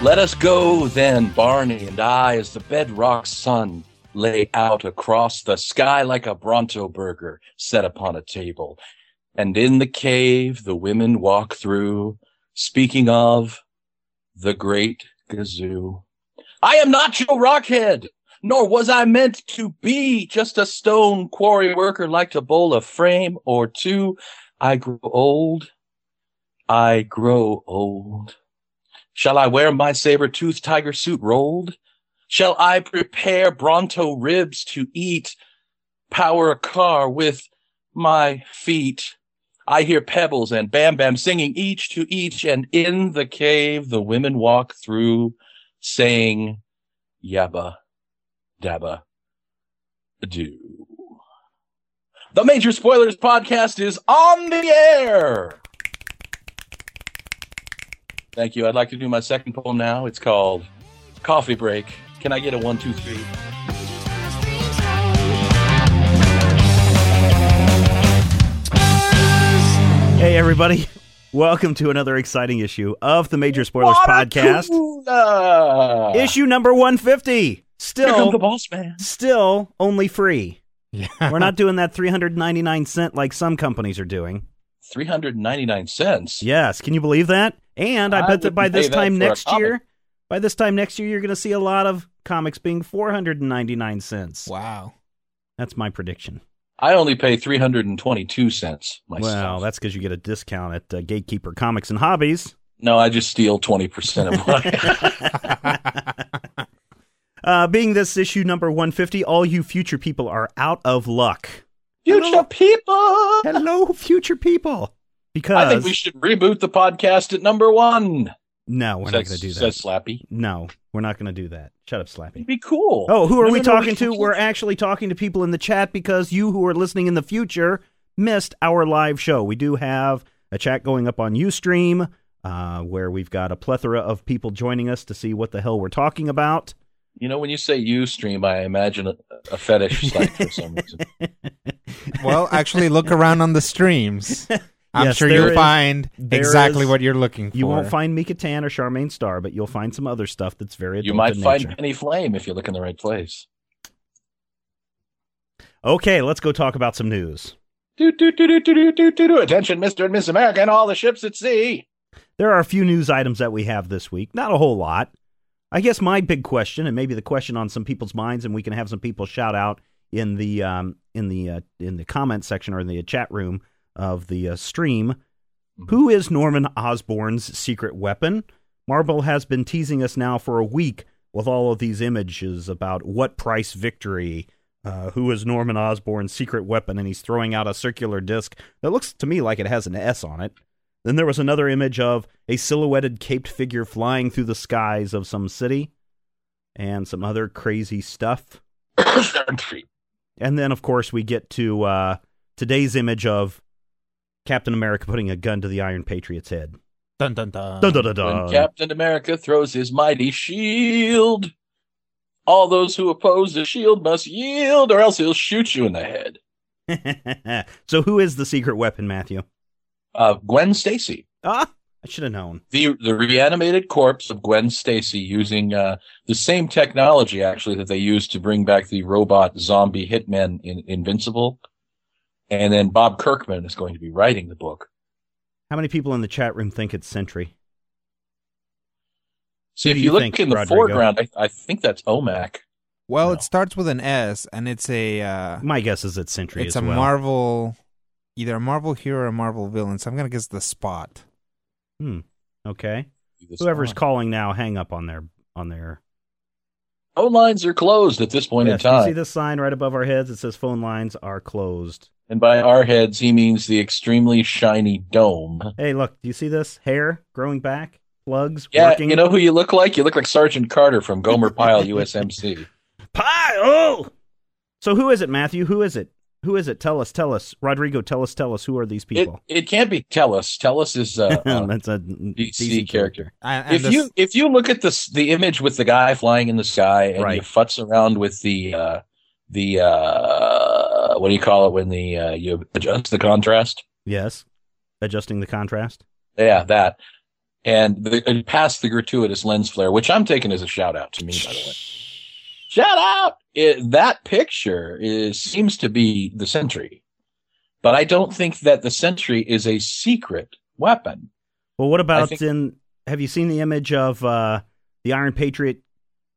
let us go then, Barney and I, as the bedrock sun lay out across the sky like a Bronto burger set upon a table. And in the cave, the women walk through, speaking of the great Gazoo. I am not Joe Rockhead, nor was I meant to be just a stone quarry worker like to bowl a frame or two. I grow old. I grow old. Shall I wear my saber-toothed tiger suit rolled? Shall I prepare Bronto ribs to eat? Power a car with my feet? I hear pebbles and Bam Bam singing each to each, and in the cave the women walk through, saying, Yabba, dabba, do. The Major Spoilers podcast is on the air. Thank you. I'd like to do my second poem now. It's called Coffee Break. Can I get a one, two, three? Hey, everybody. Welcome to another exciting issue of the Major Spoilers Podcast. Watercooler! Issue number 150. Here comes Still, the boss man. still only free. Yeah. We're not doing that 399 cent like some companies are doing. 399 cents. Yes, can you believe that? And I, I bet that by this time next year, by this time next year, you're going to see a lot of comics being 499 cents. Wow. That's my prediction. I only pay 322 cents myself. Well, that's because you get a discount at uh, Gatekeeper Comics and Hobbies. No, I just steal 20% of what Uh, being this issue number 150, all you future people are out of luck. Future people! Hello, future people. Because I think we should reboot the podcast at number one. no, we're not going to do that. Says Slappy. No, we're not going to do that. Shut up, Slappy. It'd be cool. Oh, who are No, we no, no, talking to? We're actually talking to people in the chat because you who are listening in the future missed our live show. We do have a chat going up on Ustream uh, where we've got a plethora of people joining us to see what the hell we're talking about. You know, when you say Ustream, I imagine a fetish site for some reason. Well, actually, look around on the streams. I'm yes, sure you'll is, find exactly is, what you're looking for. You won't find Mika Tan or Charmaine Star, but you'll find some other stuff that's very. You might find Penny Flame if you look in the right place. Okay, let's go talk about some news. Do, do, do, do, do, do, do, do. Attention, Mr. and Miss America, and all the ships at sea. There are a few news items that we have this week. Not a whole lot. I guess my big question, and maybe the question on some people's minds, and we can have some people shout out in the um, in the uh, in the comment section or in the chat room of the uh, stream. Who is Norman Osborn's secret weapon? Marvel has been teasing us now for a week with all of these images about what price victory. Uh, who is Norman Osborn's secret weapon? And he's throwing out a circular disc that looks to me like it has an S on it. Then there was another image of a silhouetted caped figure flying through the skies of some city and some other crazy stuff. And then, of course, we get to uh, today's image of Captain America putting a gun to the Iron Patriot's head. Dun, dun, dun. Dun, dun, dun, dun. when Captain America throws his mighty shield, all those who oppose the shield must yield, or else he'll shoot you in the head. so, who is the secret weapon, Matthew? Uh, Gwen Stacy, Ah, I should have known. the the reanimated corpse of Gwen Stacy, using uh, the same technology actually that they used to bring back the robot zombie hitman in Invincible, and then Bob Kirkman is going to be writing the book. How many people in the chat room think it's Sentry? See, Who if you, you look think, in the Rodrigo? foreground, I, I think that's OMAC. Well, No. it starts with an S, and it's a uh, My guess is it's Sentry it's as a well. Marvel, either a Marvel hero or a Marvel villain. So I'm gonna guess the Spot. Hmm. Okay. Whoever's one. calling now, hang up on their on their. phone lines are closed at this point Yes, in you time. see this sign right above our heads? It says phone lines are closed. And by our heads, he means the extremely shiny dome. Hey, look, do you see this hair growing back? plugs Yeah, working. you know who you look like? You look like Sergeant Carter from Gomer Pyle USMC. Pile. So who is it, Matthew? Who is it? Who is it? Tell us. Tell us, Rodrigo. Tell us. Tell us. Who are these people? it can't be Tellus. Tellus is uh, uh, That's a DC character. And, and if this- you if you look at this the image with the guy flying in the sky and Right. you futz around with the uh the uh what do you call it when the uh you adjust the contrast Yes, adjusting the contrast. yeah that and the, and past the gratuitous lens flare which i'm taking as a shout out to me by the way shout out it, that picture is seems to be the sentry but i don't think that the sentry is a secret weapon Well, what about think- in? Have you seen the image of uh, the Iron Patriot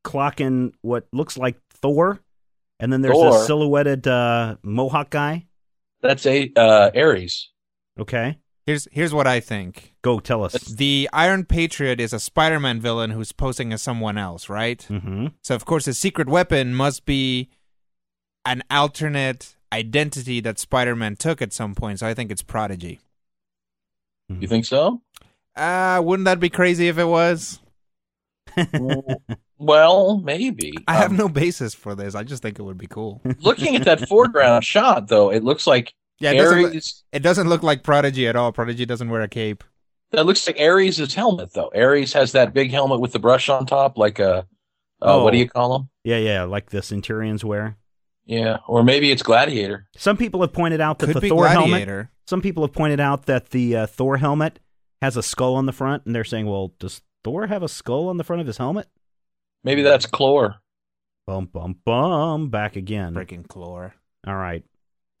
clocking what looks like Thor, and then there's Thor. this silhouetted uh, Mohawk guy? that's a uh Ares Okay, here's here's what I think. go tell us. The Iron Patriot is a Spider-Man villain who's posing as someone else, right? hmm So of course his secret weapon must be an alternate identity that Spider-Man took at some point. So I think it's Prodigy. you think so Uh, wouldn't that be crazy if it was? well maybe I have Um, no basis for this. I just think it would be cool. looking at that foreground shot though it looks like Yeah, it doesn't, look, it doesn't look like Prodigy at all. Prodigy doesn't wear a cape. that looks like Ares' helmet though Ares has that big helmet with the brush on top like a uh, what do Oh. you call them Yeah, yeah, like the Centurions wear. yeah or maybe it's gladiator Some people have pointed out that Could the be Thor helmet. Some people have pointed out that the uh, Thor helmet has a skull on the front, and they're saying, "Well, does Thor have a skull on the front of his helmet?" maybe that's Clor Bum bum bum. Back again. Freaking Clor. All right.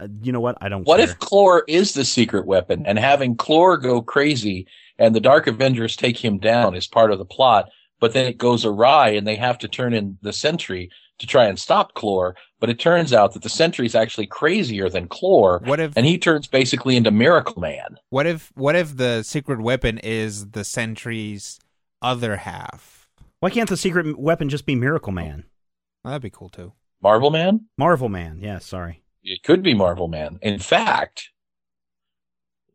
Uh, you know what? I don't. what care. if Clor is the secret weapon and having Clor go crazy and the dark avengers take him down is part of the plot but then it goes awry and they have to turn in the sentry to try and stop Clor but it turns out that the sentry is actually crazier than Clor What if and he turns basically into miracle man what if what if the secret weapon is the Sentry's other half? Why can't the secret weapon just be Miracle Man? Well, that'd be cool too. marvel man Marvel Man. Yeah, sorry. It could be Marvel Man. In fact,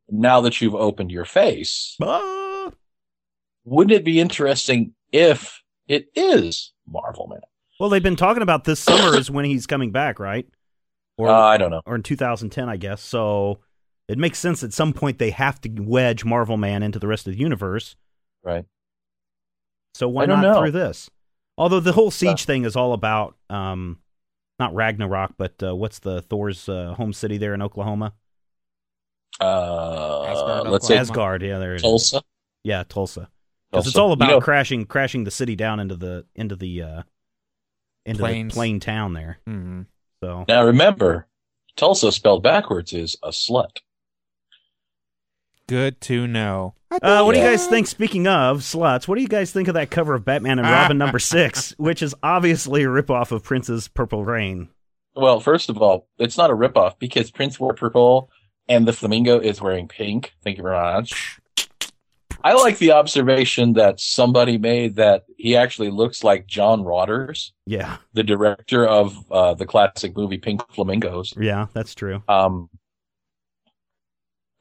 now that you've opened your face, Ah! wouldn't it be interesting if it is Marvel Man? Well, they've been talking about this summer is when he's coming back, right? Or Uh, I don't know. or in 2010, I guess. So it makes sense at some point they have to wedge Marvel Man into the rest of the universe. Right. So why not know. through this? Although the whole siege thing is all about um not Ragnarok, but uh, what's the Thor's uh, home city there in Oklahoma? Uh, Asgard, let's say Asgard, yeah, there it is. Tulsa. Yeah, Tulsa. Because it's all You about know, crashing crashing the city down into the into the uh into Plains. the plain town there. hmm So now remember, Tulsa spelled backwards is a slut. Good to know. Uh, what do you guys think? Speaking of sluts, what do you guys think of that cover of Batman and Robin number six, which is obviously a ripoff of Prince's Purple Rain? Well, first of all, it's not a ripoff because Prince wore purple and the flamingo is wearing pink. Thank you very much. I like the observation that somebody made that he actually looks like John Waters, Yeah, the director of uh, the classic movie Pink Flamingos. yeah, that's true. Um,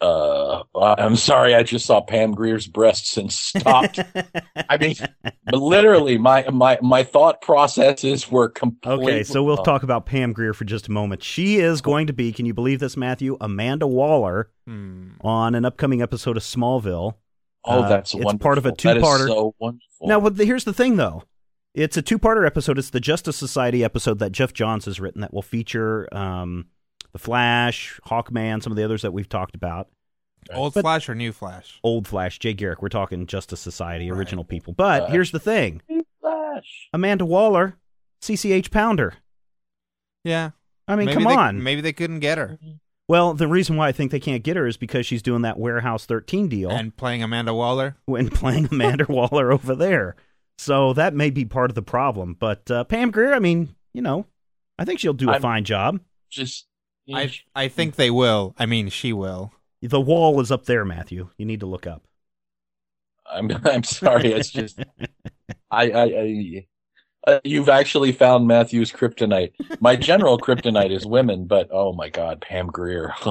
uh, I'm sorry, I just saw Pam Grier's breasts and stopped. I mean, literally, my my my thought processes were completely. okay, so we'll talk about Pam Grier for just a moment. She is going to be, can you believe this, Matthew? Amanda Waller Hmm. on an upcoming episode of Smallville. Oh, uh, that's it's wonderful. part of a two-parter. so wonderful. Now, but the, here's the thing, though. It's a two-parter episode. It's the Justice Society episode that Geoff Johns has written that will feature um, the Flash, Hawkman, some of the others that we've talked about. Old But- Flash or New Flash? Old Flash, Jay Garrick. We're talking Justice Society, original people. But Uh, here's the thing: Flash. Amanda Waller, CCH Pounder. Yeah. I mean, maybe come they, on. Maybe they couldn't get her. Well, the reason why I think they can't get her is because she's doing that Warehouse 13 deal And playing Amanda Waller. when playing Amanda Waller over there. So that may be part of the problem. But uh, Pam Grier, I mean, you know, I think she'll do a I'm- fine job. Just you know, I I think they will. I mean, she will. The wall is up there, Matthew. You need to look up. I'm I'm sorry. It's just I I. I uh, you've actually found Matthew's kryptonite. My general kryptonite is women, but oh my God, Pam Grier.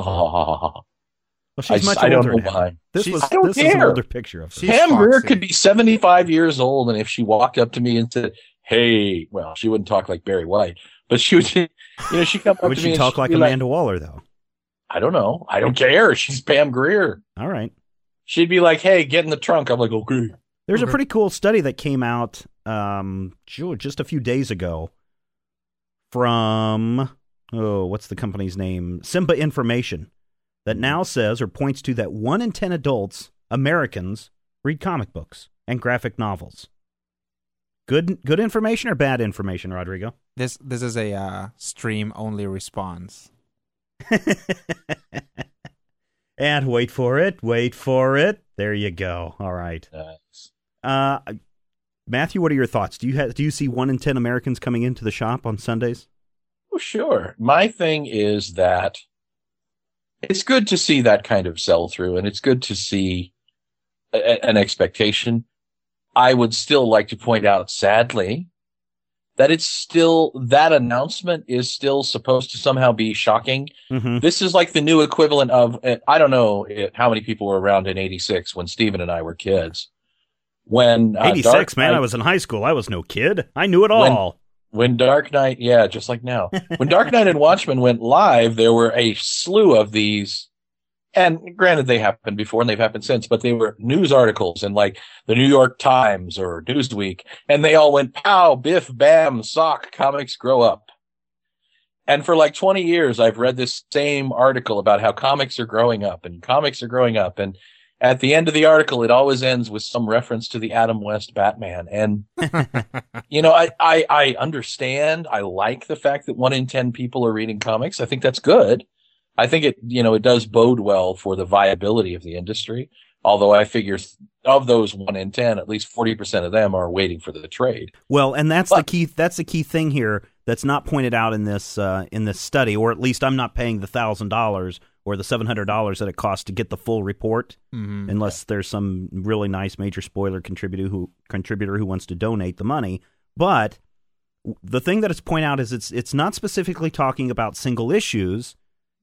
Well, she's I, much I don't older know now. why. This She's- was I don't this is an older picture of her. She's Pam Grier foxy. could be 75 years old, and if she walked up to me and said, "Hey," well, she wouldn't talk like Barry White, but she would, you know, she come up Would to she me and talk she'd like be Amanda Waller though? I don't know. I don't care. She's Pam Grier. All right. She'd be like, "Hey, get in the trunk." I'm like, "Okay." There's a pretty cool study that came out um, just a few days ago from oh, what's the company's name? Simba Information that now says or points to that one in ten adults, Americans, read comic books and graphic novels. Good, good information or bad information, Rodrigo? This this is a uh, stream only response. and wait for it, wait for it. There you go. All right. Nice. Uh, Matthew, what are your thoughts? Do you have, do you see one in ten Americans coming into the shop on Sundays? Well, sure. My thing is that it's good to see that kind of sell through, and it's good to see a, a- an expectation. I would still like to point out, sadly, that it's still that announcement is still supposed to somehow be shocking. Mm-hmm. This is like the new equivalent of uh, I don't know uh, how many people were around in '86 when Stephen and I were kids. When uh, Eighty six, Dark man. Knight- I was in high school. I was no kid. I knew it When- all. when Dark Knight, yeah, just like now. When Dark Knight and Watchmen went live, there were a slew of these. And granted, they happened before and they've happened since, but they were news articles in like the New York Times or Newsweek. And they all went pow, biff, bam, sock, comics grow up. And for like 20 years, I've read this same article about how comics are growing up and comics are growing up. And at the end of the article, it always ends with some reference to the Adam West Batman. And you know, I, I, I understand. I like the fact that one in 10 people are reading comics. I think that's good. I think it, you know, it does bode well for the viability of the industry. Although I figure of those one in 10, at least 40% of them are waiting for the trade. Well, and that's the key. That's the key thing here. That's not pointed out in this uh, in this study, or at least I'm not paying the thousand dollars or the seven hundred dollars that it costs to get the full report, Mhm. unless there's some really nice major spoiler contributor who contributor who wants to donate the money. But the thing that it's pointed out is it's it's not specifically talking about single issues.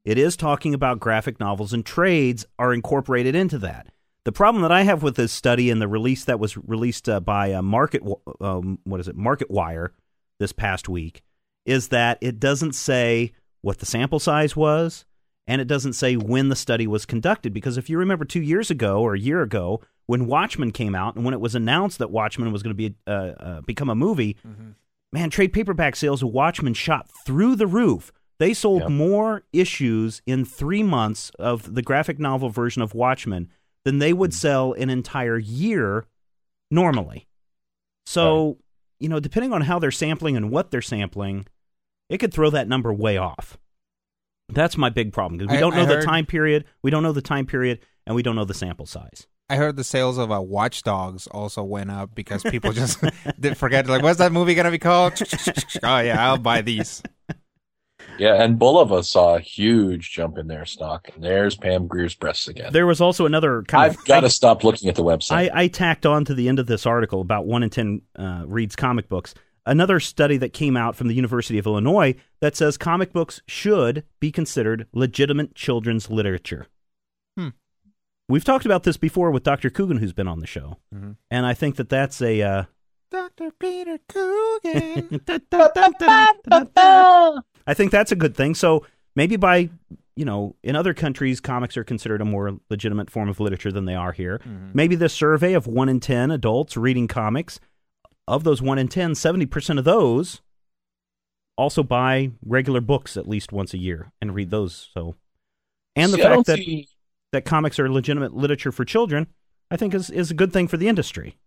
It is talking about graphic novels and trades are incorporated into that. The problem that I have with this study and the release that was released uh, by uh, Market, um, what is it, MarketWire, this past week, is that it doesn't say what the sample size was, and it doesn't say when the study was conducted. Because if you remember two years ago or a year ago, when Watchmen came out, and when it was announced that Watchmen was going to be uh, uh, become a movie, Mhm. man, trade paperback sales of Watchmen shot through the roof. They sold Yep. more issues in three months of the graphic novel version of Watchmen than they would sell an entire year normally. So, you know, depending on how they're sampling and what they're sampling, it could throw that number way off. That's my big problem because we I- don't know I the heard- time period, we don't know the time period, and we don't know the sample size. I heard the sales of uh, Watch Dogs also went up because people just did forget. Like, what's that movie gonna be called? oh yeah, I'll buy these. Yeah. And Bulova saw a huge jump in their stock. And there's Pam Grier's breasts again. There was also another kind I've of got to stop looking at the website. I, I tacked on to the end of this article about one in ten uh, reads comic books. Another study that came out from the University of Illinois that says comic books should be considered legitimate children's literature. Hmm. We've talked about this before with Dr. Coogan, who's been on the show, Mhm. and I think that that's a. Uh, Dr. Peter Coogan. I think that's a good thing. So maybe by you know, in other countries, comics are considered a more legitimate form of literature than they are here. Mhm. Maybe the survey of one in 10 adults reading comics, of those one in 10, 70% of those also buy regular books at least once a year and read those. So, and the See, fact that, see- that comics are legitimate literature for children, I think is, is a good thing for the industry.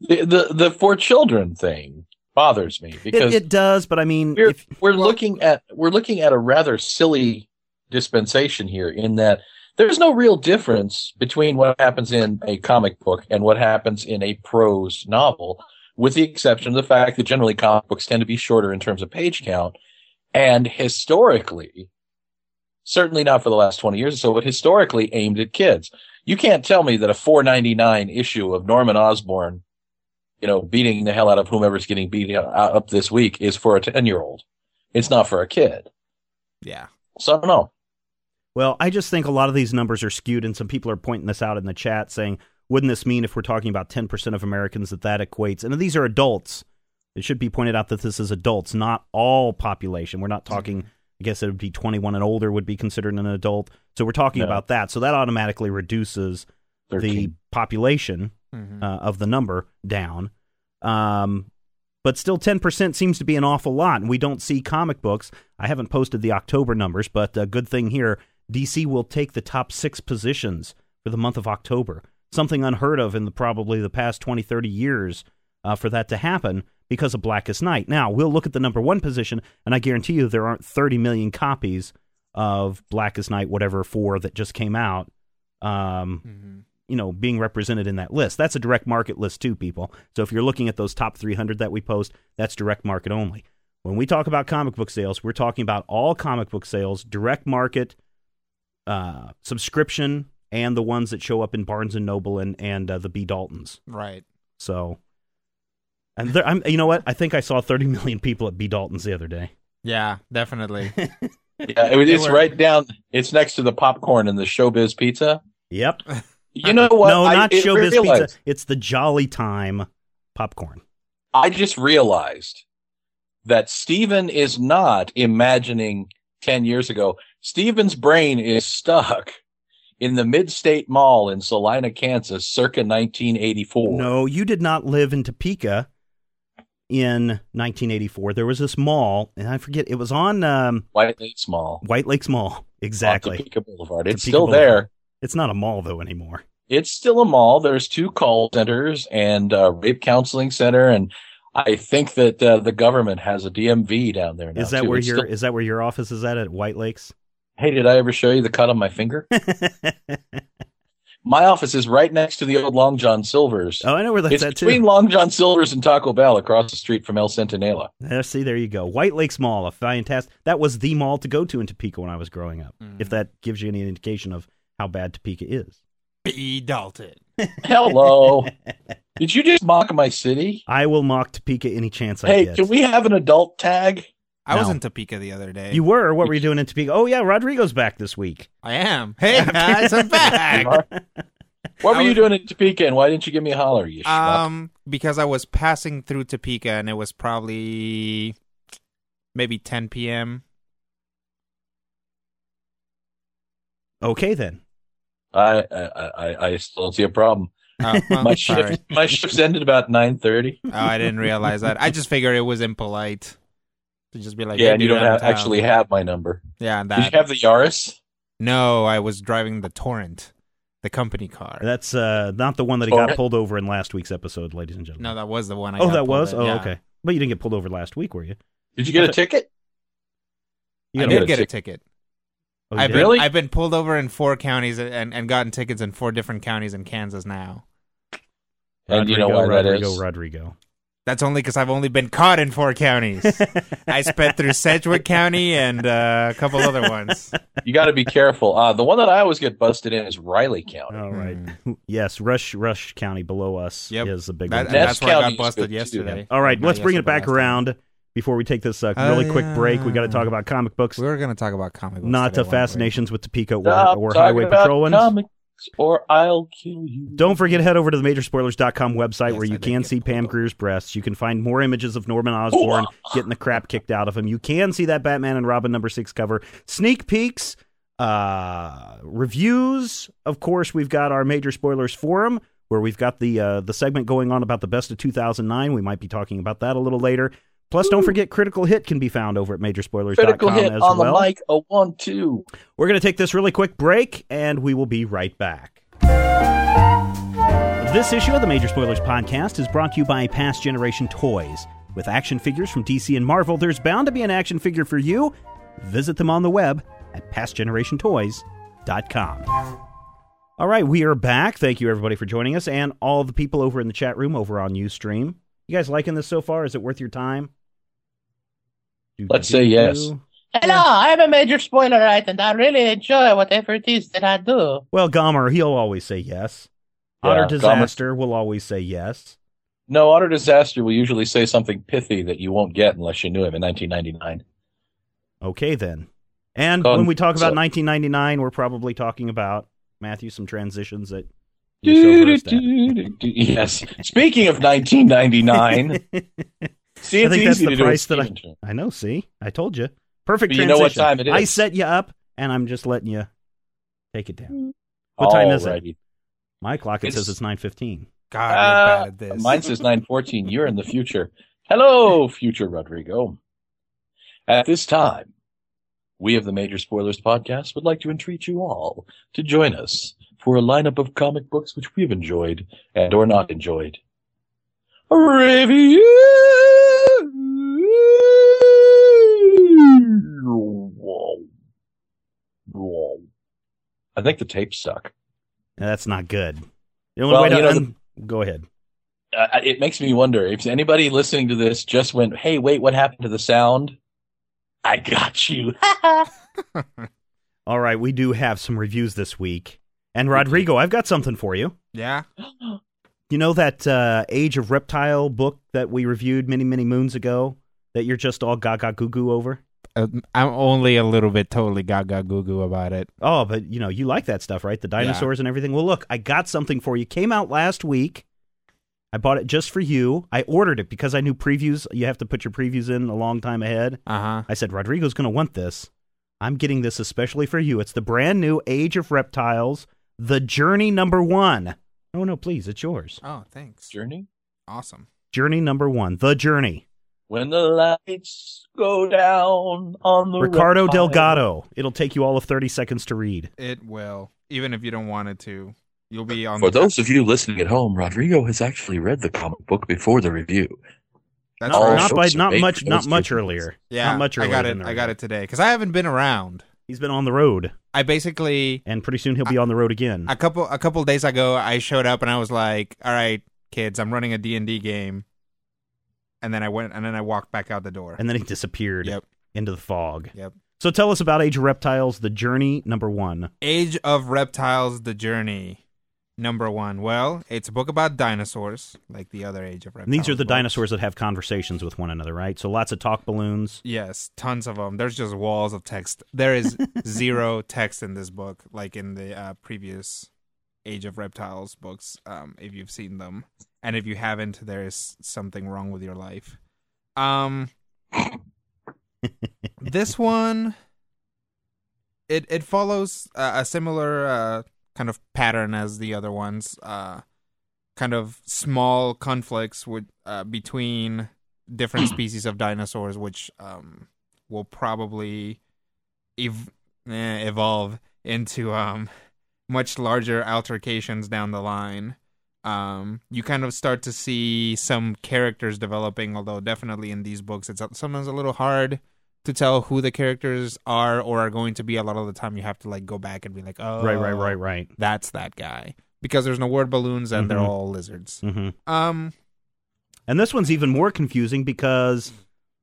the, the the for children thing bothers me It, because it does, but I mean, we're if, we're looking at we're looking at a rather silly dispensation here in that there's no real difference between what happens in a comic book and what happens in a prose novel with the exception of the fact that generally comic books tend to be shorter in terms of page count. And historically certainly not for the last 20 years or so but historically aimed at kids. You can't tell me that a 499 issue of norman osborn you know, beating the hell out of whomever's getting beat up this week is for a 10 year old. It's not for a kid. Yeah. So I don't know. Well, I just think a lot of these numbers are skewed, and some people are pointing this out in the chat saying, wouldn't this mean if we're talking about 10% of Americans that that equates? And these are adults. It should be pointed out that this is adults, not all population. We're not mm-hmm. talking, I guess it would be 21 and older would be considered an adult. So we're talking No. about that. So that automatically reduces the population Mhm. uh, of the number down. Um, but still, 10% seems to be an awful lot, and we don't see comic books. I haven't posted the October numbers, but a good thing here DC will take the top six positions for the month of October. Something unheard of in the, probably the past 20, 30 years uh, for that to happen because of Blackest Night. Now, we'll look at the number one position, and I guarantee you there aren't 30 million copies of Blackest Night, whatever, four that just came out. Um, Mhm. You know being represented in that list. That's a direct market list too, people. So if you're looking at those top 300 that we post, that's direct market only. When we talk about comic book sales, we're talking about all comic book sales, direct market, uh, subscription, and the ones that show up in Barnes and Noble and and uh, the B Daltons. Right. So, and there, I'm, you know what? I think I saw 30 million people at B Daltons the other day. Yeah, definitely. Yeah, it- it's were- right down. It's next to the popcorn and the Showbiz Pizza. Yep. You know what? no, not it Showbiz realized- Pizza. It's the Jolly Time popcorn. I just realized that Stephen is not imagining 10 years ago. Stephen's brain is stuck in the Mid-State Mall in Salina, Kansas, circa 1984. No, you did not live in Topeka in 1984. There was this mall, and I forget it was on um, White Lake Mall. White Lakes Mall. on Exactly. Topeka Boulevard. It's Topeka still Boulevard. there. It's not a mall though anymore. It's still a mall. There's two call centers and a rape counseling center. And I think that uh, the government has a DMV down there now. Is that too. where It's your still- is that where your office is at at White Lakes? Hey, did I ever show you the cut on my finger? My office is right next to the old Long John Silver's. oh, I know where that's it's at between too. Long John Silver's and Taco Bell across the street from El Centinela. Yeah, see, there you go. White Lakes Mall, a fantastic. That was the mall to go to in Topeka when I was growing up. Mm. If that gives you any indication of how bad Topeka is. B. Dalton. Hello. Did you just mock my city? I will mock Topeka any chance I Hey, get. can we have an adult tag? I was in Topeka the other day. You were. What were you doing in Topeka? Oh yeah, Rodrigo's back this week. I am. Hey guys, I'm back. What were I you doing in Topeka and why didn't you give me a holler, you schmuck? Um, because I was passing through Topeka and it was probably maybe 10 p.m. Okay then. I, I, I, I still don't see a problem. Oh, well, My sorry. shift, my shift's ended about 9.30. Oh, I didn't realize that. I just figured it was impolite to just be like, yeah, hey, and you don't have, actually have my number. Yeah, Did that. you have the Yaris? No, I was driving the Torrent, the company car. That's uh, not the one that he got pulled over in last week's episode, ladies and gentlemen. no, that was the one. I oh, got that was. in, Oh, yeah. okay. But you didn't get pulled over last week, were you? Did you get a ticket? You I got got did a get a ticket. Oh, I've been, Really? I've been pulled over in four counties and, and gotten tickets in four different counties in Kansas now. And you know Rodrigo, why Rodrigo, is? Rodrigo. That's only because I've only been caught in four counties. I spent through Sedgwick County and uh, a couple other ones. You got to be careful. Uh, the one that I always get busted in is Riley County. All right. Yes, Rush Rush County below us Yep. is the big That, one. and Ness that's where I got busted good, too, yesterday. All right, let's bring it back around. time. Around before we take this uh, really quick break. We got to talk about comic books, We are going to talk about comic books. not today, uh, fascinations with Topeka or, Stop or talking highway about patrol ones. comics or I'll kill you. Don't forget, head over to the majorspoilers.com website Yes, where you did can see Pam. Grier's breasts. You can find more images of Norman Osborn getting the crap kicked out of him. You can see that Batman and Robin number six cover. Sneak peeks, uh, reviews. Of course, we've got our Major Spoilers forum where we've got the uh, the segment going on about the best of 2009. We might be talking about that a little later. Plus, don't forget, Critical Hit can be found over at majorspoilers.com Critical hit as on well. the mic. A one two. We're going to take this really quick break, and we will be right back. This issue of the Major Spoilers podcast is brought to you by Past Generation Toys. With action figures from DC and Marvel, there's bound to be an action figure for you. Visit them on the web at pastgenerationtoys.com. All right, we are back. Thank you, everybody, for joining us, and all the people over in the chat room over on Ustream. You guys liking this so far? Is it worth your time? Let's say yes. Hello, I'm a major spoiler, right? And I really enjoy whatever it is that I do. Well, Gomer, he'll always say yes. Yeah, Otter Gomer- Disaster will always say yes. No, Otter Disaster will usually say something pithy that you won't get unless you knew him in 1999. Okay, then. And Gone. when we talk about So- 1999, we're probably talking about Matthew some transitions that you're so versed at. Yes. Speaking of 1999, see, I it's think that's the to do price that I. Stephen. I know. See, I told you. Perfect But you transition. know what time it I set you up, and I'm just letting you take it down. What time is it? My clock it It's- says it's 9:15. God, Uh, bad at this. Mine says 914. You're in the future. Hello, future Rodrigo. At this time, we of the Major Spoilers podcast would like to entreat you all to join us for a lineup of comic books which we've enjoyed and or not enjoyed. Review. I think the tapes stuck. Yeah, That's not good. The only Well, way to you know, the- go ahead. uh, it makes me wonder if anybody listening to this just went, "Hey, wait, what happened to the sound?" I got you. All right, we do have some reviews this week, and Rodrigo, I've got something for you. yeah. You know that uh, Age of Reptile book that we reviewed many, many moons ago that you're just all gaga goo goo over? Uh, I'm only a little bit totally gaga goo goo about it. Oh, but you know, you like that stuff, right? The dinosaurs and everything. Well, look, I got something for you. Came out last week. I bought it just for you. I ordered it because I knew previews, you have to put your previews in a long time ahead. Uh huh. I said, Rodrigo's going to want this. I'm getting this especially for you. It's the brand new Age of Reptiles, The Journey number one. Oh, no, please, it's yours. Oh, thanks. Journey. Awesome. Journey number one, The Journey. When the lights go down on the Ricardo reptile. Delgado. It'll take you all of 30 seconds to read. It will, even if you don't want it to. You'll be on. For those of you listening at home, Rodrigo has actually read the comic book before the review. That's not, all right. not by sorts of not make much not much earlier. Yeah, not much I earlier. got it. I got it today because I haven't been around. He's been on the road, I basically and pretty soon he'll be on the road again. a couple a couple days ago I showed up and I was like, "All right, kids, I'm running a D&D game." And then I went and then I walked back out the door. and then he disappeared Yep. into the fog. Yep. So tell us about Age of Reptiles, The Journey number one. Age of Reptiles: The Journey. Number 1. Well, it's a book about dinosaurs, like the other Age of Reptiles. And these are the books. dinosaurs that have conversations with one another, right? So lots of talk balloons. Yes, tons of them. There's just walls of text. There is zero text in this book, like in the uh, previous Age of Reptiles books. Um, if you've seen them, and if you haven't, there is something wrong with your life. Um, this one, it it follows uh, a similar uh, kind of pattern as the other ones. Uh, kind of small conflicts with uh, between different species of dinosaurs, which um, will probably ev- eh, evolve into um, much larger altercations down the line. Um, you kind of start to see some characters developing, although definitely in these books, it's sometimes a little hard to tell who the characters are or are going to be. A lot of the time, you have to like go back and be like, "Oh, Right, right, right, right. that's that guy," because there's no word balloons and they're Mhm. all lizards. hmm Um, And this one's even more confusing because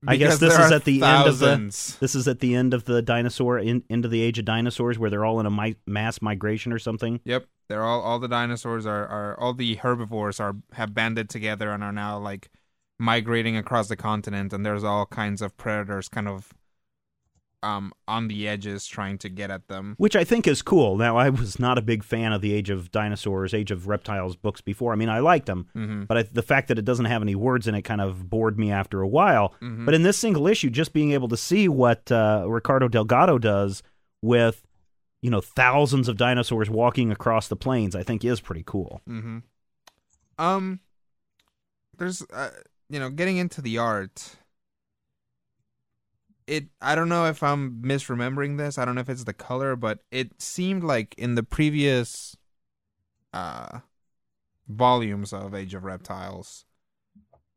I guess this is at the end of the- this is at the end of the dinosaur in, into the age of dinosaurs, where they're all in a mi- mass migration or something. Yep, they're all all the dinosaurs are are all the herbivores are have banded together and are now like migrating across the continent, and there's all kinds of predators kind of um on the edges trying to get at them. which I think is cool. Now, I was not a big fan of the Age of Dinosaurs, Age of Reptiles books before. I mean, I liked them, Mm-hmm. but I, the fact that it doesn't have any words in it kind of bored me after a while. Mhm. But in this single issue, just being able to see what uh, Ricardo Delgado does with, you know, thousands of dinosaurs walking across the plains, I think is pretty cool. Mm-hmm. Um, there's uh, you know, getting into the art. It I don't know if I'm misremembering this. I don't know if it's the color, but it seemed like in the previous uh volumes of Age of Reptiles,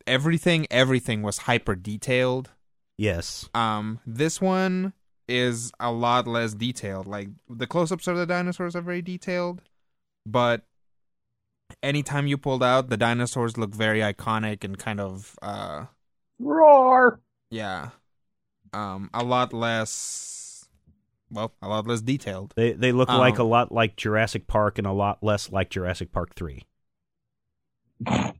everything everything was hyper detailed. Yes. Um, this one is a lot less detailed. Like the close-ups of the dinosaurs are very detailed, but anytime you pulled out, the dinosaurs look very iconic and kind of uh, Roar. yeah, um, a lot less. Well, a lot less detailed. They they look like a Um, lot like Jurassic Park and a lot less like Jurassic Park 3.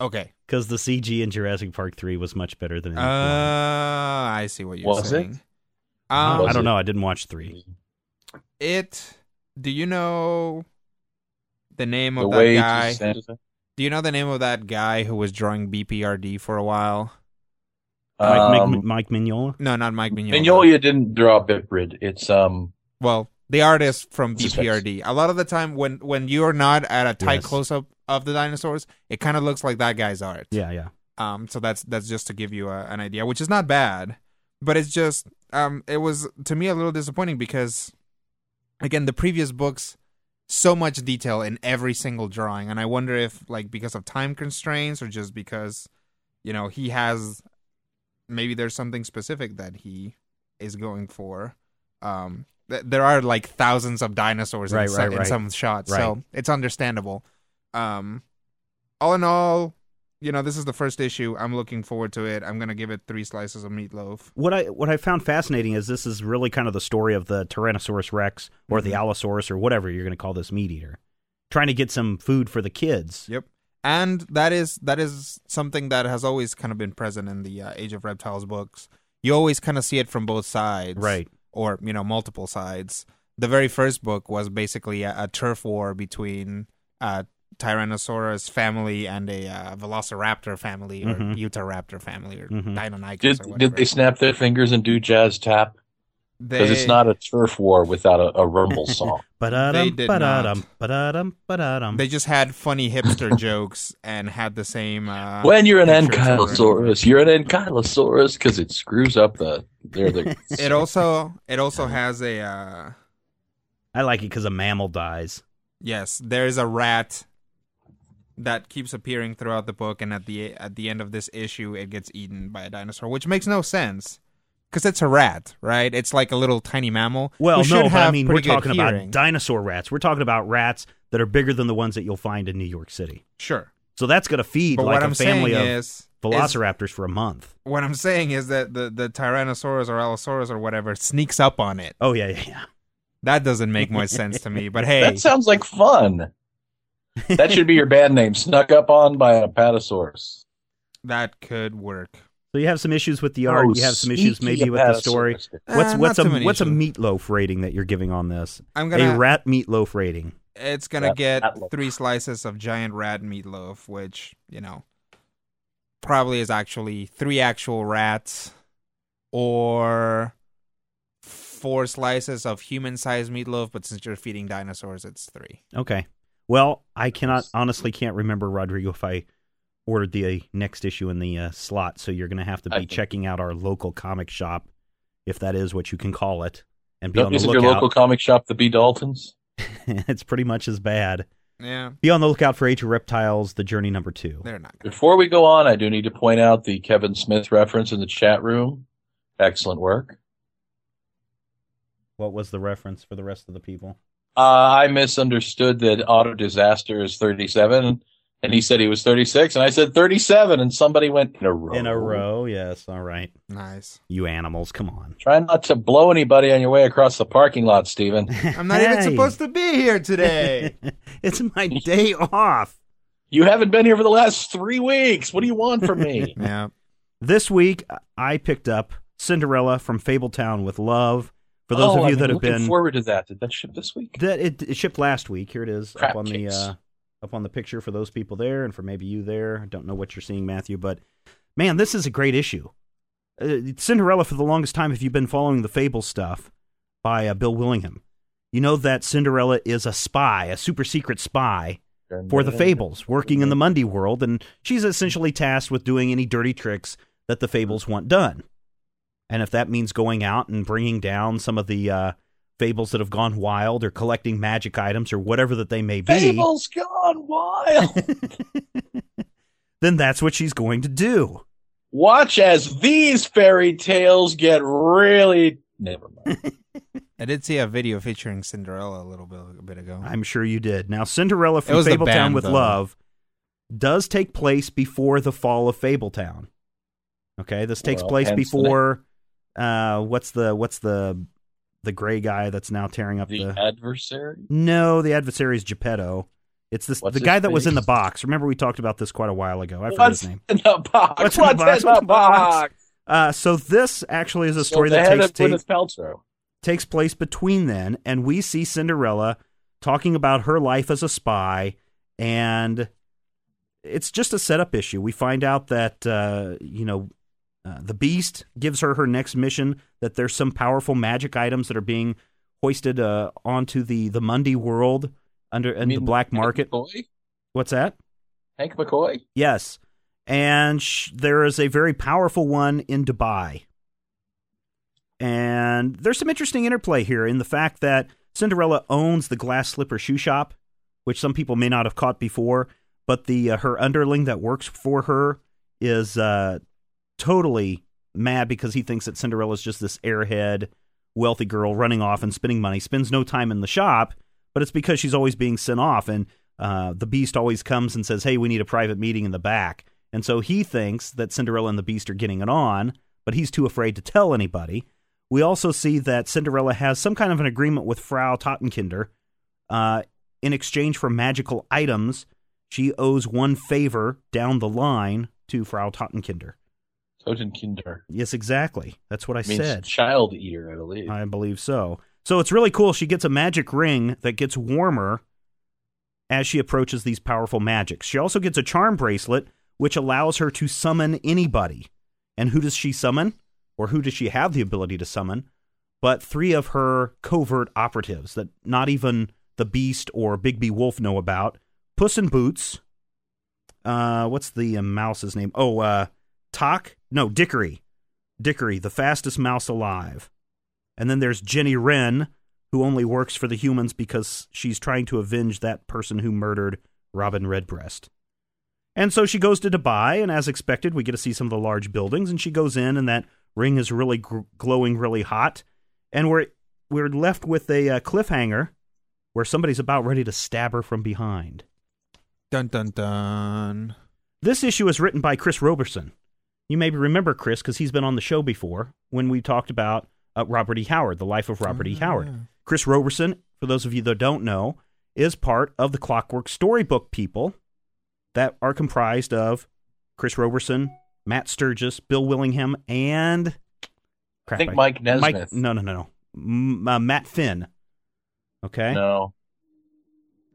Okay. because the CG in Jurassic Park three was much better than. Uh. I see what you're Was it? saying. I Um, don't- I don't it? know. I didn't watch three. it. Do you know the name The of way that guy? Do you know the name of that guy who was drawing BPRD for a while? Mike, Um, Mike, Mike Mignola. No, not Mike Mignola. Mignola didn't draw Biprid. It's um Well, the artist from BPRD. A lot of the time, when when you're not at a tight Yes. close up of the dinosaurs, it kind of looks like that guy's art. Yeah, yeah. Um, so that's that's just to give you a, an idea, which is not bad, but it's just um, it was to me a little disappointing because, again, the previous books, so much detail in every single drawing, and I wonder if like because of time constraints or just because, you know, he has, maybe there's something specific that he is going for. Um, th- there are like thousands of dinosaurs Right, in, some, right, in some shots, Right. so it's understandable. Um, all in all, you know, this is the first issue. I'm looking forward to it. I'm gonna give it three slices of meatloaf. What I what I found fascinating is this is really kind of the story of the Tyrannosaurus Rex or the Mhm. Allosaurus or whatever you're going to call this meat eater, trying to get some food for the kids. Yep. And that is that is something that has always kind of been present in the uh, Age of Reptiles books. You always kind of see it from both sides, Right. Or you know, multiple sides. The very first book was basically a, a turf war between uh, Tyrannosaurus family and a uh, Velociraptor family or Mhm. Utahraptor family or Mhm. Deinonychus did or whatever. did they snap their fingers and do jazz tap? Because They- it's not a turf war without a, a rumble song. They Ba-da-dum, did ba-da-dum, not. ba-da-dum, ba-da-dum. They just had funny hipster jokes and had the same. Uh, when you're an pictures over and over. ankylosaurus, you're an ankylosaurus because it screws up the. They're the It also it also has a uh, I like it because a mammal dies. yes. There is a rat that keeps appearing throughout the book, and at the at the end of this issue, it gets eaten by a dinosaur, which makes no sense because it's a rat, right? It's like a little tiny mammal. Well, who no, but I mean we're talking hearing. about dinosaur rats. We're talking about rats that are bigger than the ones that you'll find in New York City. sure. So that's going to feed But like what a I'm family of is, is velociraptors for a month. what I'm saying is that the the Tyrannosaurus or Allosaurus or whatever sneaks up on it. Oh yeah, yeah, yeah. That doesn't make much sense to me. But hey, That sounds like fun. That should be your band name. Snuck up on by an apatosaurus. that could work. So you have some issues with the art. Oh, you have some issues maybe with the story. apatosaurus. What's what's a too many what's a meatloaf rating that you're giving on this? I'm gonna A rat meatloaf rating. It's gonna Rat- get ratloaf. three slices of giant rat meatloaf, which you know probably is actually three actual rats, or four slices of human-sized meatloaf. But since you're feeding dinosaurs, it's three. Okay. Well, I cannot honestly can't remember Rodrigo if I ordered the uh, next issue in the uh, slot. So you're going to have to be think- checking out our local comic shop, if that is what you can call it, and be Don't- on the Isn't your lookout. local comic shop the B. Daltons? it's pretty much as bad. Yeah, Be on the lookout for Age of Reptiles: The Journey Number Two. they're not. Gonna. Before we go on, I do need to point out the Kevin Smith reference in the chat room. Excellent work. What was the reference for the rest of the people? Uh, I misunderstood that Auto Disaster is 37, and he said he was 36, and I said 37, and somebody went in a row. In a row, yes. All right, Nice. you animals, come on. Try not to blow anybody on your way across the parking lot, Stephen. I'm not even supposed to be here today. it's my day off. You haven't been here for the last three weeks. What do you want from me? yeah. This week, I picked up Cinderella from Fabletown with love. For those Oh, of you I've that have looking been forward to that. Did that ship this week? that it, it shipped last week. Here it is Crap up on the uh, up on the picture for those people there, and for maybe you there. I don't know what you're seeing, Matthew, but man, this is a great issue. Uh, Cinderella for the longest time. If you've been following the Fable stuff by uh, Bill Willingham, you know that Cinderella is a spy, a super secret spy for the Fables, working in the Mundy world, and she's essentially tasked with doing any dirty tricks that the Fables want done. And if that means going out and bringing down some of the uh, Fables that have gone wild, or collecting magic items, or whatever that they may be, Fable's gone wild. then that's what she's going to do. Watch as these fairy tales get really. Never mind. I did see a video featuring Cinderella a little bit a bit ago. I'm sure you did. Now, Cinderella from Fabletown band, with though. Love does take place before the fall of Fabletown. Okay, this takes Well, place hence the before uh what's the what's the the gray guy that's now tearing up The the adversary. No, the adversary is Geppetto It's this What's the guy that was in the box. Remember we talked about this quite a while ago. I What's his name. in the box? What's What's, in the box? in the box? Uh, so this actually is a story the that takes takes, takes place between then, and we see Cinderella talking about her life as a spy, and it's just a setup issue. We find out that uh, you know uh, the Beast gives her her next mission. That there's some powerful magic items that are being hoisted uh, onto the the Mundy world under in the black Hank market. McCoy? What's that? Hank McCoy? Yes. And sh- there is a very powerful one in Dubai. And there's some interesting interplay here in the fact that Cinderella owns the glass slipper shoe shop, which some people may not have caught before, but the uh, her underling that works for her is uh, totally mad because he thinks that Cinderella's just this airhead, wealthy girl running off and spending money, spends no time in the shop, but it's because she's always being sent off. And uh, the Beast always comes and says, Hey, we need a private meeting in the back. And so he thinks that Cinderella and the Beast are getting it on, but he's too afraid to tell anybody. We also see that Cinderella has some kind of an agreement with Frau Totenkinder. Uh, in exchange for magical items, she owes one favor down the line to Frau Totenkinder. Totenkinder. Yes, exactly. That's what I Means said. child eater, I believe. I believe so. So it's really cool. She gets a magic ring that gets warmer as she approaches these powerful magics. She also gets a charm bracelet, which allows her to summon anybody. And who does she summon? Or who does she have the ability to summon? But three of her covert operatives that not even the Beast or Bigby Wolf know about Puss in Boots. Uh, what's the uh, mouse's name? Oh, uh, Talk? No, Dickory. Dickory, the fastest mouse alive. And then there's Jenny Wren, who only works for the humans because she's trying to avenge that person who murdered Robin Redbreast. And so she goes to Dubai, and as expected, we get to see some of the large buildings. And she goes in, and that ring is really gr- glowing, really hot. And we're we're left with a uh, cliffhanger where somebody's about ready to stab her from behind. Dun dun dun. This issue is written by Chris Roberson. You maybe remember Chris because he's been on the show before when we talked about uh, Robert E. Howard, the life of Robert E. Oh, Howard. yeah. Chris Roberson, for those of you that don't know, is part of the Clockwork Storybook people that are comprised of Chris Roberson, Matt Sturges, Bill Willingham, and I crap, think Mike Nesmith. Mike, no, no, no, no, M- uh, Matt Finn. Okay. No.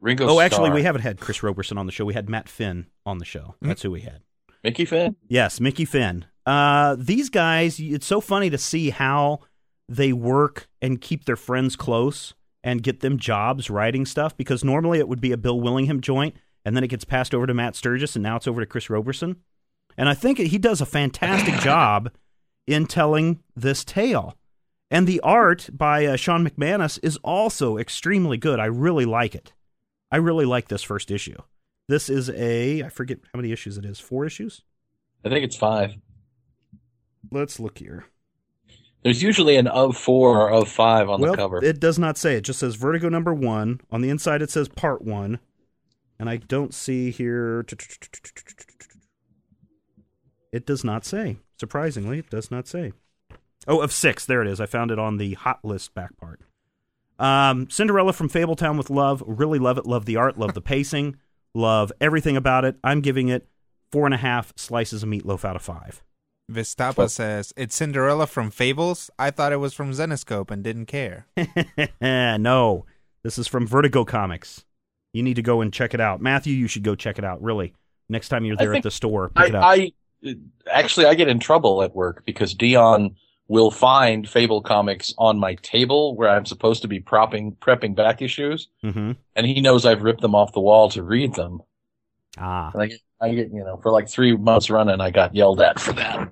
Ringo oh, actually, Starr. we haven't had Chris Roberson on the show. We had Matt Finn on the show. That's who we had. Mickey Finn? Yes, Mickey Finn. Uh, these guys, it's so funny to see how they work and keep their friends close and get them jobs writing stuff because normally it would be a Bill Willingham joint and then it gets passed over to Matt Sturges and now it's over to Chris Roberson. And I think he does a fantastic job in telling this tale. And the art by uh, Shawn McManus is also extremely good. I really like it. I really like this first issue. This is a, I forget how many issues it is, four issues? I think it's five. Let's look here. There's usually an of four or of five on well, the cover. it does not say. It just says Vertigo number one. On the inside, it says part one. And I don't see here. It does not say. Surprisingly, it does not say. Oh, of six. There it is. I found it on the hot list back part. Um, Cinderella from Fabletown with love. Really love it. Love the art. Love the pacing. Love everything about it. I'm giving it four and a half slices of meatloaf out of five. Vistapa Well- says it's Cinderella from Fables. I thought it was from Zenescope and didn't care. no, this is from Vertigo Comics. You need to go and check it out. Matthew, you should go check it out, really. Next time you're there at the store, pick I, it up. I actually I get in trouble at work because Dion will find Fable comics on my table where I'm supposed to be propping prepping back issues, hmm and he knows I've ripped them off the wall to read them. Ah, And I get, I get, you know, for like three months running, I got yelled at for that.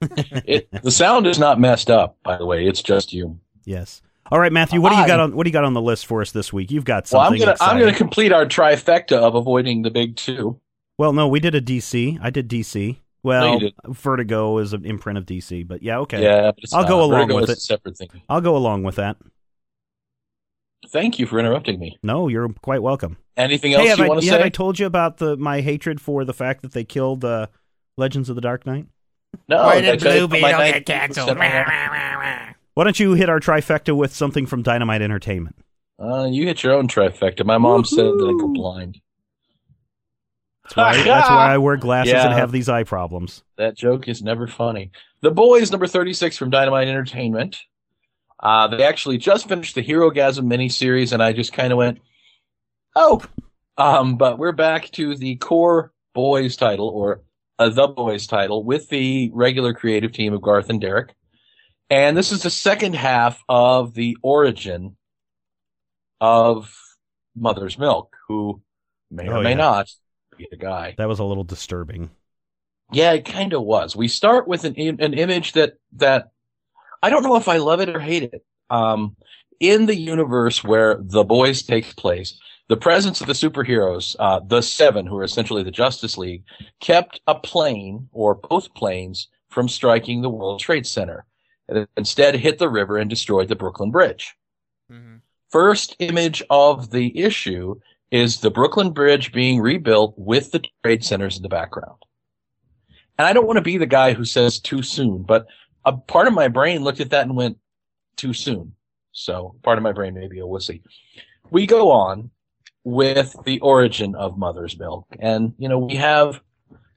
it, the sound is not messed up, by the way. It's just you. yes. All right, Matthew, what do you got on what do you got on the list for us this week? You've got Well, I'm something gonna, I'm gonna complete our trifecta of avoiding the big two. Well, no, we did a DC. I did DC. Well, you did. Vertigo is an imprint of DC, but yeah, okay. Yeah, but it's I'll not. go along Vertigo with is it. A separate thing. I'll go along with that. Thank you for interrupting me. No, you're quite welcome. Anything else hey, you I, want to have say? I told you about the my hatred for the fact that they killed uh, Legends of the Dark Knight? no, Why I did Blue Beetle get canceled? Why don't you hit our trifecta with something from Dynamite Entertainment? Uh, you hit your own trifecta. My mom said that I go blind. That's why, that's why I wear glasses and have these eye problems. That joke is never funny. The Boys, number 36 from Dynamite Entertainment. Uh, they actually just finished the Herogasm miniseries, and I just kind of went, oh. Um, but we're back to the core Boys title, or uh, the Boys title, with the regular creative team of Garth and Darick. And this is the second half of the origin of Mother's Milk, who may or Oh, may yeah. not be a guy. That was a little disturbing. Yeah, it kind of was. We start with an an image that that I don't know if I love it or hate it. Um, in the universe where the boys takes place, the presence of the superheroes, uh, the seven, who are essentially the Justice League, kept a plane or both planes from striking the World Trade Center, and instead hit the river and destroyed the Brooklyn Bridge. Mm-hmm. First image of the issue is the Brooklyn Bridge being rebuilt with the trade centers in the background. And I don't want to be the guy who says too soon, but a part of my brain looked at that and went too soon. So part of my brain may be a wussy. We go on with the origin of Mother's Milk. And, you know, we have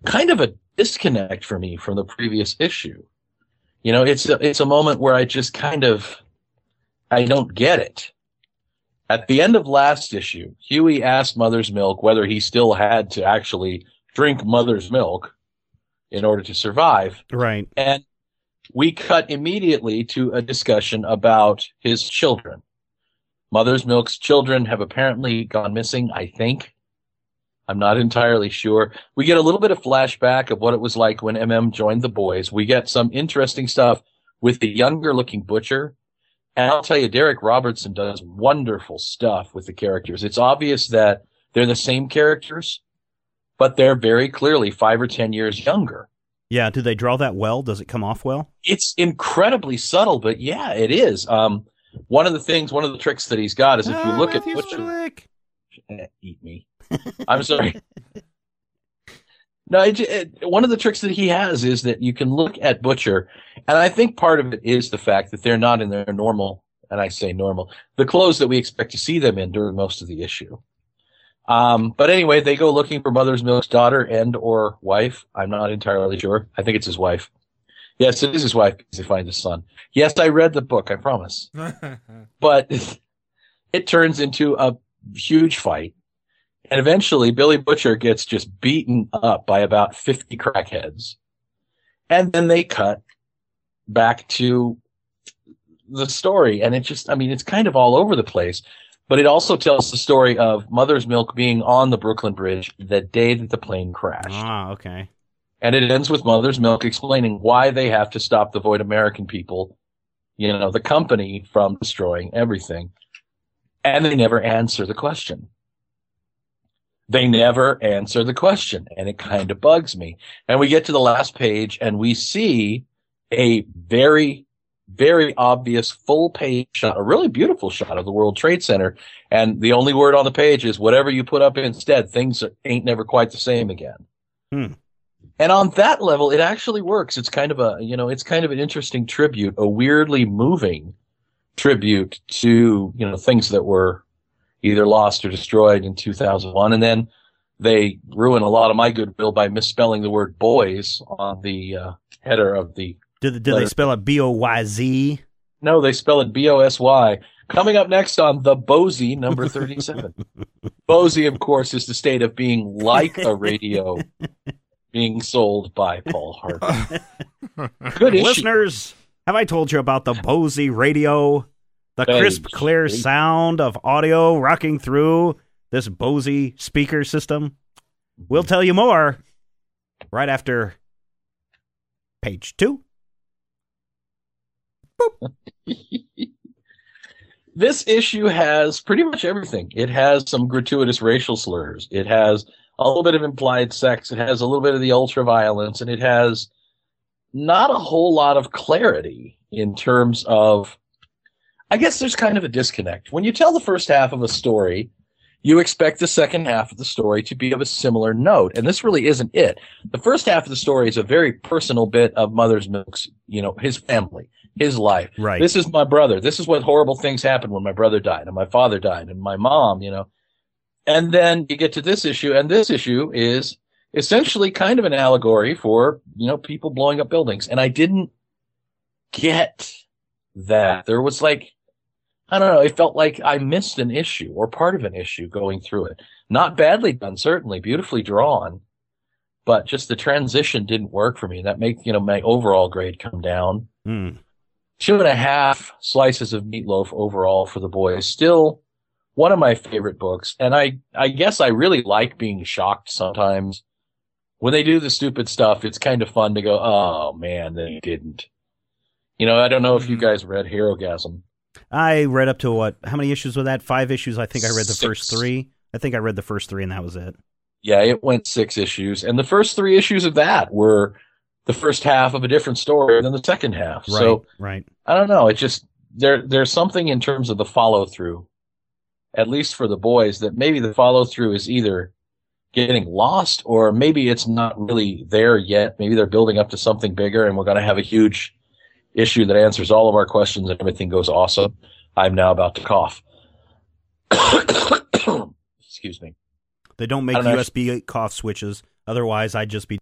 kind of a disconnect for me from the previous issue. You know, it's a, it's a moment where I just kind of, I don't get it. At the end of last issue, Hughie asked Mother's Milk whether he still had to actually drink Mother's Milk in order to survive. Right. And we cut immediately to a discussion about his children. Mother's Milk's children have apparently gone missing, I think. I'm not entirely sure. We get a little bit of flashback of what it was like when MM joined the boys. We get some interesting stuff with the younger looking butcher. And I'll tell you, Darick Robertson does wonderful stuff with the characters. It's obvious that they're the same characters, but they're very clearly five or ten years younger Yeah. Do they draw that well? Does it come off well? it's incredibly subtle, but yeah, it is. Um, one of the things, one of the tricks that he's got is if you Ah, look Matthew at Butcher, eat me. I'm sorry. No, it, it, one of the tricks that he has is that you can look at Butcher, and I think part of it is the fact that they're not in their normal, and I say normal, the clothes that we expect to see them in during most of the issue. Um, but anyway, they go looking for Mother's Milk's daughter and or wife. I'm not entirely sure. I think it's his wife. Yes, it is his wife because they find his son. Yes, I read the book. I promise but it turns into a huge fight. And eventually Billy Butcher gets just beaten up by about 50 crackheads. And then they cut back to the story. And it just, I mean, it's kind of all over the place, but it also tells the story of Mother's Milk being on the Brooklyn Bridge the day that the plane crashed. Ah, okay. And it ends with Mother's Milk explaining why they have to stop the Vought American people, you know, the company from destroying everything. And they never answer the question. They never answer the question. And it kind of bugs me. And we get to the last page and we see a very, very obvious full page shot, a really beautiful shot of the World Trade Center. And the only word on the page is whatever you put up instead, things ain't never quite the same again. Hmm. And on that level, it actually works. It's kind of a, you know, it's kind of an interesting tribute, a weirdly moving tribute to, you know, things that were either lost or destroyed in 2001. And then they ruin a lot of my goodwill by misspelling the word boys on the uh, header of the, Did, did they spell it B O Y Z? no, they spell it B-O-S-Y. Coming up next on the Bosey number 37. Bosey, of course, is the state of being like a radio being sold by Paul Harvey. Good issue. Listeners, have I told you about the Bose radio? The crisp, clear sound of audio rocking through this Bose speaker system? We'll mm-hmm. tell you more right after page two. this issue has pretty much everything. It has some gratuitous racial slurs. It has a little bit of implied sex. It has a little bit of the ultra violence, and it has not a whole lot of clarity in terms of. I guess there's kind of a disconnect. When you tell the first half of a story, you expect the second half of the story to be of a similar note, and this really isn't it. The first half of the story is a very personal bit of Mother's Milk's, you know, his family, his life. Right. This is my brother. This is what horrible things happened when my brother died and my father died and my mom, you know. And then you get to this issue, and this issue is essentially kind of an allegory for, you know, people blowing up buildings. And I didn't get that. There was like, I don't know, it felt like I missed an issue or part of an issue going through it. Not badly done, certainly, beautifully drawn, but just the transition didn't work for me. That made, you know, my overall grade come down. Mm. Two and a half slices of meatloaf overall for the boys. Still one of my favorite books. And I, I guess I really like being shocked sometimes. When they do the stupid stuff, it's kind of fun to go, oh man, they didn't. You know, I don't know if you guys read Herogasm. I read up to what? How many issues was that? Five issues. I think I read the Six. first three. I think I read the first three, and that was it. Yeah, it went six issues. And the first three issues of that were the first half of a different story than the second half. Right. So right. I don't know. It just there there's something in terms of the follow through, at least for the boys, that maybe the follow through is either getting lost or maybe it's not really there yet. Maybe they're building up to something bigger, and we're going to have a huge issue that answers all of our questions and everything goes awesome. I'm now about to cough. Excuse me. They don't make don't. USB cough switches. Otherwise, I'd just be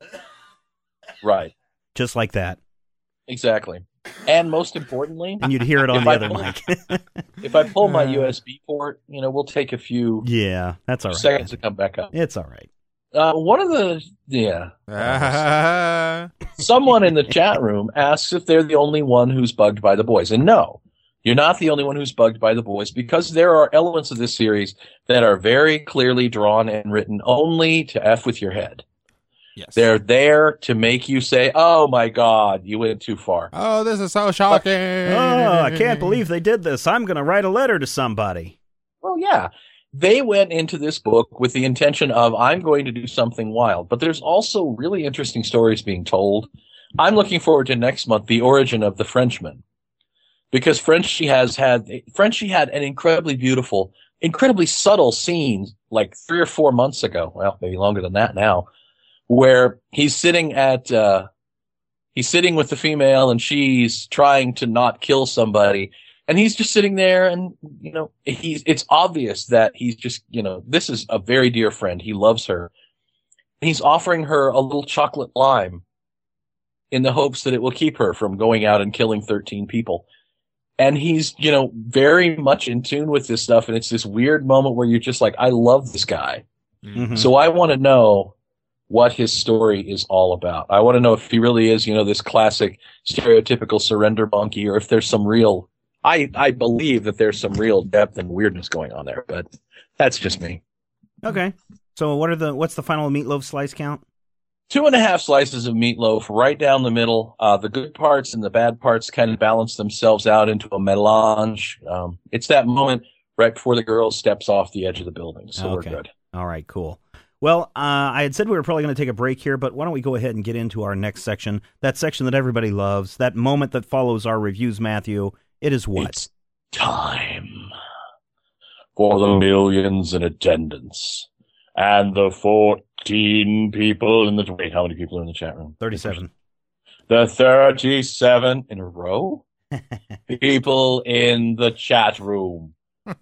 Right. just like that, Exactly. And most importantly, and you'd hear it on the I other pull- mic. if I pull my Uh. USB port, you know, we'll take a few yeah, that's all right. seconds to come back up. It's all right. Uh, one of the yeah, Ah. someone in the chat room asks if they're the only one who's bugged by the boys, and no, you're not the only one who's bugged by the boys because there are elements of this series that are very clearly drawn and written only to f with your head. yes. They're there to make you say, "Oh my God, you went too far." Oh, this is so shocking. Oh, I can't believe they did this. I'm going to write a letter to somebody. Well, yeah. They went into this book with the intention of, I'm going to do something wild. But there's also really interesting stories being told. I'm looking forward to next month, the origin of the Frenchman. Because Frenchie has had, Frenchie had an incredibly beautiful, incredibly subtle scene like three or four months ago. Well, maybe longer than that now, where he's sitting at, uh, he's sitting with the female and she's trying to not kill somebody and he's just sitting there and you know he's it's obvious that he's just you know this is a very dear friend. He loves her. And he's offering her a little chocolate lime in the hopes that it will keep her from going out and killing 13 people. And he's you know very much in tune with this stuff. And it's this weird moment where you're just like i love this guy. Mhm. so I want to know what his story is all about. I want to know if he really is, you know, this classic stereotypical surrender monkey or if there's some real I I believe that there's some real depth and weirdness going on there, but that's just me. Okay. So what are the what's the final meatloaf slice count? Two and a half slices of meatloaf right down the middle. Uh, the good parts and the bad parts kind of balance themselves out into a melange. Um, it's that moment right before the girl steps off the edge of the building. So Okay. we're good. All right, cool. Well, uh, I had said we were probably going to take a break here, but why don't we go ahead and get into our next section? That section that everybody loves, that moment that follows our reviews, Matthew. It is what? It's time for the millions in attendance and the 14 people in the. Wait, how many people are in the chat room? 37. The 37 in a row? people in the chat room.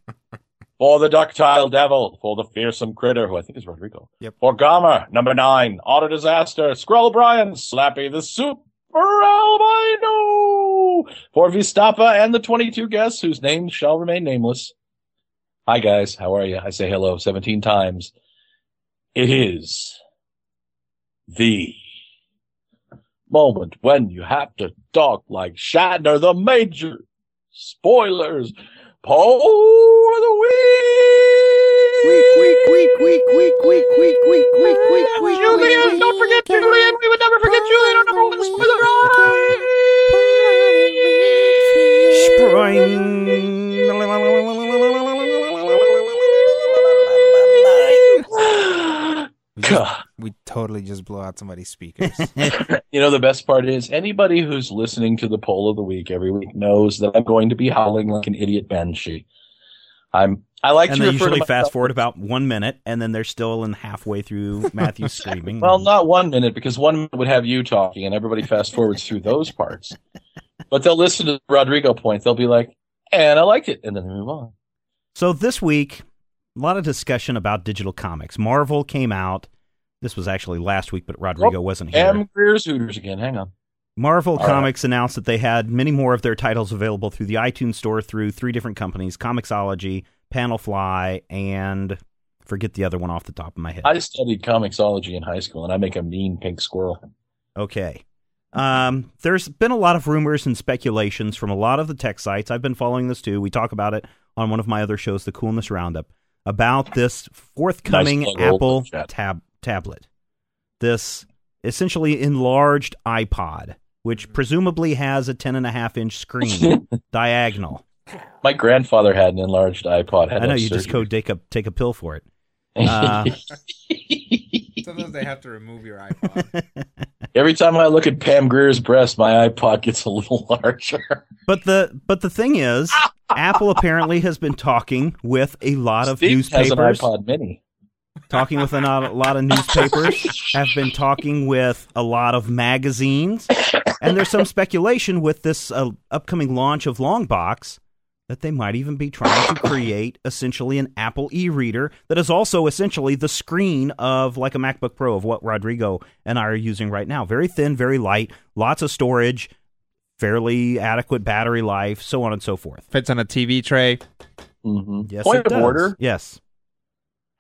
For the ductile devil, for the fearsome critter, who I think is Rodrigo. Yep. For Gomer, number nine, Auto Disaster, Scroll Brian, Slappy the Super Albino, for Vistapa and the 22 guests whose names shall remain nameless. Hi guys, how are you? I say hello 17 times. It is the moment when you have to talk like Shatner, the major spoilers. Poll of the week. Week, week, week, week, week, week, week, week, week, week, week, Julian, don't forget Julian. We would never forget Julian on number one spoiler. God. We totally just blow out somebody's speakers. You know, the best part is anybody who's listening to the poll of the week every week knows that I'm going to be howling like an idiot banshee. I'm, I like And to they refer usually fast forward about one minute, and then they're still in halfway through Matthew screaming. Well, not one minute because one minute would have you talking and everybody fast forwards through those parts. But they'll listen to Rodrigo point. They'll be like, and I liked it. And then they move on. So this week, a lot of discussion about digital comics. Marvel came out. This was actually last week, but Rodrigo Oh, wasn't here. Pam Grier's Hooters again. Hang on. Marvel All right. Comics announced that they had many more of their titles available through the iTunes store through three different companies: Comixology, Panelfly, and forget the other one off the top of my head. I studied comicsology in high school, and I make a mean pink squirrel. Okay. Um, there's been a lot of rumors and speculations from a lot of the tech sites. I've been following this too. We talk about it on one of my other shows, the Coolness Roundup, about this forthcoming Nice Apple tab tablet. This essentially enlarged iPod, which presumably has a ten and a half inch screen diagonal. My grandfather had an enlarged iPod. Had I know no you just go take a take a pill for it. uh, Sometimes they have to remove your iPod. Every time I look at Pam Grier's breast, my iPod gets a little larger. But the but the thing is, Apple apparently has been talking with a lot of Steve has an newspapers. iPod Mini. talking with a lot, a lot of newspapers, have been talking with a lot of magazines, and there's some speculation with this uh, upcoming launch of Longbox that they might even be trying to create essentially an Apple e-reader that is also essentially the screen of like a MacBook Pro of what Rodrigo and I are using right now. Very thin, very light, lots of storage, fairly adequate battery life, so on and so forth. Fits on a TV tray. hmm Yes, Point it of does. order: Yes.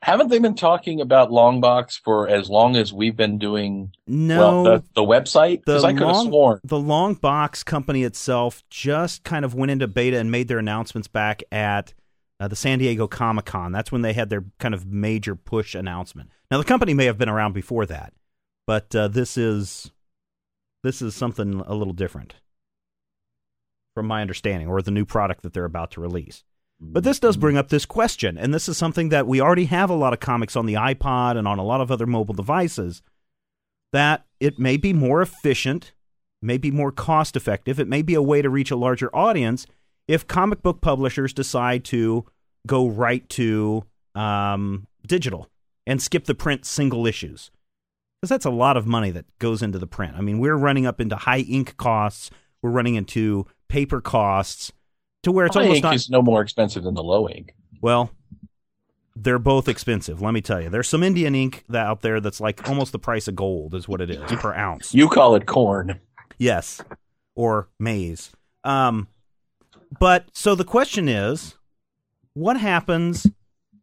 Haven't they been talking about Longbox for as long as we've been doing? No. well, the, the website because the I could have long- sworn. the long box company itself just kind of went into beta and made their announcements back at uh, the San Diego Comic Con. That's when they had their kind of major push announcement. Now the company may have been around before that, but uh, this is this is something a little different, from my understanding, or the new product that they're about to release. But this does bring up this question, and this is something that we already have a lot of comics on the iPod and on a lot of other mobile devices. That it may be more efficient, may be more cost effective, it may be a way to reach a larger audience if comic book publishers decide to go right to um, digital and skip the print single issues. Because that's a lot of money that goes into the print. I mean, we're running up into high ink costs, we're running into paper costs to where it's High almost ink not. is no more expensive than the low ink. Well, they're both expensive. Let me tell you, there's some Indian ink that out there that's like almost the price of gold, is what it is per ounce. You call it corn. Yes, or maize. Um, but so the question is, what happens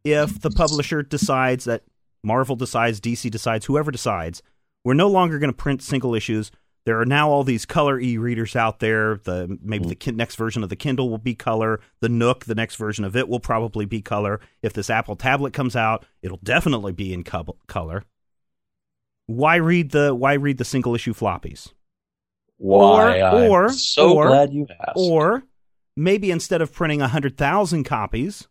if the publisher decides that Marvel decides, DC decides, whoever decides, we're no longer going to print single issues. There are now all these color e-readers out there. The maybe hmm. the ki- next version of the Kindle will be color. The Nook, the next version of it will probably be color. If this Apple tablet comes out, it'll definitely be in co- color. Why read the why read the single issue floppies? Why? I'm or- so or- glad you asked. Or maybe instead of printing 100,000 copies,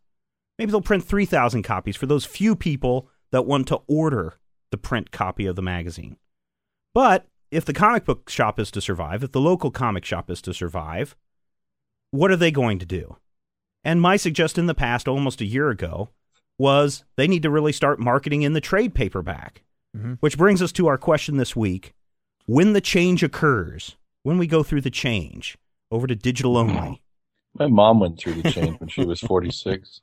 maybe they'll print 3,000 copies for those few people that want to order the print copy of the magazine. But if the comic book shop is to survive, if the local comic shop is to survive, what are they going to do? And my suggestion in the past, almost a year ago, was they need to really start marketing in the trade paperback. Mhm. Which brings us to our question this week. When the change occurs, when we go through the change over to digital only, My mom went through the change when she was 46.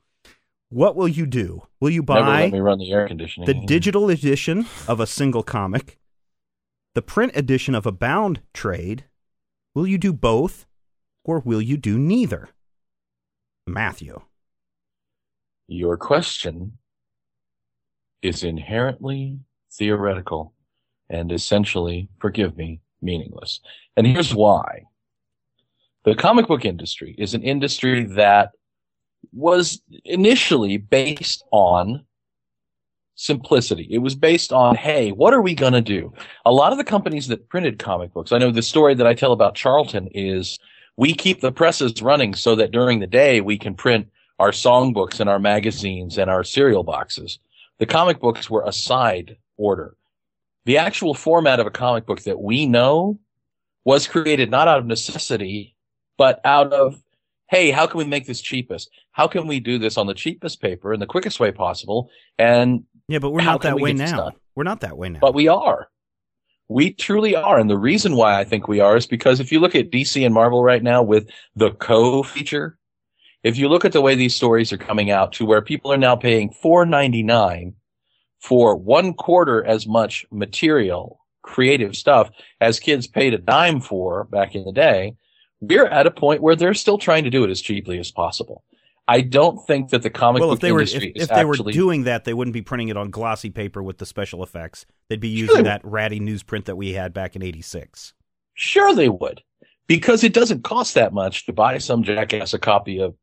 what will you do? Will you Never buy let me run the air conditioning. the digital edition of a single comic, the print edition of a bound trade? Will you do both, or will you do neither? Matthew. Your question is inherently theoretical and essentially, forgive me, meaningless. And here's why. The comic book industry is an industry that was initially based on simplicity. It was based on, hey, what are we going to do? A lot of the companies that printed comic books, I know the story that I tell about Charlton is we keep the presses running so that during the day we can print our songbooks and our magazines and our cereal boxes. The comic books were a side order. The actual format of a comic book that we know was created not out of necessity, but out of, hey, how can we make this cheapest? How can we do this on the cheapest paper in the quickest way possible? And, Yeah, but we're not that we way now. We're not that way now. but we are. We truly are. And the reason why I think we are is because if you look at DC and Marvel right now with the co feature, if you look at the way these stories are coming out to where people are now paying four ninety nine for one quarter as much material, creative stuff as kids paid a dime for back in the day, we're at a point where they're still trying to do it as cheaply as possible. I don't think that the comic well, book if they were if, industry if is they actually were doing that, they wouldn't be printing it on glossy paper with the special effects. They'd be Sure using they that ratty newsprint that we had back in '86. Sure, they would, because it doesn't cost that much to buy some jackass a copy of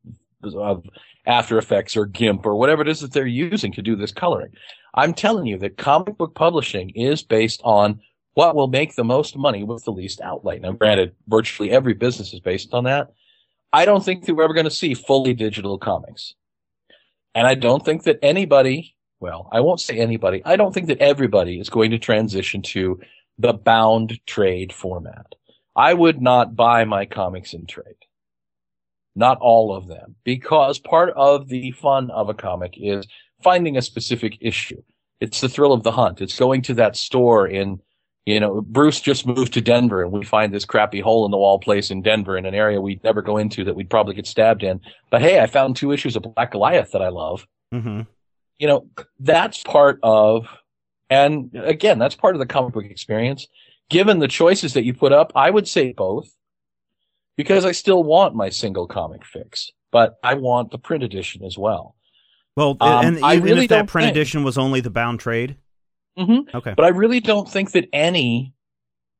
of After Effects or GIMP or whatever it is that they're using to do this coloring. I'm telling you that comic book publishing is based on what will make the most money with the least outlay. Now, granted, virtually every business is based on that. I don't think that we're ever going to see fully digital comics, and I don't think that anybody. Well, I won't say anybody. I don't think that everybody is going to transition to the bound trade format. I would not buy my comics in trade. Not all of them, because part of the fun of a comic is finding a specific issue. It's the thrill of the hunt. It's going to that store in, you know, Bruce just moved to Denver and we find this crappy hole in the wall place in Denver in an area we'd never go into that we'd probably get stabbed in. But hey, I found two issues of Black Goliath that I love Mm-hmm. you know, that's part of, and again, that's part of the comic book experience. Given the choices that you put up, I would say both because I still want my single comic fix, but I want the print edition as well. Well, Um, and even really if that print think- edition was only the bound trade, Mm-hmm. okay. But I really don't think that any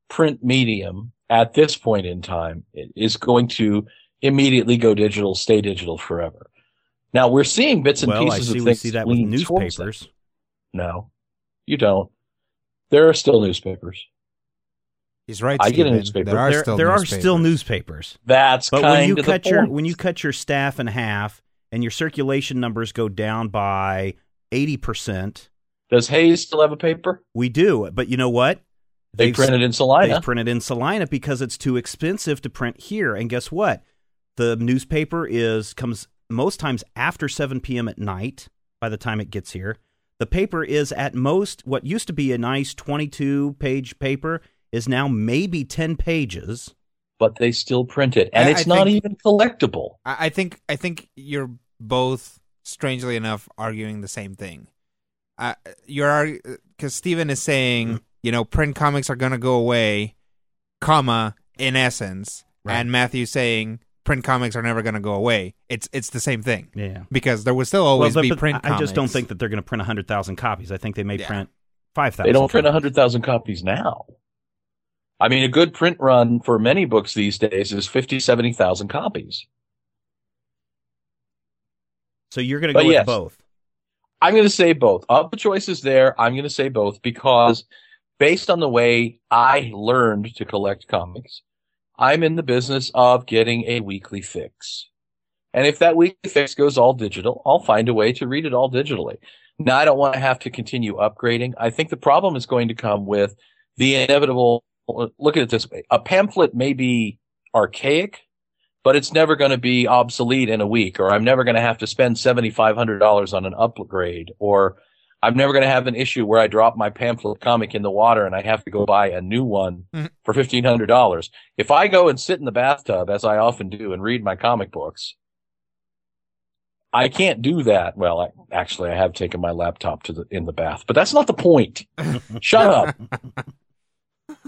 print medium at this point in time is going to immediately go digital, stay digital forever. Now we're seeing bits and well, I pieces see of we things see that with lean towards that. newspapers. No, you don't. There are still newspapers. He's right. I get a newspaper. There are there still there are newspapers. still newspapers. That's But kind when you of cut the your point. when you cut your staff in half and your circulation numbers go down by eighty percent, Does Hays still have a paper? we do. But you know what? They They've- printed in Salina. They printed in Salina because it's too expensive to print here. And guess what? The newspaper is comes most times after 7 p.m. at night by the time it gets here. The paper is at most what used to be a nice 22 page paper is now maybe 10 pages. but they still print it, and I- it's I not think- even collectible. I, I think I think you're both strangely enough arguing the same thing. Uh, you're because Stephen is saying you know print comics are gonna go away, comma in essence, Right. and Matthew's saying print comics are never gonna go away. It's it's the same thing Yeah. because there will still always well, but- be but print. I just don't think that they're going to print 100,000 copies. I think they may Yeah. print 5,000. They don't print copies. hundred thousand copies now. I mean, a good print run for many books these days is 50, 70,000 copies. So you're going to But go with yes. both. I'm going to say both. Of the choices there, I'm going to say both because based on the way I learned to collect comics, I'm in the business of getting a weekly fix. And if that weekly fix goes all digital, I'll find a way to read it all digitally. Now, I don't want to have to continue upgrading. I think the problem is going to come with the inevitable. Look at it this way. A pamphlet may be archaic, but it's never going to be obsolete in a week, or I'm never going to have to spend $7,500 on an upgrade, or I'm never going to have an issue where I drop my pamphlet comic in the water and I have to go buy a new one Mhm. for $1,500. If I go and sit in the bathtub, as I often do, and read my comic books, I can't do that. Well, I, actually, I have taken my laptop to the in the bath, but that's not the point. Shut up.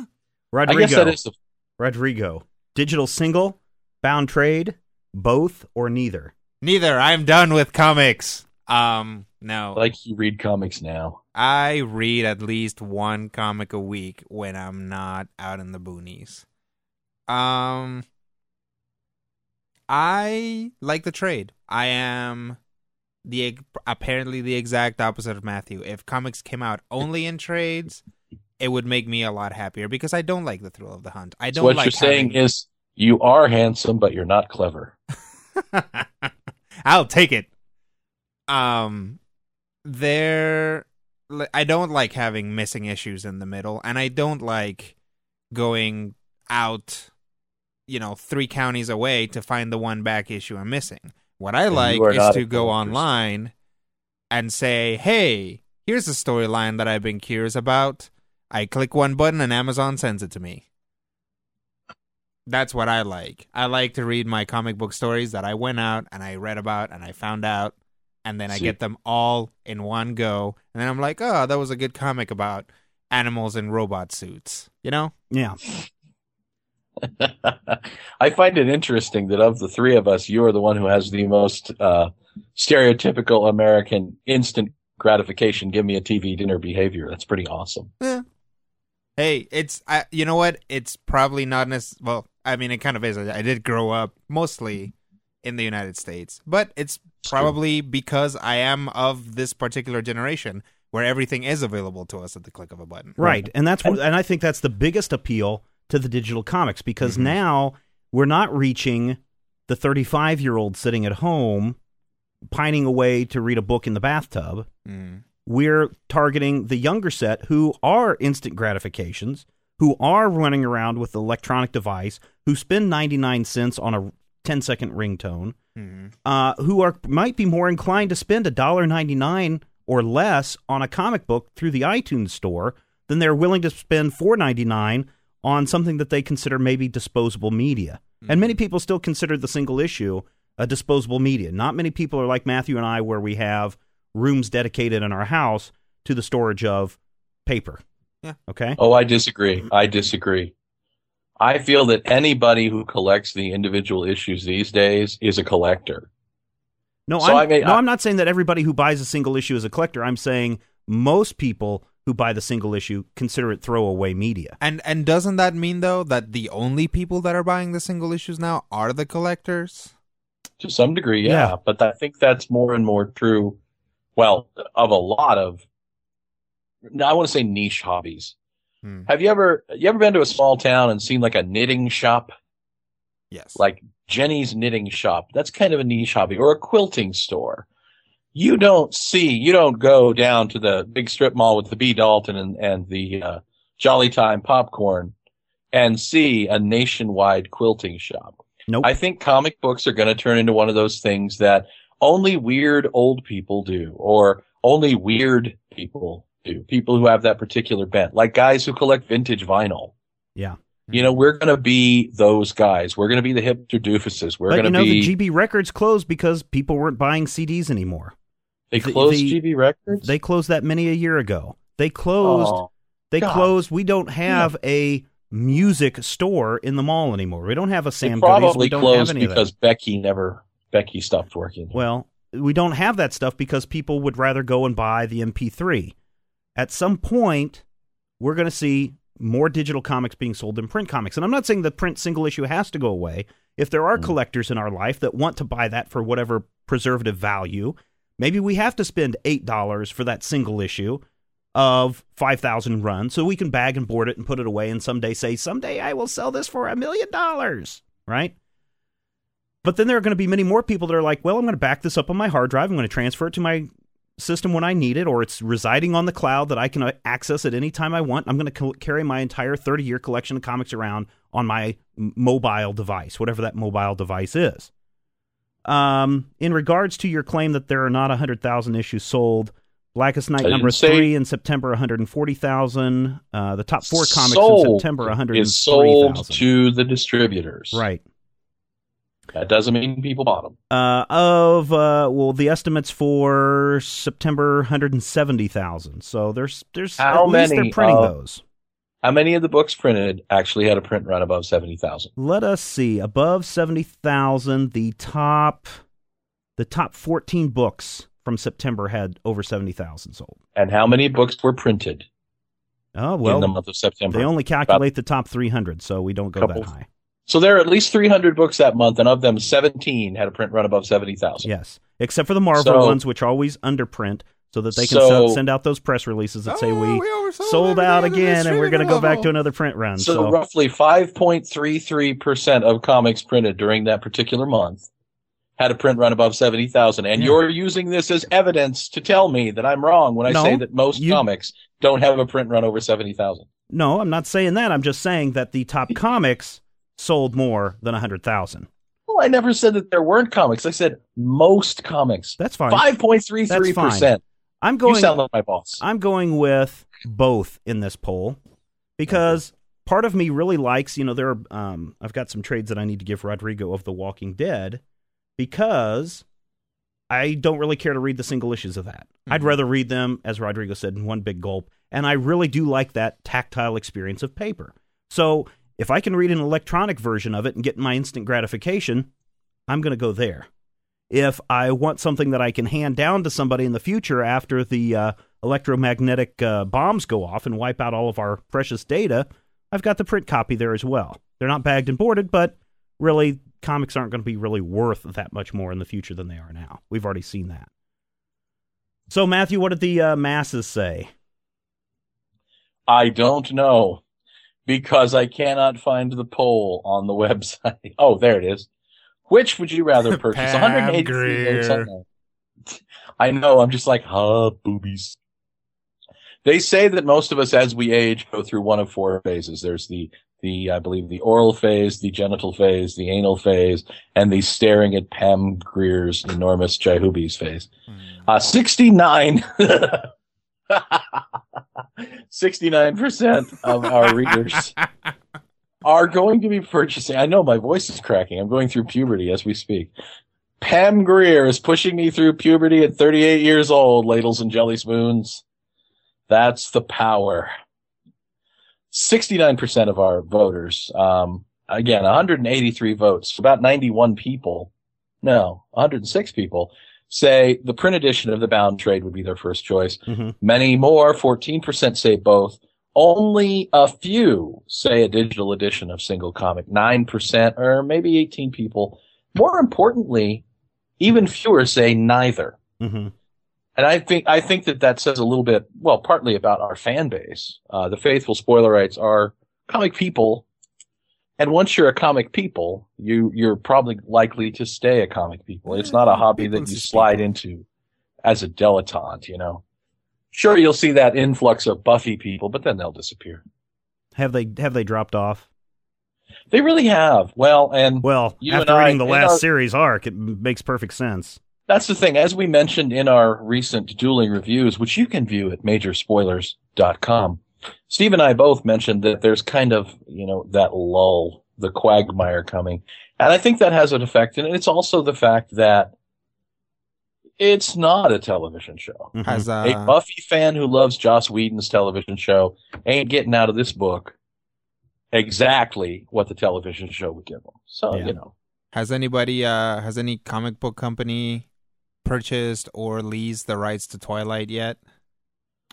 Rodrigo. I guess that is the Rodrigo. Digital single, bound trade, both or neither. neither. I'm done with comics. Um, no, like you read comics now. I read at least one comic a week when I'm not out in the boonies. Um I like the trade. I am the apparently the exact opposite of Matthew. If comics came out only in trades, it would make me a lot happier because I don't like the thrill of the hunt. I don't what like you're saying is you are handsome, but you're not clever. I'll take it. Um, there, I don't like having missing issues in the middle, and I don't like going out, you know, three counties away to find the one back issue I'm missing. What I And like is to go online and say, "Hey, here's a storyline that I've been curious about." I click one button and Amazon sends it to me. That's what I like. I like to read my comic book stories that I went out and I read about and I found out and then I See. get them all in one go, and then I'm like, oh, that was a good comic about animals in robot suits. You know? Yeah. I find it interesting that of the three of us, you are the one who has the most uh, stereotypical American instant gratification. Give me a TV dinner behavior. That's pretty awesome. Hey, it's I, you know what? It's probably not as well. I mean, it kind of is. I, I did grow up mostly in the United States, but it's true. probably because I am of this particular generation where everything is available to us at the click of a button. Right. And that's what, and I think that's the biggest appeal to the digital comics because now we're not reaching the 35 year old sitting at home pining away to read a book in the bathtub. Mm. We're targeting the younger set who are instant gratifications, who are running around with the electronic device, who spend 99 cents on a 10 second ringtone, Mhm. uh, who are might be more inclined to spend $1.99 or less on a comic book through the iTunes store than they're willing to spend $4.99 on something that they consider maybe disposable media. And many people still consider the single issue a disposable media. Not many people are like Matthew and I, where we have rooms dedicated in our house to the storage of paper. Yeah. Okay. Oh, I disagree. I disagree. I feel that anybody who collects the individual issues these days is a collector. No, So I'm, I may- no, I- I'm not saying that everybody who buys a single issue is a collector. I'm saying most people who buy the single issue consider it throwaway media. And and doesn't that mean though that the only people that are buying the single issues now are the collectors? To some degree, yeah, Yeah. but I think that's more and more true. Well, of a lot of, I want to say niche hobbies. Hmm. Have you ever, you ever been to a small town and seen like a knitting shop, Yes. like Jenny's knitting shop? That's kind of a niche hobby, or a quilting store. You don't see, you don't go down to the big strip mall with the B. Dalton and, and the uh, Jolly Time popcorn and see a nationwide quilting shop. Nope. I think comic books are going to turn into one of those things that only weird old people do, or only weird people do. People who have that particular bent, like guys who collect vintage vinyl. yeah. You know, we're going to be those guys. We're going to be the hipster doofuses. We're going you to know, be. the GB records closed because people weren't buying CDs anymore. they closed the- GB Records. They closed that many a year ago. They closed. Oh, they God. closed. We don't have a music store in the mall anymore. We don't have a they Sam Goodies. probably We don't closed have any because Becky never. Becky stopped working. Well, we don't have that stuff because people would rather go and buy the MP3. At some point, we're going to see more digital comics being sold than print comics. And I'm not saying the print single issue has to go away. If there are hmm. collectors in our life that want to buy that for whatever preservative value, maybe we have to spend $8 for that single issue of 5,000 runs so we can bag and board it and put it away and someday say, someday I will sell this for a million dollars, right? But then there are going to be many more people that are like, well, I'm going to back this up on my hard drive. I'm going to transfer it to my system when I need it, or it's residing on the cloud that I can uh, access at any time I want. I'm going to carry my entire 30 year collection of comics around on my mobile device, whatever that mobile device is. Um, in regards to your claim that there are not 100,000 issues sold, Blackest Night number three in September, 140,000. Uh, the top four comics in September, is sold 103,000. to the distributors. Right. That doesn't mean people bought them. Uh, of uh, well, the estimates for September, 170,000. So there's there's How least they're many printing of- those. How many of the books printed actually had a print run above seventy thousand? Let us see. Above 70,000, the top the top 14 books from September had over 70,000 sold. And how many books were printed Oh, well, in the month of September? they only calculate the top 300, so we don't go Couple- that high. So there are at least three hundred books that month, and of them, seventeen had a print run above seventy thousand. Yes, except for the Marvel So- ones, which always underprint, so that they can So- se- send out those press releases that say Oh, we, oversold sold out again, and we're going to go back to another print run. So, So, roughly five point three three percent of comics printed during that particular month had a print run above seventy thousand, and Yeah. you're using this as evidence to tell me that I'm wrong when I No, say that most you- comics don't have a print run over seventy thousand. no, I'm not saying that. I'm just saying that the top comics sold more than 100,000. Well, I never said that there weren't comics. I said most comics. That's fine. Five point three three percent. I'm going You sound like my boss. I'm going with both in this poll because part of me really likes, you know, there are um I've got some trades that I need to give Rodrigo of The Walking Dead because I don't really care to read the single issues of that. I'd Mhm. rather read them, as Rodrigo said, in one big gulp. And I really do like that tactile experience of paper. So if I can read an electronic version of it and get my instant gratification, I'm going to go there. If I want something that I can hand down to somebody in the future after the uh, electromagnetic uh, bombs go off and wipe out all of our precious data, I've got the print copy there as well. They're not bagged and boarded, but really, comics aren't going to be really worth that much more in the future than they are now. We've already seen that. So, Matthew, what did the uh, masses say? I don't know because I cannot find the poll on the website. Oh, there it is. Which would you rather purchase? Pam 183 votes on Grier. that. I know. I'm just like, huh, boobies. They say that most of us, as we age, go through one of four phases. There's the, the, I believe, the oral phase, the genital phase, the anal phase, and the staring at Pam Grier's enormous jihubis phase. Hmm. Uh, 69. 69% of our readers are going to be purchasing. I know my voice is cracking. I'm going through puberty as we speak. Pam Grier is pushing me through puberty at 38 years old, ladles and jelly spoons. That's the power. 69% of our voters, um, again, 183 votes, about 91 people, no, 106 people say the print edition of the bound trade would be their first choice. Mhm. Many more, 14% say both. Only a few say a digital edition of single comic. 9% or maybe 18 people. More importantly, even fewer say neither. hmm And I think I think that that says a little bit, well, partly about our fan base. Uh, the faithful spoilerites are comic people, and once you're a comic people, you you're probably likely to stay a comic people. It's not a hobby that you slide into as a dilettante. You know, sure you'll see that influx of Buffy people, but then they'll disappear. Have they have they dropped off? They really have. Well, and Well, after and I- the last our- series arc, it makes perfect sense. That's the thing. As we mentioned in our recent dueling reviews, which you can view at majorspoilers.com, Steve and I both mentioned that there's kind of, you know, that lull, the quagmire coming. And I think that has an effect. And it's also the fact that it's not a television show. Mhm. Has uh, a Buffy fan who loves Joss Whedon's television show ain't getting out of this book exactly what the television show would give them. So, Yeah. you know. has anybody uh has any comic book company purchased or leased the rights to Twilight yet?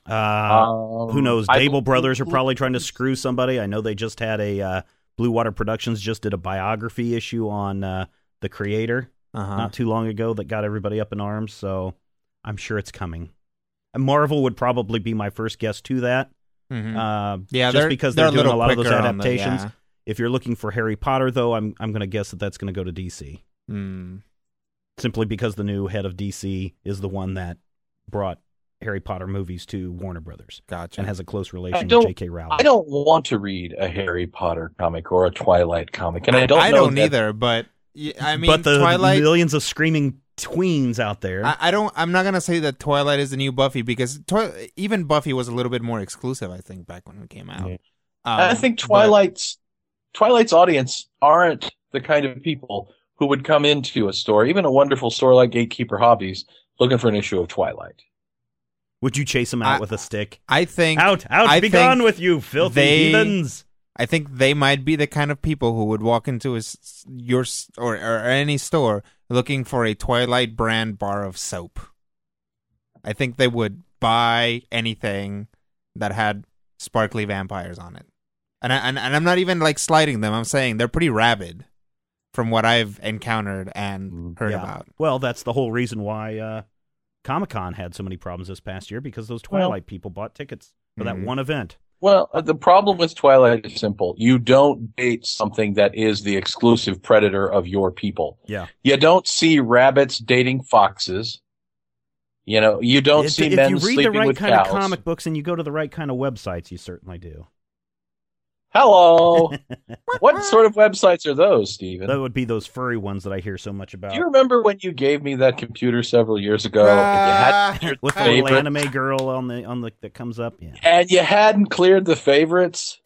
Uh, Um, who knows? I Dable believe- Brothers are probably trying to screw somebody. I know they just had a uh, Blue Water Productions just did a biography issue on uh, the creator Uh-huh. not too long ago that got everybody up in arms. So I'm sure it's coming. And Marvel would probably be my first guess to that. Mhm. Uh, yeah, just they're, because they're they're, doing little a lot of those quicker on the- adaptations. yeah. If you're looking for Harry Potter, though, I'm I'm going to guess that that's going to go to DC Mm. simply because the new head of DC is the one that brought Harry Potter movies to Warner Brothers Gotcha. and has a close relation don't- with J.K. Rowling. I don't want to read a Harry Potter comic or a Twilight comic, and I don't. I know don't that- either, but y- I mean, but the Twilight. millions of screaming tweens out there. I, I don't. I'm not gonna say that Twilight is the new Buffy because Twi- even Buffy was a little bit more exclusive. I think back when it came out. Yeah. Um, I think but- Twilight's Twilight's audience aren't the kind of people who would come into a store, even a wonderful store like Gatekeeper Hobbies, looking for an issue of Twilight. Would you chase them out I- with a stick? I think Out, out, I be think gone with you, filthy they- heathens! I think they might be the kind of people who would walk into a s- your or, or any store looking for a Twilight brand bar of soap. I think they would buy anything that had sparkly vampires on it. And I, and, and I'm not even like sliding them. I'm saying they're pretty rabid from what I've encountered and Mm. heard Yeah. about. Well, that's the whole reason why uh, Comic Con had so many problems this past year because those Well- Twilight people bought tickets for that Mhm. one event. Well, uh, the problem with Twilight is simple. You don't date something that is the exclusive predator of your people. Yeah. You don't see rabbits dating foxes. You know, you don't if, see if men you read the right kind cows. of comic books and you go to the right kind of websites, you certainly do. Hello. what sort of websites are those, Stephen? That would be those furry ones that I hear so much about. Do you remember when you gave me that computer several years ago and you ah, had your With the little anime girl on the on the that comes up, yeah. and you hadn't cleared the favorites?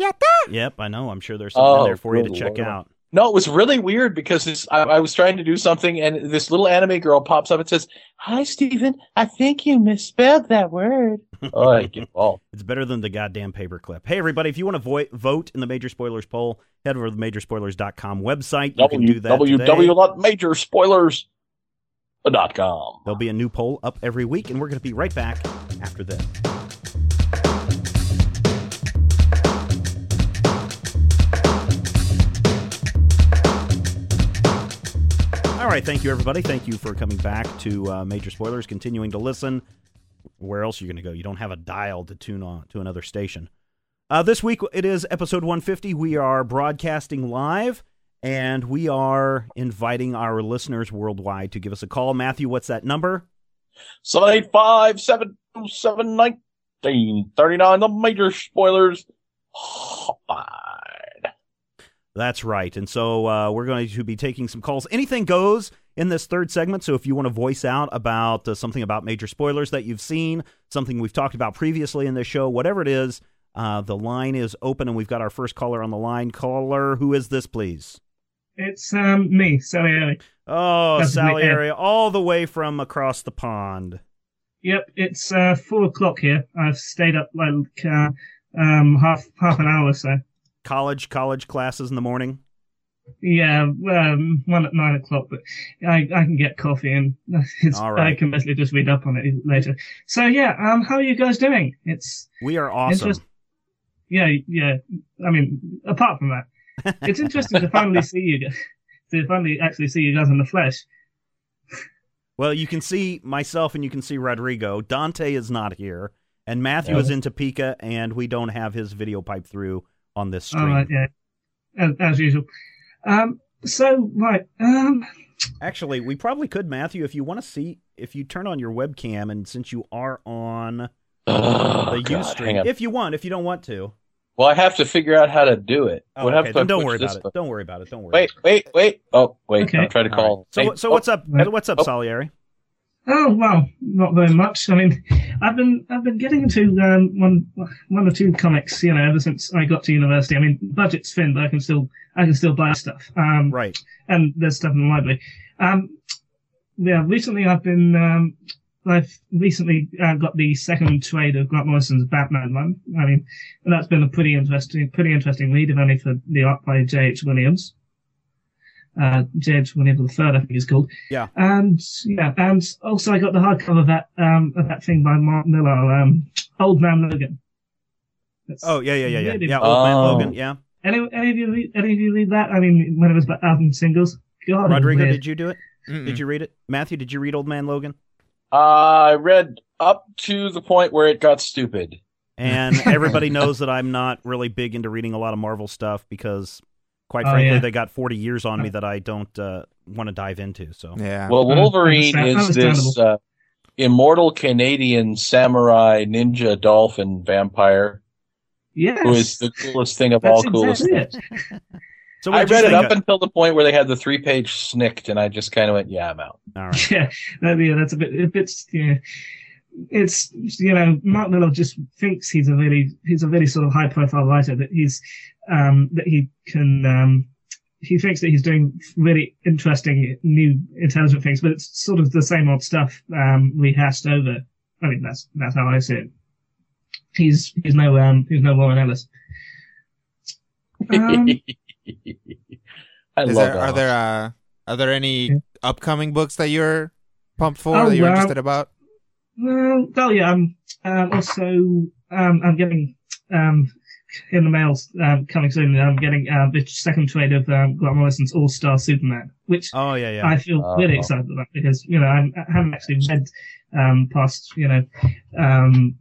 Yep, I know. I'm sure there's something Oh, there for you to check Lord. out. No, it was really weird because this, I, I was trying to do something and this little anime girl pops up and says, Hi, Stephen. I think you misspelled that word. oh, I get involved. It's better than the goddamn paperclip. Hey, everybody, if you want to vo- vote in the Major Spoilers poll, head over to the majorspoilers.com website. You can do that www.majorspoilers.com. There'll be a new poll up every week, and we're going to be right back after this. All right, thank you, everybody. Thank you for coming back to uh, Major Spoilers, continuing to listen. Where else are you going to go? You don't have a dial to tune on to another station. Uh, this week it is episode 150. We are broadcasting live, and we are inviting our listeners worldwide to give us a call. Matthew, what's that number? 785 727 1939. The major spoilers. That's right. And so uh, we're going to be taking some calls. Anything goes in this third segment. So if you want to voice out about uh, something about major spoilers that you've seen, something we've talked about previously in this show, whatever it is, uh, the line is open, and we've got our first caller on the line. Caller, who is this, please? It's um me, Sally. Oh, That's Sally area, all the way from across the pond. Yep, it's uh four o'clock here. I've stayed up like uh, um half half an hour or so. College, college classes in the morning. Yeah, um, one at nine o'clock, but I I can get coffee and it's, All right. I can basically just read up on it later. So yeah, um, how are you guys doing? It's We are awesome. Interest- yeah, yeah. I mean, apart from that, it's interesting to finally see you guys, to finally actually see you guys in the flesh. Well, you can see myself and you can see Rodrigo. Dante is not here, and Matthew No. is in Topeka, and we don't have his video pipe through on this stream. right, yeah, as, as usual. Um, so right, um, Actually, we probably could, Matthew, if you want to see if you turn on your webcam, and since you are on Oh, the God, Ustream, if you want, if you don't want to, Well, I have to figure out how to do it. oh, what okay, happens if I then don't worry about it. button? Don't worry about it. Don't worry. Wait, wait, wait. Oh, wait. Okay. I'm trying to All right. call. So, Hey, so oh, what's up? Right. What's up, Oh. Salieri? Oh well, not very much. I mean, I've been I've been getting into um, one one or two comics, you know, ever since I got to university. I mean, budget's thin, but I can still I can still buy stuff. Um, Right. and there's stuff in the library. Um, yeah, recently I've been um, I've recently uh, got the second trade of Grant Morrison's Batman one. I mean, and that's been a pretty interesting pretty interesting read, if only for the art by J.H. Williams. Uh, J.H. Williams the third, I think it's called. Yeah. And yeah, and also I got the hardcover of that um of that thing by Mark Millar, um, Old Man Logan. That's Oh yeah, yeah, yeah, yeah. Yeah, old man Oh. Logan. Yeah. Any, any of you read, any of you read that? I mean, when it was about album singles. God, it Rodrigo, did you do it? Mm-mm. Did you read it? Matthew, did you read Old Man Logan? I read up to the point where it got stupid. And everybody knows that I'm not really big into reading a lot of Marvel stuff because, quite Oh, frankly, yeah. they got 40 years on me that I don't uh, want to dive into. So Yeah. Well, Uh, Wolverine is this uh, immortal Canadian samurai ninja dolphin vampire Yes. who is the coolest thing of That's all coolest. exactly it. So I read it up of- until the point where they had the three page snicked, and I just kind of went, "Yeah, I'm out." All right. Yeah, that, yeah, that's a bit, a bit, yeah. It's you know, Mark Millar just thinks he's a really, he's a really sort of high profile writer that he's, um, that he can, um, he thinks that he's doing really interesting, new, intelligent things, but it's sort of the same old stuff, um, rehashed over. I mean, that's that's how I see it. He's he's no um he's no Warren Ellis. Um, I Is love there, that. are there uh, are there any Yeah. upcoming books that you're pumped for Oh, that you're well. interested about? Well, oh yeah. Um, um, also, um, I'm getting um in the mail um, coming soon. I'm getting um, the second trade of um, Grant Morrison's All Star Superman, which Oh yeah, yeah. I feel really Oh. excited about because you know I'm, I haven't actually read um past you know um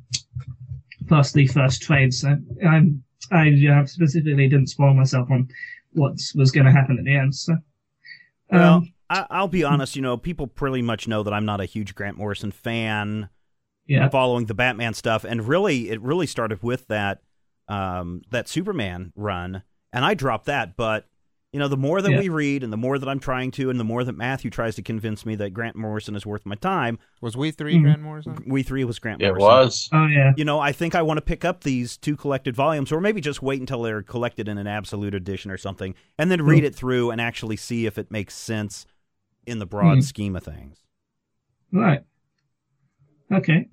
past the first trade, so I'm I uh, specifically didn't spoil myself on what was going to happen at the end. So. Well, Um, I, I'll be honest. You know, people pretty much know that I'm not a huge Grant Morrison fan. yeah. Following the Batman stuff, and really, it really started with that um, that Superman run, and I dropped that. But You know, the more that Yeah. we read and the more that I'm trying to, and the more that Matthew tries to convince me that Grant Morrison is worth my time, Was we 3 Mhm. Grant Morrison? we three was Grant Morrison. It Morrison. was. Oh yeah. You know, I think I want to pick up these two collected volumes, or maybe just wait until they're collected in an absolute edition or something, and then read Hmm. it through and actually see if it makes sense in the broad Hmm. scheme of things. Right. Okay.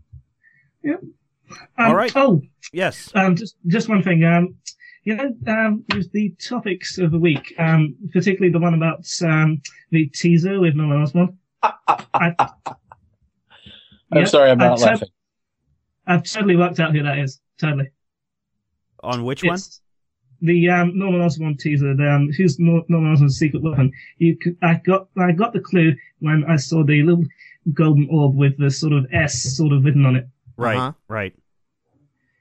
Yep. Um, All right. Oh, Yes. um, just just one thing. Um, you know, um, with the topics of the week, um, particularly the one about um the teaser with Norman Osborn. I, I'm Yeah, sorry, I'm I not laughing. I've totally worked out who that is. Totally. On which one? It's the um, Norman Osborn teaser. The, um, who's Nor- Norman Osborn's secret weapon? You, could, I got, I got the clue when I saw the little golden orb with the sort of S sort of written on it. Right. Uh-huh. Right.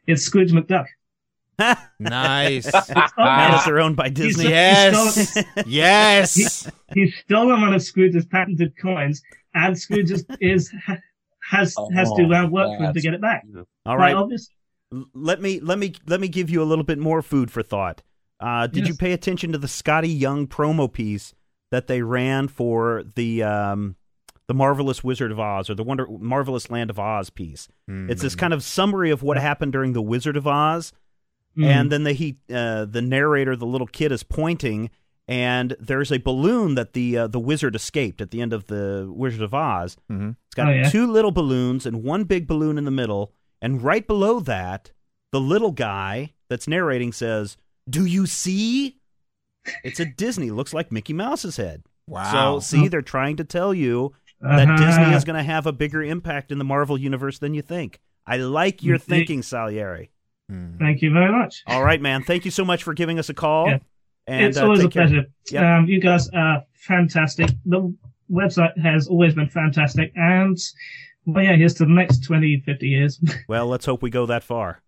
It's Scrooge McDuck. Nice. It's now obvious. that they're owned by Disney. yes. yes. He stole one of Scrooge's patented coins, and Scrooge is, is ha- has has to uh, work for him to get it back. All Quite right. obvious. L- Let me let me let me give you a little bit more food for thought. Uh, did you pay attention to the Skottie Young promo piece that they ran for the um, the Marvelous Wizard of Oz or the Wonder Marvelous Land of Oz piece? It's this kind of summary of what happened during the Wizard of Oz, Mm. and then the he uh, the narrator, the little kid, is pointing, and there's a balloon that the uh, the wizard escaped at the end of the Wizard of Oz. Mhm. It's got Oh, yeah. two little balloons and one big balloon in the middle, and right below that, the little guy that's narrating says, "Do you see?" It's a Disney. Looks like Mickey Mouse's head. Wow. So see, they're trying to tell you that Uh-huh. Disney is going to have a bigger impact in the Marvel universe than you think. I like your Mhm. thinking, Salieri. Hmm. Thank you very much. All right, man. Thank you so much for giving us a call. Yeah. And it's uh, always a care. pleasure. Yep. Um, you guys are fantastic. The website has always been fantastic, and well, yeah, here's to the next 20, 50 years. Well, let's hope we go that far.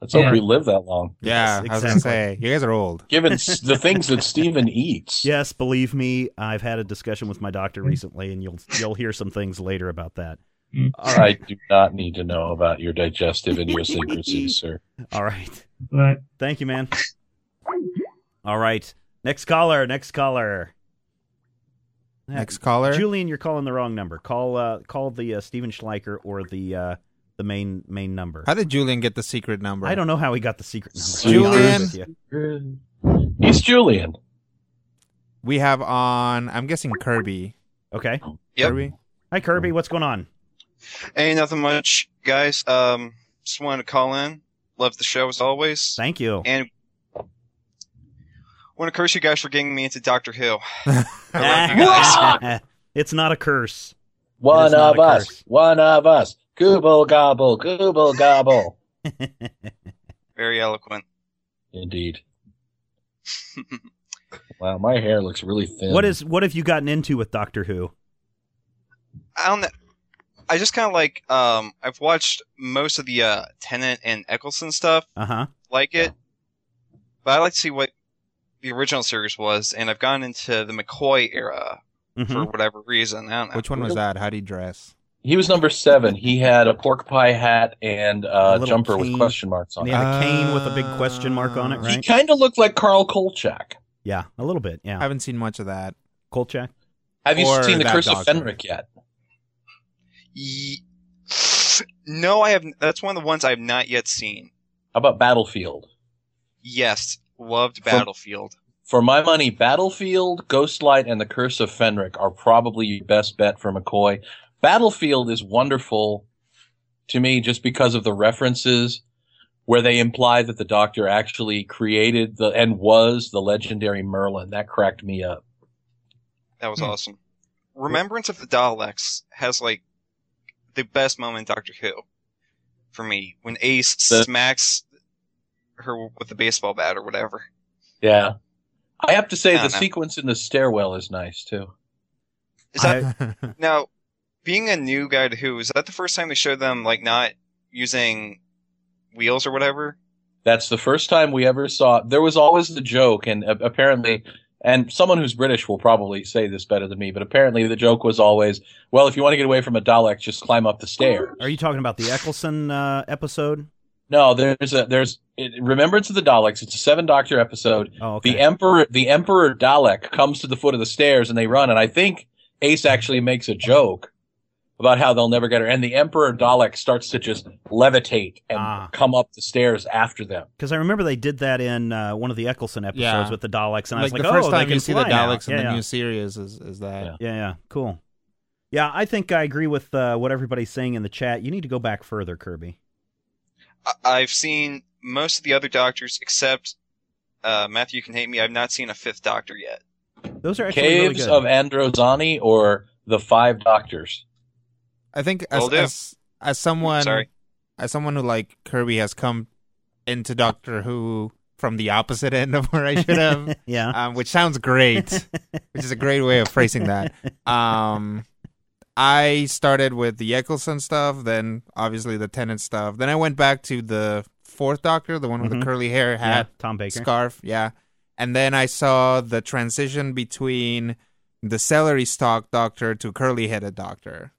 Let's hope Yeah. we live that long. Yeah, Yes, I was gonna exactly. say you guys are old. Given the things that Stephen eats. Yes, believe me, I've had a discussion with my doctor Mm. recently, and you'll you'll hear some things later about that. Mm. All I do not need to know about your digestive idiosyncrasies, sir. All right. All right. right. Thank you, man. All right, next caller. Next caller. Next caller. Julian, you're calling the wrong number. Call uh, call the uh, Stephen Schleicher or the uh, the main main number. How did Julian get the secret number? I don't know how he got the secret number. to Julian. He's Julian. We have on. I'm guessing Kirby. Okay. Yep. Kirby. Hi, Kirby. What's going on? Hey, nothing much, guys. Um, just wanted to call in. Love the show as always. Thank you. And want to curse you guys for getting me into Doctor Who. I love you guys. it's not a curse. One of a us. curse. One of us. Gooble gobble. Gooble gobble. Very eloquent. Indeed. Wow, my hair looks really thin. What is what have you gotten into with Doctor Who? I don't know. I just kind of like. Um, I've watched most of the uh, Tennant and Eccleston stuff. Uh huh. Like it, but I like to see what the original series was, and I've gone into the McCoy era for hmm whatever reason. I don't know. Which one was that? How do he dress? He was number seven. He had a pork pie hat and A a little jumper with question marks on And he it. had a cane with a big question mark on it, Right? He kind of looked like Carl Kolchak. Yeah, a little bit. Yeah, I haven't seen much of that. Kolchak. Have you Or seen The that Curse of. Fenric yet? Ye- No, I have. That's one of the ones I have not yet seen. How about Battlefield? Yes, loved From- Battlefield. For my money, Battlefield, Ghostlight, and The Curse of Fenric are probably your best bet for McCoy. Battlefield is wonderful to me just because of the references where they imply that the Doctor actually created the and was the legendary Merlin. That cracked me up. That was Hmm. awesome. Remembrance of the Daleks has like the best moment in Doctor Who for me when Ace The- smacks her with the baseball bat or whatever. Yeah. I have to say the know. sequence in the stairwell is nice too. Is that now? Being a new guy to Who, is that the first time they showed them like not using wheels or whatever? That's the first time we ever saw. There was always the joke, and uh, apparently, and someone who's British will probably say this better than me, but apparently the joke was always, well, if you want to get away from a Dalek, just climb up the stairs. Are you talking about the Eccleston uh, episode? No, there's a there's it, Remembrance of the Daleks. It's a seven Doctor episode. Oh, okay. The Emperor the Emperor Dalek comes to the foot of the stairs and they run. And I think Ace actually makes a joke about how they'll never get her. And the Emperor Dalek starts to just levitate and Ah. come up the stairs after them. Because I remember they did that in uh, one of the Eccleston episodes Yeah. with the Daleks, and I was like like, the first oh, they time can you see the fly now. Daleks in yeah, the yeah. new series is is that. Yeah. Yeah, yeah, cool. Yeah, I think I agree with uh, what everybody's saying in the chat. You need to go back further, Kirby. I- I've seen most of the other Doctors except uh, Matthew can hate me. I've not seen a fifth Doctor yet. Those are actually really Caves good. of Androzani or the Five Doctors. I think as, Will as as someone Sorry. as someone who like Kirby has come into Doctor Who from the opposite end of where I should have, yeah. um, which sounds great, which is a great way of phrasing that. Um, I started with the Eccleston stuff, then obviously the Tennant stuff. Then I went back to the fourth Doctor, the one with Mhm. the curly hair, yeah, hat, Tom Baker. scarf, yeah. And then I saw the transition between the celery stalk Doctor to curly headed Doctor.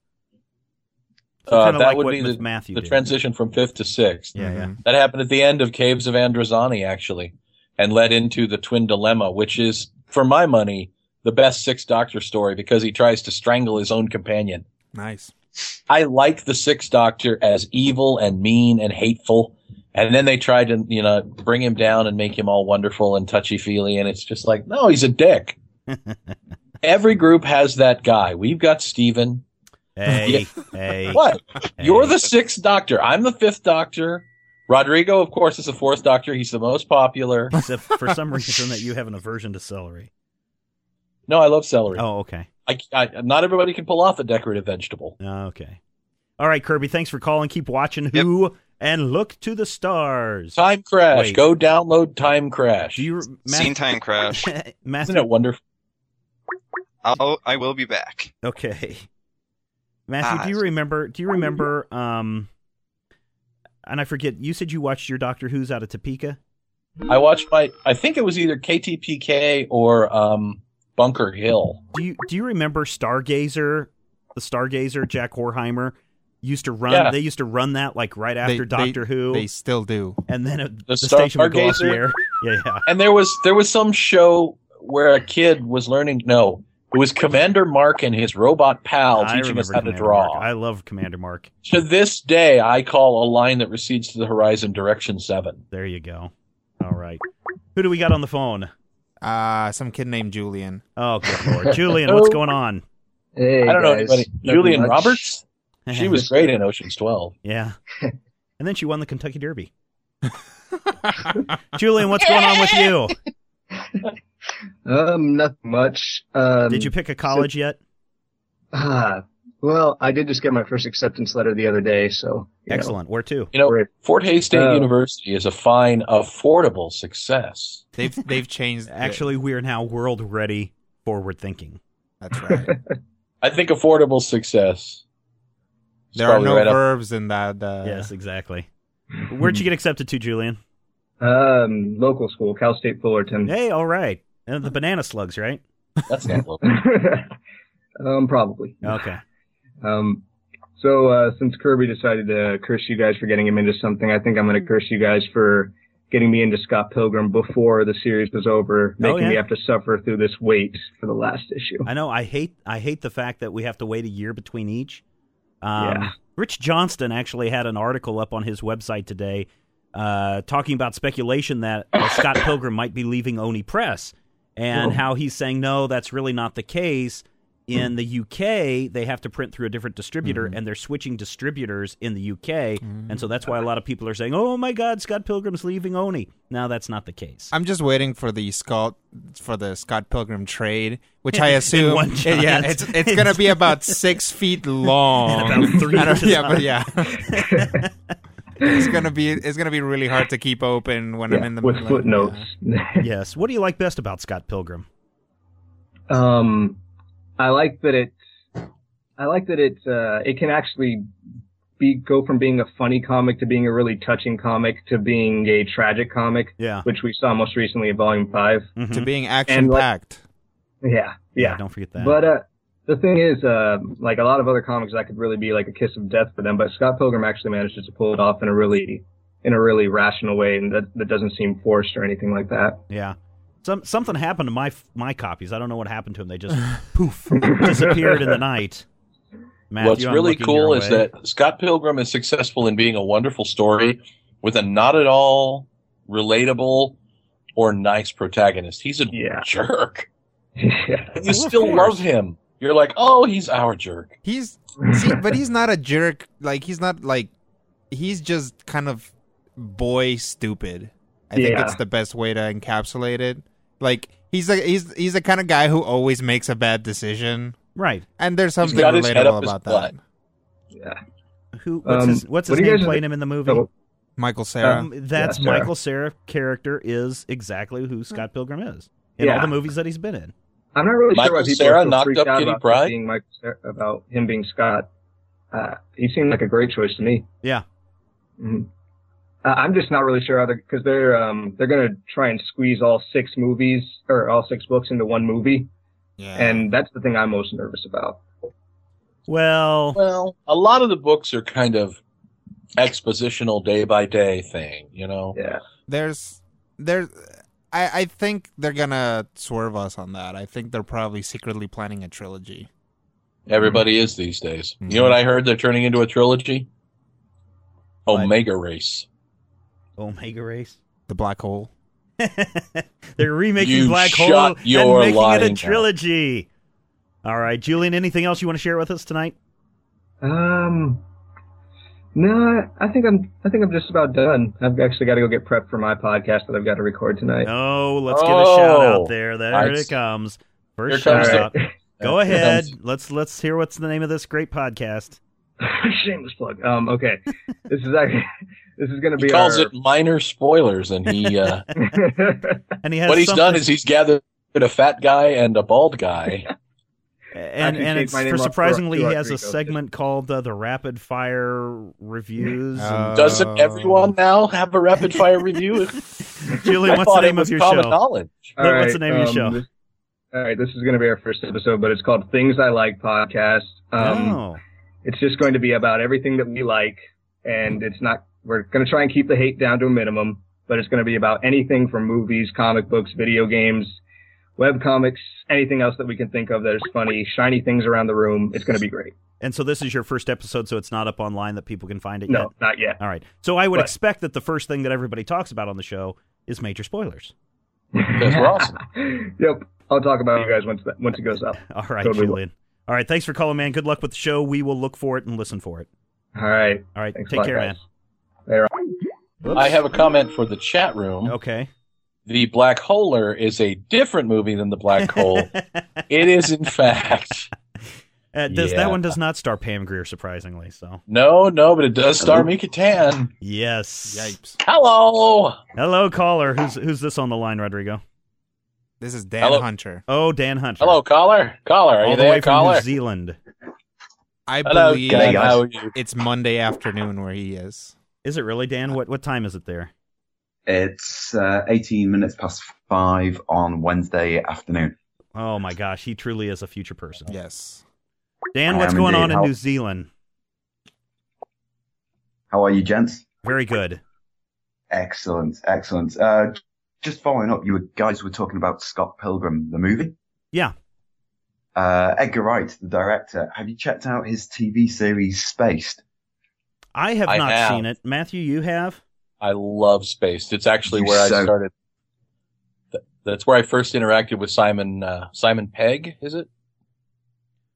So Uh, that like would be with the, Matthew the did. transition from fifth to sixth. Yeah, yeah. Mhm. That happened at the end of Caves of Androzani, actually, and led into the Twin Dilemma, which is, for my money, the best Sixth Doctor story because he tries to strangle his own companion. Nice. I like the Sixth Doctor as evil and mean and hateful, and then they tried to, you know, bring him down and make him all wonderful and touchy feely, and it's just like, no, he's a dick. Every group has that guy. We've got Stephen. Hey, hey. What? hey. You're the Sixth Doctor. I'm the Fifth Doctor. Rodrigo, of course, is the Fourth Doctor. He's the most popular. Except for some reason that you have an aversion to celery. No, I love celery. Oh, okay. I, I, not everybody can pull off a decorative vegetable. Oh, Okay. All right, Kirby. Thanks for calling. Keep watching Who and look to the stars. Time Crash. Wait. Go download Time Crash. Do you, Scene time crash. Matthew? Isn't it wonderful? I'll I will be back. Okay. Matthew, Ah, do you remember do you remember um and I forget, you said you watched your Doctor Who's out of Topeka? I watched my. I think it was either KTPK or um, Bunker Hill. Do you do you remember Stargazer, the Stargazer, Jack Horkheimer used to run Yeah. they used to run that like right after They- they- Doctor Who They still do. and then it, The the, station would go off the Stargazer? air. Yeah, yeah. And there was there was some show where a kid was learning. No, it was Commander Mark and his robot pal I teaching us remember how to draw. Mark. I love Commander Mark. To this day, I call a line that recedes to the horizon direction seven. There you go. All right. Who do we got on the phone? Uh, some kid named Julian. Oh, good lord. Julian, what's going on? Hey, I don't know anybody. Nothing Julian much. Roberts. She was great in Ocean's Twelve. Yeah. And then she won the Kentucky Derby. Julian, what's going on with you? Um, not much. Um, Did you pick a college yet? Ah, well, I did just get my first acceptance letter the other day, so you know. Excellent. Where to? You know, Fort Hays State Uh, University is a fine, affordable success. They've they've changed. Actually, we are now world ready, forward thinking. that's right. I think affordable success. There are no right up- verbs in that. Uh, yes, exactly. Where'd you get accepted to, Julian? Um, local school, Cal State Fullerton. Hey, all right. And the banana slugs, right? That's not local. um, probably. Okay. Um, so uh, since Kirby decided to curse you guys for getting him into something, I think I'm going to curse you guys for getting me into Scott Pilgrim before the series was over, making Oh, yeah. me have to suffer through this wait for the last issue. I know. I hate. I hate the fact that we have to wait a year between each. Um, Yeah. Rich Johnston actually had an article up on his website today, uh, talking about speculation that uh, Scott Pilgrim might be leaving Oni Press, and Oh. how he's saying no, that's really not the case. Hmm. In the UK, they have to print through a different distributor, mm-hmm. and they're switching distributors in the UK, and so mm. that's why a lot of people are saying, "Oh my God, Scott Pilgrim's leaving Oni." Now that's not the case. I'm just waiting for the Scott for the Scott Pilgrim trade, which I assume, one yeah, it's it's gonna be about six feet long about three I don't- yeah, but yeah, it's gonna be it's gonna be really hard to keep open when I'm in the with like, footnotes. yes. What do you like best about Scott Pilgrim? Um, I like that it. I like that it. Uh, it can actually be go from being a funny comic to being a really touching comic to being a tragic comic, Yeah. which we saw most recently in Volume Five. Mhm. to being action packed. Yeah, yeah. Don't forget that. But uh, the thing is, uh, like a lot of other comics, that could really be like a kiss of death for them. But Scott Pilgrim actually manages to pull it off in a really in a really rational way, and that that doesn't seem forced or anything like that. Yeah. Some something happened to my my copies. I don't know what happened to them. They just poof disappeared in the night. Matthew, What's really cool is way. that Scott Pilgrim is successful in being a wonderful story with a not at all relatable or nice protagonist. He's a Yeah. jerk. yeah. You still love him. You're like, oh, he's our jerk. He's see, but he's not a jerk. Like he's not like he's just kind of boy stupid. I think Yeah. it's the best way to encapsulate it. Like he's a he's he's the kind of guy who always makes a bad decision, right. and there's something got relatable up his about butt. that. Yeah. Who what's Um, his what's his do you name guys playing him in the movie? Oh, Michael Cera. Um, that's Yeah, Cera. Michael Cera character is exactly who Scott Pilgrim is in all the movies that he's been in. I'm not really Michael sure why people Cera are so knocked freaked up out Kitty about Pryde? him being Michael Cera, about him being Scott. Uh, he seemed like a great choice to me. Yeah. Mhm. Uh, I'm just not really sure how they're because they're um they're gonna try and squeeze all six movies or all six books into one movie, yeah. and that's the thing I'm most nervous about. Well, Well, a lot of the books are kind of expositional day by day thing, you know? Yeah. there's there's I I think they're gonna swerve us on that. I think they're probably secretly planning a trilogy. Everybody is these days. Mhm. You know what I heard they're turning into a trilogy? What? Omega Race. Omega Race. The black hole. They're remaking You Black shut Hole and your making it a mouth. trilogy. All right, Julian. Anything else you want to share with us tonight? Um. No, I think I'm. I think I'm just about done. I've actually got to go get prepped for my podcast that I've got to record tonight. Oh, let's give a shout out Oh, there. There I it s- comes. Here First comes shout the- out. Go ahead. comes- Let's let's hear what's the name of this great podcast. Shameless plug. Um. Okay. This is actually. This is going to be. He calls our... it minor spoilers, and he uh, And he has what he's done is he's gathered a fat guy and a bald guy. and and it's for surprisingly he has a Rodrigo. segment called uh, the Rapid Fire Reviews. and- Uh, Doesn't everyone now have a rapid fire review? Julian, what's the name of your common show? knowledge. All What- what's right, the name of your um, show? This, all right, this is going to be our first episode, but it's called Things I Like Podcast. Um, oh, It's just going to be about everything that we like, and it's not. We're going to try and keep the hate down to a minimum, but it's going to be about anything from movies, comic books, video games, web comics, anything else that we can think of that is funny, shiny things around the room. It's going to be great. and so this is your first episode, so it's not up online that people can find it No, yet. not yet. All right. So I would But- expect that the first thing that everybody talks about on the show is major spoilers. Because we're awesome. yep, I'll talk about you guys once that, once it goes up. All right, Totally will. Julian. All right. Thanks for calling, man. Good luck with the show. We will look for it and listen for it. All right, All right. thanks take lot, care, guys. man. Later. I have a comment for the chat room. Okay. The Black Holer is a different movie than the Black Hole. it is, in fact. Uh, does Yeah. that one does not star Pam Grier, surprisingly? So No, no, but it does star Mika Tan. yes. Yipes. Hello. Hello, caller. Who's who's this on the line, Rodrigo? This is Dan Hello. Hunter. Oh, Dan Hunter. Hello, caller. Caller, are all you the there, way from caller? New Zealand. I Hello, believe guys. How are you? it's Monday afternoon where he is. Is it really, Dan? What what time is it there? It's uh, 18 minutes past five on Wednesday afternoon. Oh my gosh, he truly is a future person. Yes. Dan, what's going indeed. on in How- New Zealand? How are you, gents? Very good. Excellent, excellent. Uh, just following up, you guys were talking about Scott Pilgrim, the movie. Yeah. Uh, Edgar Wright, the director. Have you checked out his TV series Spaced? I have I not have. seen it. Matthew, you have? I love Spaced. It's actually You where I started. That's where I first interacted with Simon uh, Simon Pegg. Is it?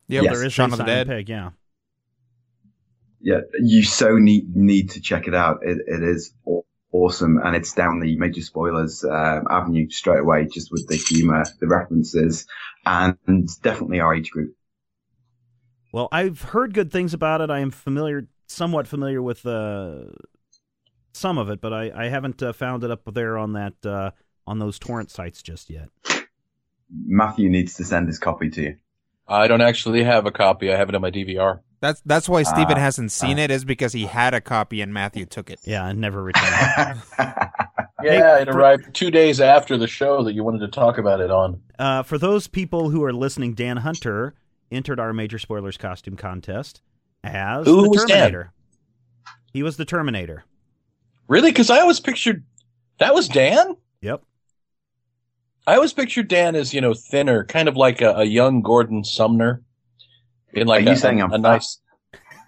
Yeah, Yes. there is Shaun a of the Simon Dead. Pegg, yeah. Yeah, you so need need to check it out. It, it is awesome, and it's down the major spoilers um, avenue straight away, just with the humor, the references, and, and definitely our age group. Well, I've heard good things about it. I am familiar, somewhat familiar with uh, some of it, but I, I haven't uh, found it up there on that uh, on those torrent sites just yet. Matthew needs to send his copy to you. I don't actually have a copy. I have it on my DVR. That's that's why Stephen Ah, hasn't seen it is because he had a copy and Matthew took it. Yeah, and never returned. Yeah, it for- arrived two days after the show that you wanted to talk about it on. uh, for those people who are listening, Dan Hunter entered our major spoilers costume contest as Who the was Dan? Terminator. He was the Terminator. Really? Because I always pictured that was Dan. Yep. I always pictured Dan as you know thinner, kind of like a, a young Gordon Sumner. In like Are you a, saying a, I'm a nice.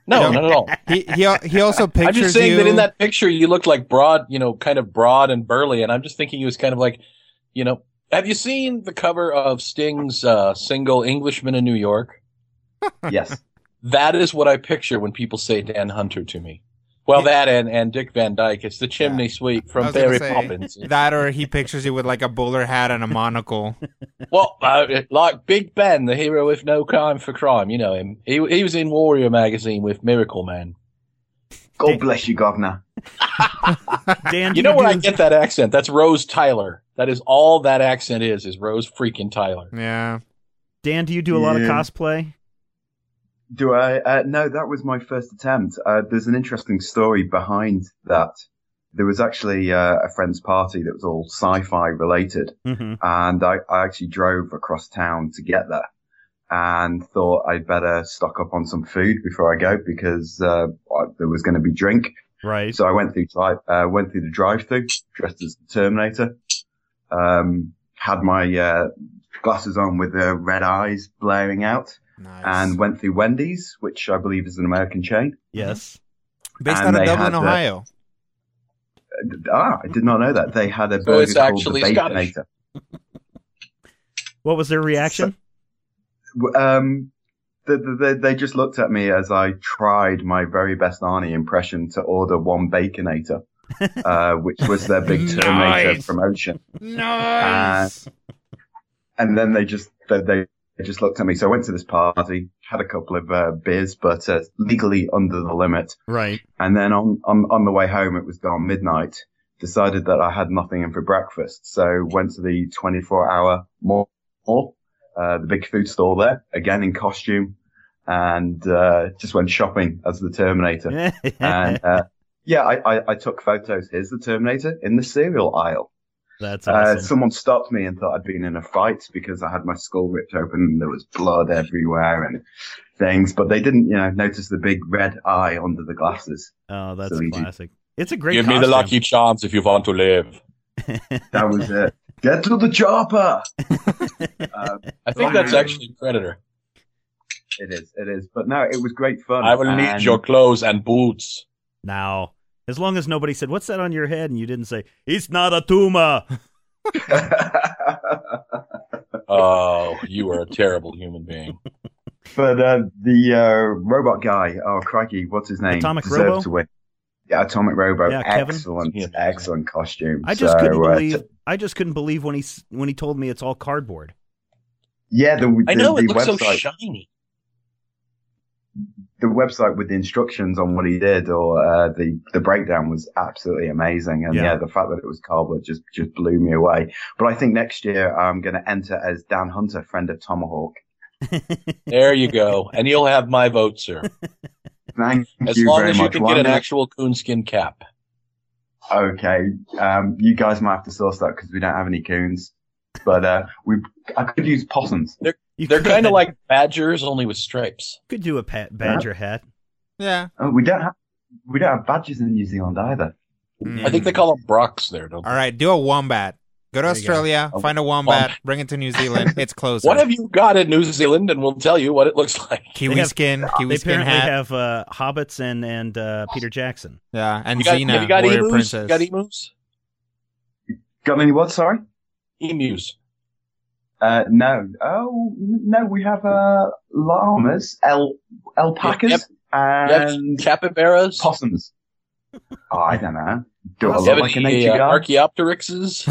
No, No. not at all. He he he also pictures I'm just saying you. that in that picture you look like broad, you know, kind of broad and burly, and I'm just thinking he was kind of like, you know, have you seen the cover of Sting's uh, single "Englishman in New York"? Yes. That is what I picture when people say Dan Hunter to me. Well, that and, and Dick Van Dyke. It's the chimney sweep from was Barry say, Poppins. That or he pictures you with like a bowler hat and a monocle. Well, uh, like Big Ben, the hero with no crime for crime. You know him. He he was in Warrior magazine with Miracle Man. God bless you, governor. Dan, You know where I get that accent? That's Rose Tyler. That is all that accent is. Is Rose freaking Tyler? Yeah. Dan, do you do a lot of cosplay? Do I? Uh, no, that was my first attempt. Uh, there's an interesting story behind that. There was actually uh, a friend's party that was all sci-fi related, Mm-hmm. and I, I actually drove across town to get there, and thought I'd better stock up on some food before I go because uh, there was going to be drink. Right. So I went through uh, went through the drive-through dressed as the Terminator. Um, had my uh, glasses on with the red eyes blaring out Nice. and went through Wendy's, which I believe is an American chain. yes. Based and out of they Dublin, had, uh, Ohio. Ah, I did not know that. They had a So burger it's called actually the Scottish. Baconator. What was their reaction? Um, the, the, the, they just looked at me as I tried my very best Arnie impression to order one Baconator, uh, which was their big Terminator Nice. promotion. Nice. and then they just they, they just looked at me. So I went to this party, had a couple of uh, beers, but uh, legally under the limit. right. And then on, on on the way home, it was gone midnight. Decided that I had nothing in for breakfast, so went to the 24 hour mall, uh, the big food store there, again in costume, and uh, just went shopping as the Terminator. and uh, yeah, I, I, I took photos. Here's the Terminator in the cereal aisle. That's Uh, someone stopped me and thought I'd been in a fight because I had my skull ripped open and there was blood everywhere and things, but they didn't, you know, notice the big red eye under the glasses. oh, that's so easy. classic. It's a great Give me the lucky charms if you want to live. That was it. Get to the chopper. um, I think that's actually Predator. it is, it is. But no, it was great fun. I will need your clothes and boots. Now, as long as nobody said, "What's that on your head?" and you didn't say, "It's not a tumor." Oh, you are a terrible human being. but uh, the uh, robot guy, oh crikey, what's his name? Atomic Deserved Robo? to win. Yeah, Atomic Robo. Yeah, excellent, Yeah. excellent costume. I just So, couldn't uh, believe. t- I just couldn't believe when he when he told me it's all cardboard. yeah, the, the, I know the it looks so shiny. The website with the instructions on what he did or uh, the the breakdown was absolutely amazing and Yeah. yeah. the fact that it was cardboard just just blew me away but i think next year i'm going to enter as dan hunter friend of tomahawk There you go, and you'll have my vote, sir. thank As you long very as you much can Well, get an actual coonskin cap. okay um you guys might have to source that because we don't have any coons but uh we i could use possums You They're kind of like badgers, only with stripes. could do a pat, badger hat. Yeah. oh, we don't have we don't have badgers in new zealand either I think they call them brocks there, don't they? All right, do a wombat. Go to There you go. Australia, Oh, find a wombat, bring it to New Zealand. It's closer. What have you got in New Zealand? And we'll tell you what it looks like. Kiwi They have- skin, Kiwi They skin apparently hat. have uh, hobbits and and uh, Peter Jackson. yeah, and You got, Xena, have you got warrior emus? princess. You got emus? got any what sorry Emus. Uh no oh no we have uh llamas el alpacas Yep. And have capybaras. possums. Oh, I don't know. Do I look like a nature uh, guy? Archaeopteryxes?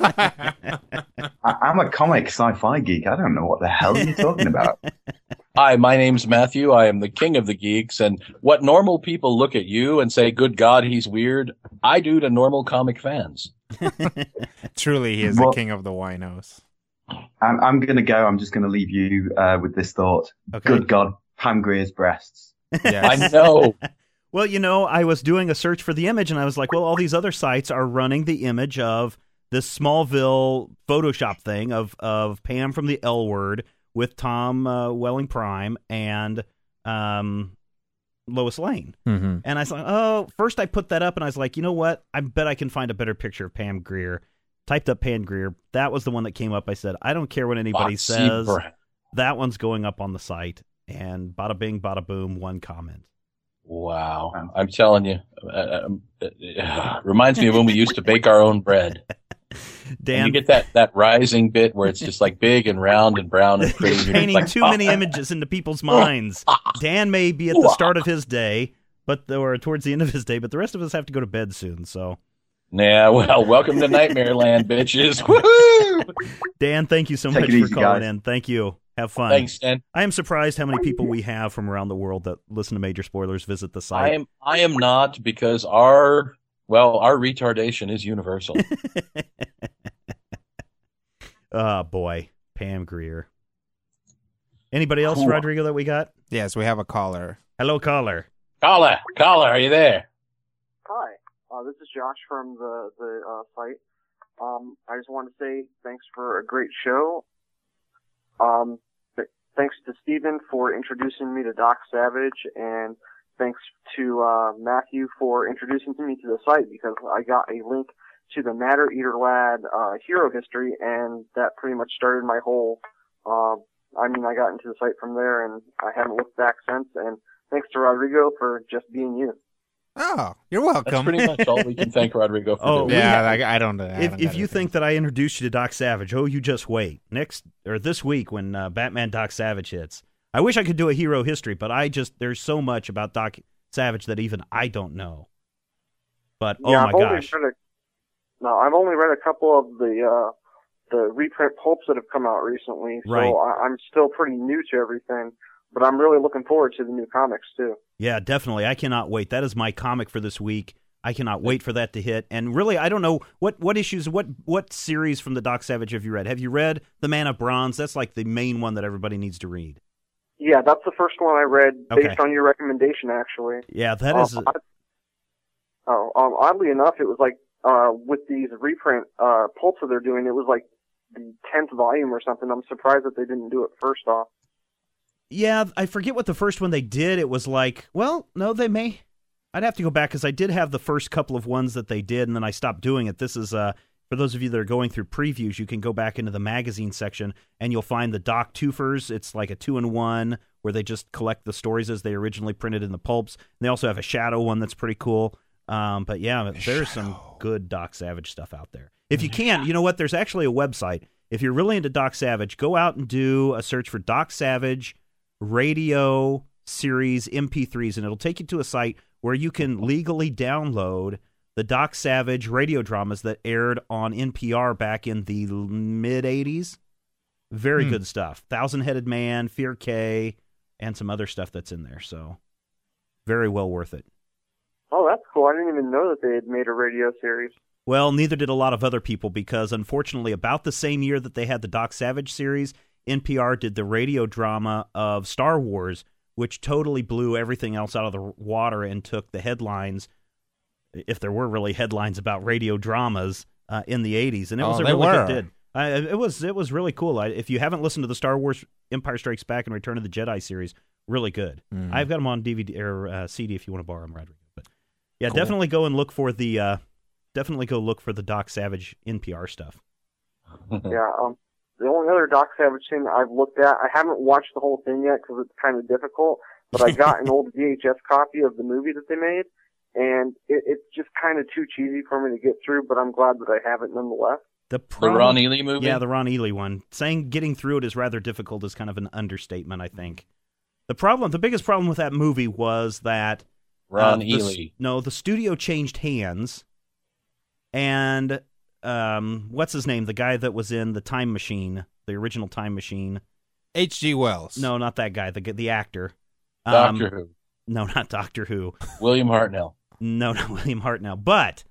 I, I'm a comic sci-fi geek. I don't know what the hell you're talking about. Hi, my name's Matthew. I am the king of the geeks. And what normal people look at you and say, good God, he's weird, I do to normal comic fans. Truly, he is Well- the king of the winos. I'm, I'm gonna go. I'm just gonna leave you uh, with this thought. Okay. Good God, Pam Grier's breasts. Yes. I know. Well, you know, I was doing a search for the image, and I was like, well, all these other sites are running the image of this Smallville Photoshop thing of of Pam from the L Word with Tom uh, Welling Prime and um, Lois Lane. Mm-hmm. And I was like, oh, first I put that up and I was like, you know what? I bet I can find a better picture of Pam Greer. Typed up Pam Grier. That was the one that came up. I said, I don't care what anybody Foxy says. Brown. That one's going up on the site. And bada bing, bada boom, one comment. Wow. I'm telling you, uh, um, uh, reminds me of when we used to bake our own bread. And Dan, you get that, that rising bit where it's just like big and round and brown and pretty. you're You're painting like, too "Oh, many images into people's minds. Dan may be at the start of his day, but or towards the end of his day, but the rest of us have to go to bed soon. So, Yeah, well, welcome to Nightmare Land, bitches. Woohoo! Dan, thank you so Take much for easy, calling guys. in. Thank you. Have fun. Thanks, Dan. I am surprised how many people we have from around the world that listen to Major Spoilers visit the site. I site. am I am not because our well, our retardation is universal. oh boy, Pam Grier. Anybody else, Cool. Rodrigo, that we got? Yes, we have a caller. Hello, caller. caller, caller, are you there? Uh, this is Josh from the the uh, site. Um, I just want to say thanks for a great show. Um, th- thanks to Stephen for introducing me to Doc Savage, and thanks to uh, Matthew for introducing me to the site because I got a link to the Matter Eater Lad uh, hero history, and that pretty much started my whole. Uh, I mean, I got into the site from there, and I haven't looked back since. And thanks to Rodrigo for just being you. Oh, you're welcome. That's welcome. pretty much all we can thank Rodrigo for Oh, doing. yeah, have- like, I don't. I if don't if you anything. think that I introduced you to Doc Savage, oh, you just wait. Next or this week when uh, Batman Doc Savage hits. I wish I could do a hero history, but I just there's so much about Doc Savage that even I don't know. But oh yeah, my I've only gosh, read a, no, I've only read a couple of the uh, the reprint pulps that have come out recently, so Right. I, I'm still pretty new to everything. But I'm really looking forward to the new comics too. Yeah, definitely. I cannot wait. That is my comic for this week. I cannot wait for that to hit. And really, I don't know what what issues, what what series from the Doc Savage have you read? Have you read The Man of Bronze? That's like the main one that everybody needs to read. Yeah, that's the first one I read Okay. based on your recommendation, actually. Yeah, that Um, is. Oh, um, oddly enough, it was like uh, with these reprint uh, pulps that they're doing, it was like the tenth volume or something. I'm surprised that they didn't do it first off. Yeah, I forget what the first one they did. It was like, well, no, they may. I'd have to go back because I did have the first couple of ones that they did, and then I stopped doing it. This is uh, for those of you that are going through previews. You can go back into the magazine section, and you'll find the Doc Twofers. It's like a two in one where they just collect the stories as they originally printed in the pulps. And they also have a Shadow one that's pretty cool. Um, but yeah, there's some good Doc Savage stuff out there. If you can, you know what? There's actually a website. If you're really into Doc Savage, go out and do a search for Doc Savage radio series MP3s, and it'll take you to a site where you can legally download the Doc Savage radio dramas that aired on NPR back in the mid 80s. Very Hmm. good stuff. Thousand Headed Man, Fear Cay, and some other stuff that's in there. So, very well worth it. Oh, that's cool. I didn't even know that they had made a radio series. Well, neither did a lot of other people because, unfortunately, about the same year that they had the Doc Savage series, NPR did the radio drama of Star Wars, which totally blew everything else out of the water and took the headlines, if there were really headlines about radio dramas uh, in the '80s, and it Oh, was a really were. good did. I, it was it was really cool. I, if you haven't listened to the Star Wars Empire Strikes Back and Return of the Jedi series, really good. Mhm. I've got them on DVD or uh, CD if you want to borrow them, Rodrigo. But yeah, Cool. definitely go and look for the uh, definitely go look for the Doc Savage NPR stuff. Yeah. Um, the only other Doc Savage thing I've looked at, I haven't watched the whole thing yet because it's kind of difficult. But I got an old VHS copy of the movie that they made, and it, it's just kind of too cheesy for me to get through. But I'm glad that I have it nonetheless. The, The problem- Ron Ely movie? Yeah, the Ron Ely one. Saying getting through it is rather difficult is kind of an understatement, I think. The problem, the biggest problem with that movie was that Ron uh, the Ely. no, the studio changed hands, and um, what's his name? The guy that was in the Time Machine, the original Time Machine. H.G. Wells. No, not that guy. The the actor. Doctor Um, Who. No, not Doctor Who. William Hartnell. No, not William Hartnell. But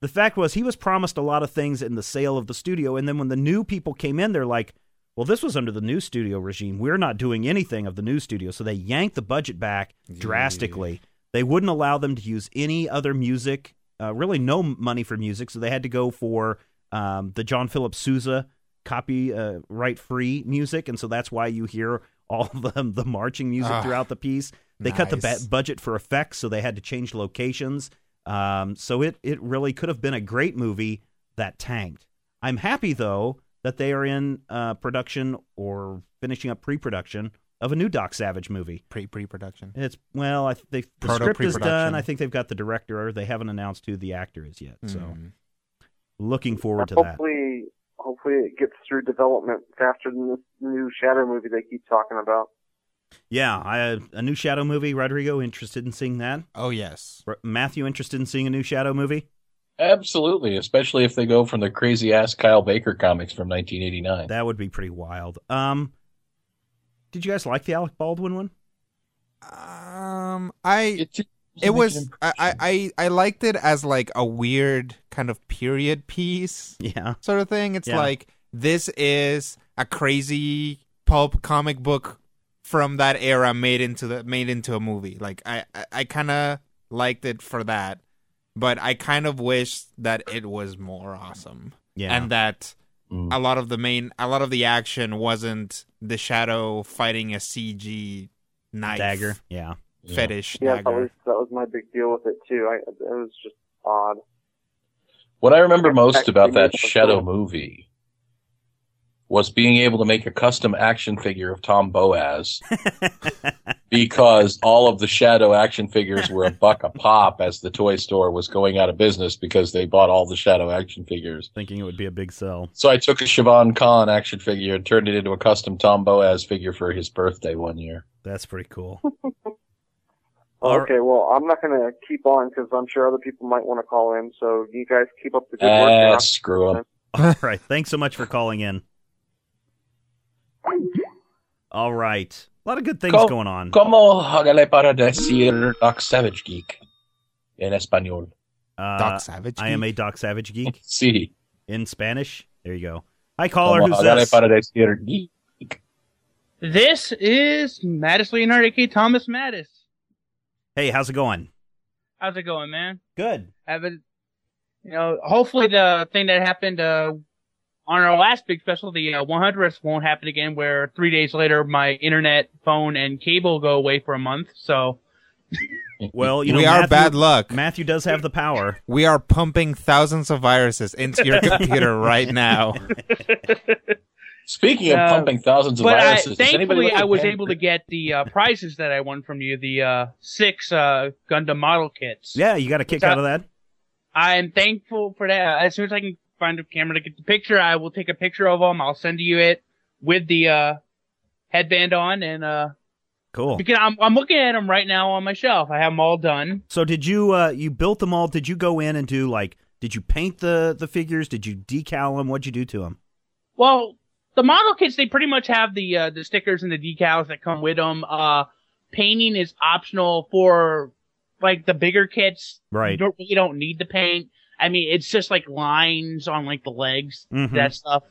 the fact was, he was promised a lot of things in the sale of the studio, and then when the new people came in, they're like, "Well, this was under the new studio regime. We're not doing anything of the new studio." So they yanked the budget back drastically. They wouldn't allow them to use any other music. Uh, really, no money for music, so they had to go for um, the John Philip Sousa copyright free music, and so that's why you hear all the the marching music Ah, throughout the piece. They cut the ba- budget for effects, so they had to change locations. Um, so it it really could have been a great movie that tanked. I'm happy though that they are in uh, production or finishing up pre-production of a new Doc Savage movie. Pre pre production. It's well, I think the Proto script is done. I think they've got the director. They haven't announced who the actor is yet. So Mm. looking forward to that. hopefully, hopefully it gets through development faster than this new Shadow movie they keep talking about. Yeah, I, a new Shadow movie. Rodrigo interested in seeing that? Oh yes. R- Matthew interested in seeing a new Shadow movie? Absolutely, especially if they go from the crazy ass Kyle Baker comics from 1989. That would be pretty wild. Um, did you guys like the Alec Baldwin one? Um, I It, it was I, I I I liked it as like a weird kind of period piece Yeah, sort of thing. It's Yeah. like this is a crazy pulp comic book from that era made into the made into a movie. Like I I, I kind of liked it for that, but I kind of wish that it was more awesome yeah. and that Mm. a lot of the main a lot of the action wasn't the shadow fighting a CG knife Dagger. Yeah. Yeah. fetish Yeah, that was that was my big deal with it too. I it was just odd. What I remember most about that Shadow movie was being able to make a custom action figure of Tom Boaz because all of the Shadow action figures were a buck a pop as the toy store was going out of business because they bought all the Shadow action figures. Thinking it would be a big sell. So I took a Shiwan Khan action figure and turned it into a custom Tom Boaz figure for his birthday one year. That's pretty cool. Okay, well, I'm not going to keep on because I'm sure other people might want to call in. So you guys keep up the good work. and Ah, I'll- screw him. All right. Thanks so much for calling in. All right. A lot of good things Go- going on. ¿Cómo hágale para decir Doc Savage Geek en español? Uh, Doc Savage. I am geek? a Doc Savage geek Sí. in Spanish. There you go. Hi, caller. ¿Cómo Who's hágale this? para decir geek? This is Mattis Leonard, aka Thomas Mattis. Hey, how's it going? How's it going, man? Good. Have it, you know, hopefully the thing that happened uh, on our last big special, the uh, 100th, won't happen again. Where three days later, my internet, phone, and cable go away for a month. So Well, you know, we are Matthew, bad luck. Matthew does have the power. We are pumping thousands of viruses into your computer right now. Speaking of Uh, pumping thousands of but I, viruses, does thankfully, I was Pan- able to get the uh, prizes that I won from you, the uh, six uh, Gundam model kits. Yeah, you got a kick What's out of that. I am thankful for that. As soon as I can find a camera to get the picture, I will take a picture of them. I'll send you it with the uh, headband on, and uh, Cool. because I'm I'm looking at them right now on my shelf. I have them all done. So did you uh you built them all? Did you go in and do like did you paint the the figures? Did you decal them? What'd you do to them? Well, the model kits they pretty much have the uh, the stickers and the decals that come with them. Uh, painting is optional for like the bigger kits. Right. You don't you don't need to paint. I mean, it's just like lines on like the legs, Mhm. that stuff.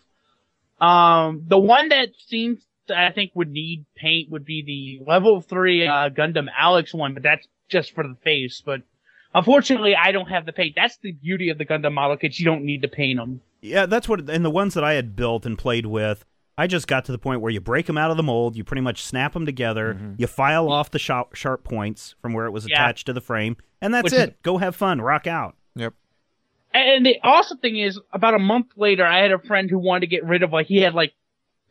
Um, the one that seems that I think would need paint would be the level three uh, Gundam Alex one, but that's just for the face. But unfortunately, I don't have the paint. That's the beauty of the Gundam model kits. You don't need to paint them. Yeah, that's what. And the ones that I had built and played with, I just got to the point where you break them out of the mold, you pretty much snap them together, you file off the sharp, sharp points from where it was Yeah. attached to the frame, and that's Which is- it. Go have fun, rock out. And the awesome thing is, about a month later, I had a friend who wanted to get rid of like he had like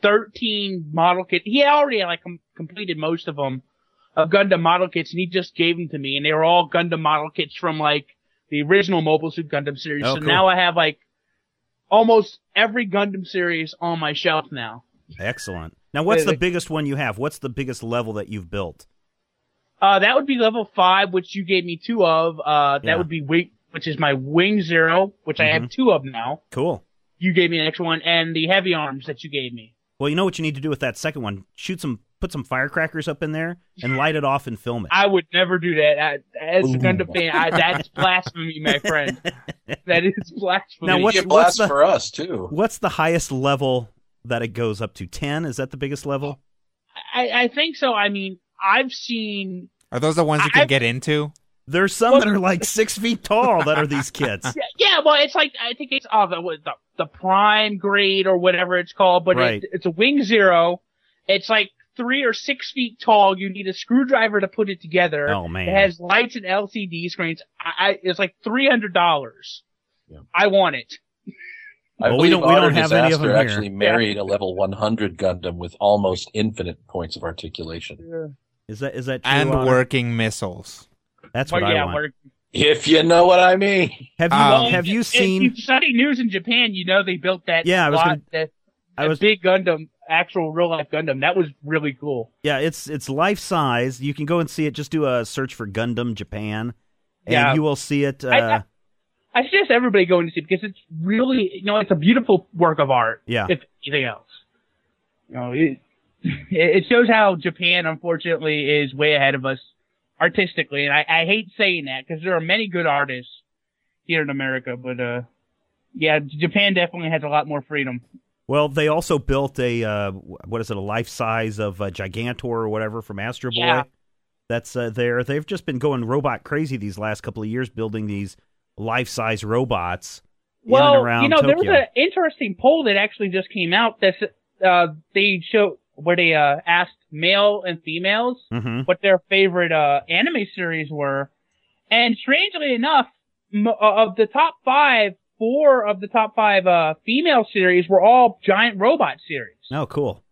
thirteen model kits. He already had like com- completed most of them of Gundam model kits, and he just gave them to me, and they were all Gundam model kits from like the original Mobile Suit Gundam series. Oh, so cool. now I have like almost every Gundam series on my shelf now. Excellent. Now, what's the biggest one you have? What's the biggest level that you've built? Uh, that would be level five, which you gave me two of. Uh, that Yeah. would be wing, which is my Wing Zero, which I Mhm. have two of now. Cool. You gave me an extra one, and the Heavy Arms that you gave me. Well, you know what you need to do with that second one? Shoot some, put some firecrackers up in there, and light it off and film it. I would never do that. I, as a Ooh. Gundam fan, I, that's blasphemy, my friend. That is blasphemy. Now, what's- what's blast the- for us too. What's the highest level that it goes up to? Ten? Is that the biggest level? I, I think so. I mean, I've seen. Are those the ones you I- can get into? There's some that are like six feet tall that are these kids. Yeah, yeah, well, it's like I think it's oh, the the, the prime grade or whatever it's called, but Right. it, it's a wing zero. It's like three or six feet tall. You need a screwdriver to put it together. Oh, man. It has lights and LCD screens. I, I it's like three hundred dollars. I want it. I Well, we believe don't- we don't have any of Disaster them here. actually married a level 100 Gundam with almost infinite points of articulation. Is that is that true? and Otter? working missiles. That's Well, what I yeah, want. we're- If you know what I mean. Have you Um, have you seen If seen? you study news in Japan, you know they built that. Yeah, I was lot, gonna- that, I was- big Gundam, actual real life Gundam. That was really cool. Yeah, it's it's life size. You can go and see it. Just do a search for Gundam Japan, and Yeah. you will see it. Uh, I- I- I suggest everybody going to see it because it's really, you know, it's a beautiful work of art. Yeah. If anything else, you know, it, it shows how Japan, unfortunately, is way ahead of us artistically, and I, I hate saying that because there are many good artists here in America, but uh, yeah, Japan definitely has a lot more freedom. well, they also built a uh, what is it? A life size of uh, Gigantor or whatever from Astro Boy. Yeah. That's uh, there. They've just been going robot crazy these last couple of years, building these life size robots Well, you know, there was an interesting poll that actually just came out that uh, they show where they uh, asked male and females Mhm. what their favorite uh, anime series were, and strangely enough, m- uh, of the top five, four of the top five uh, female series were all giant robot series. Oh, cool.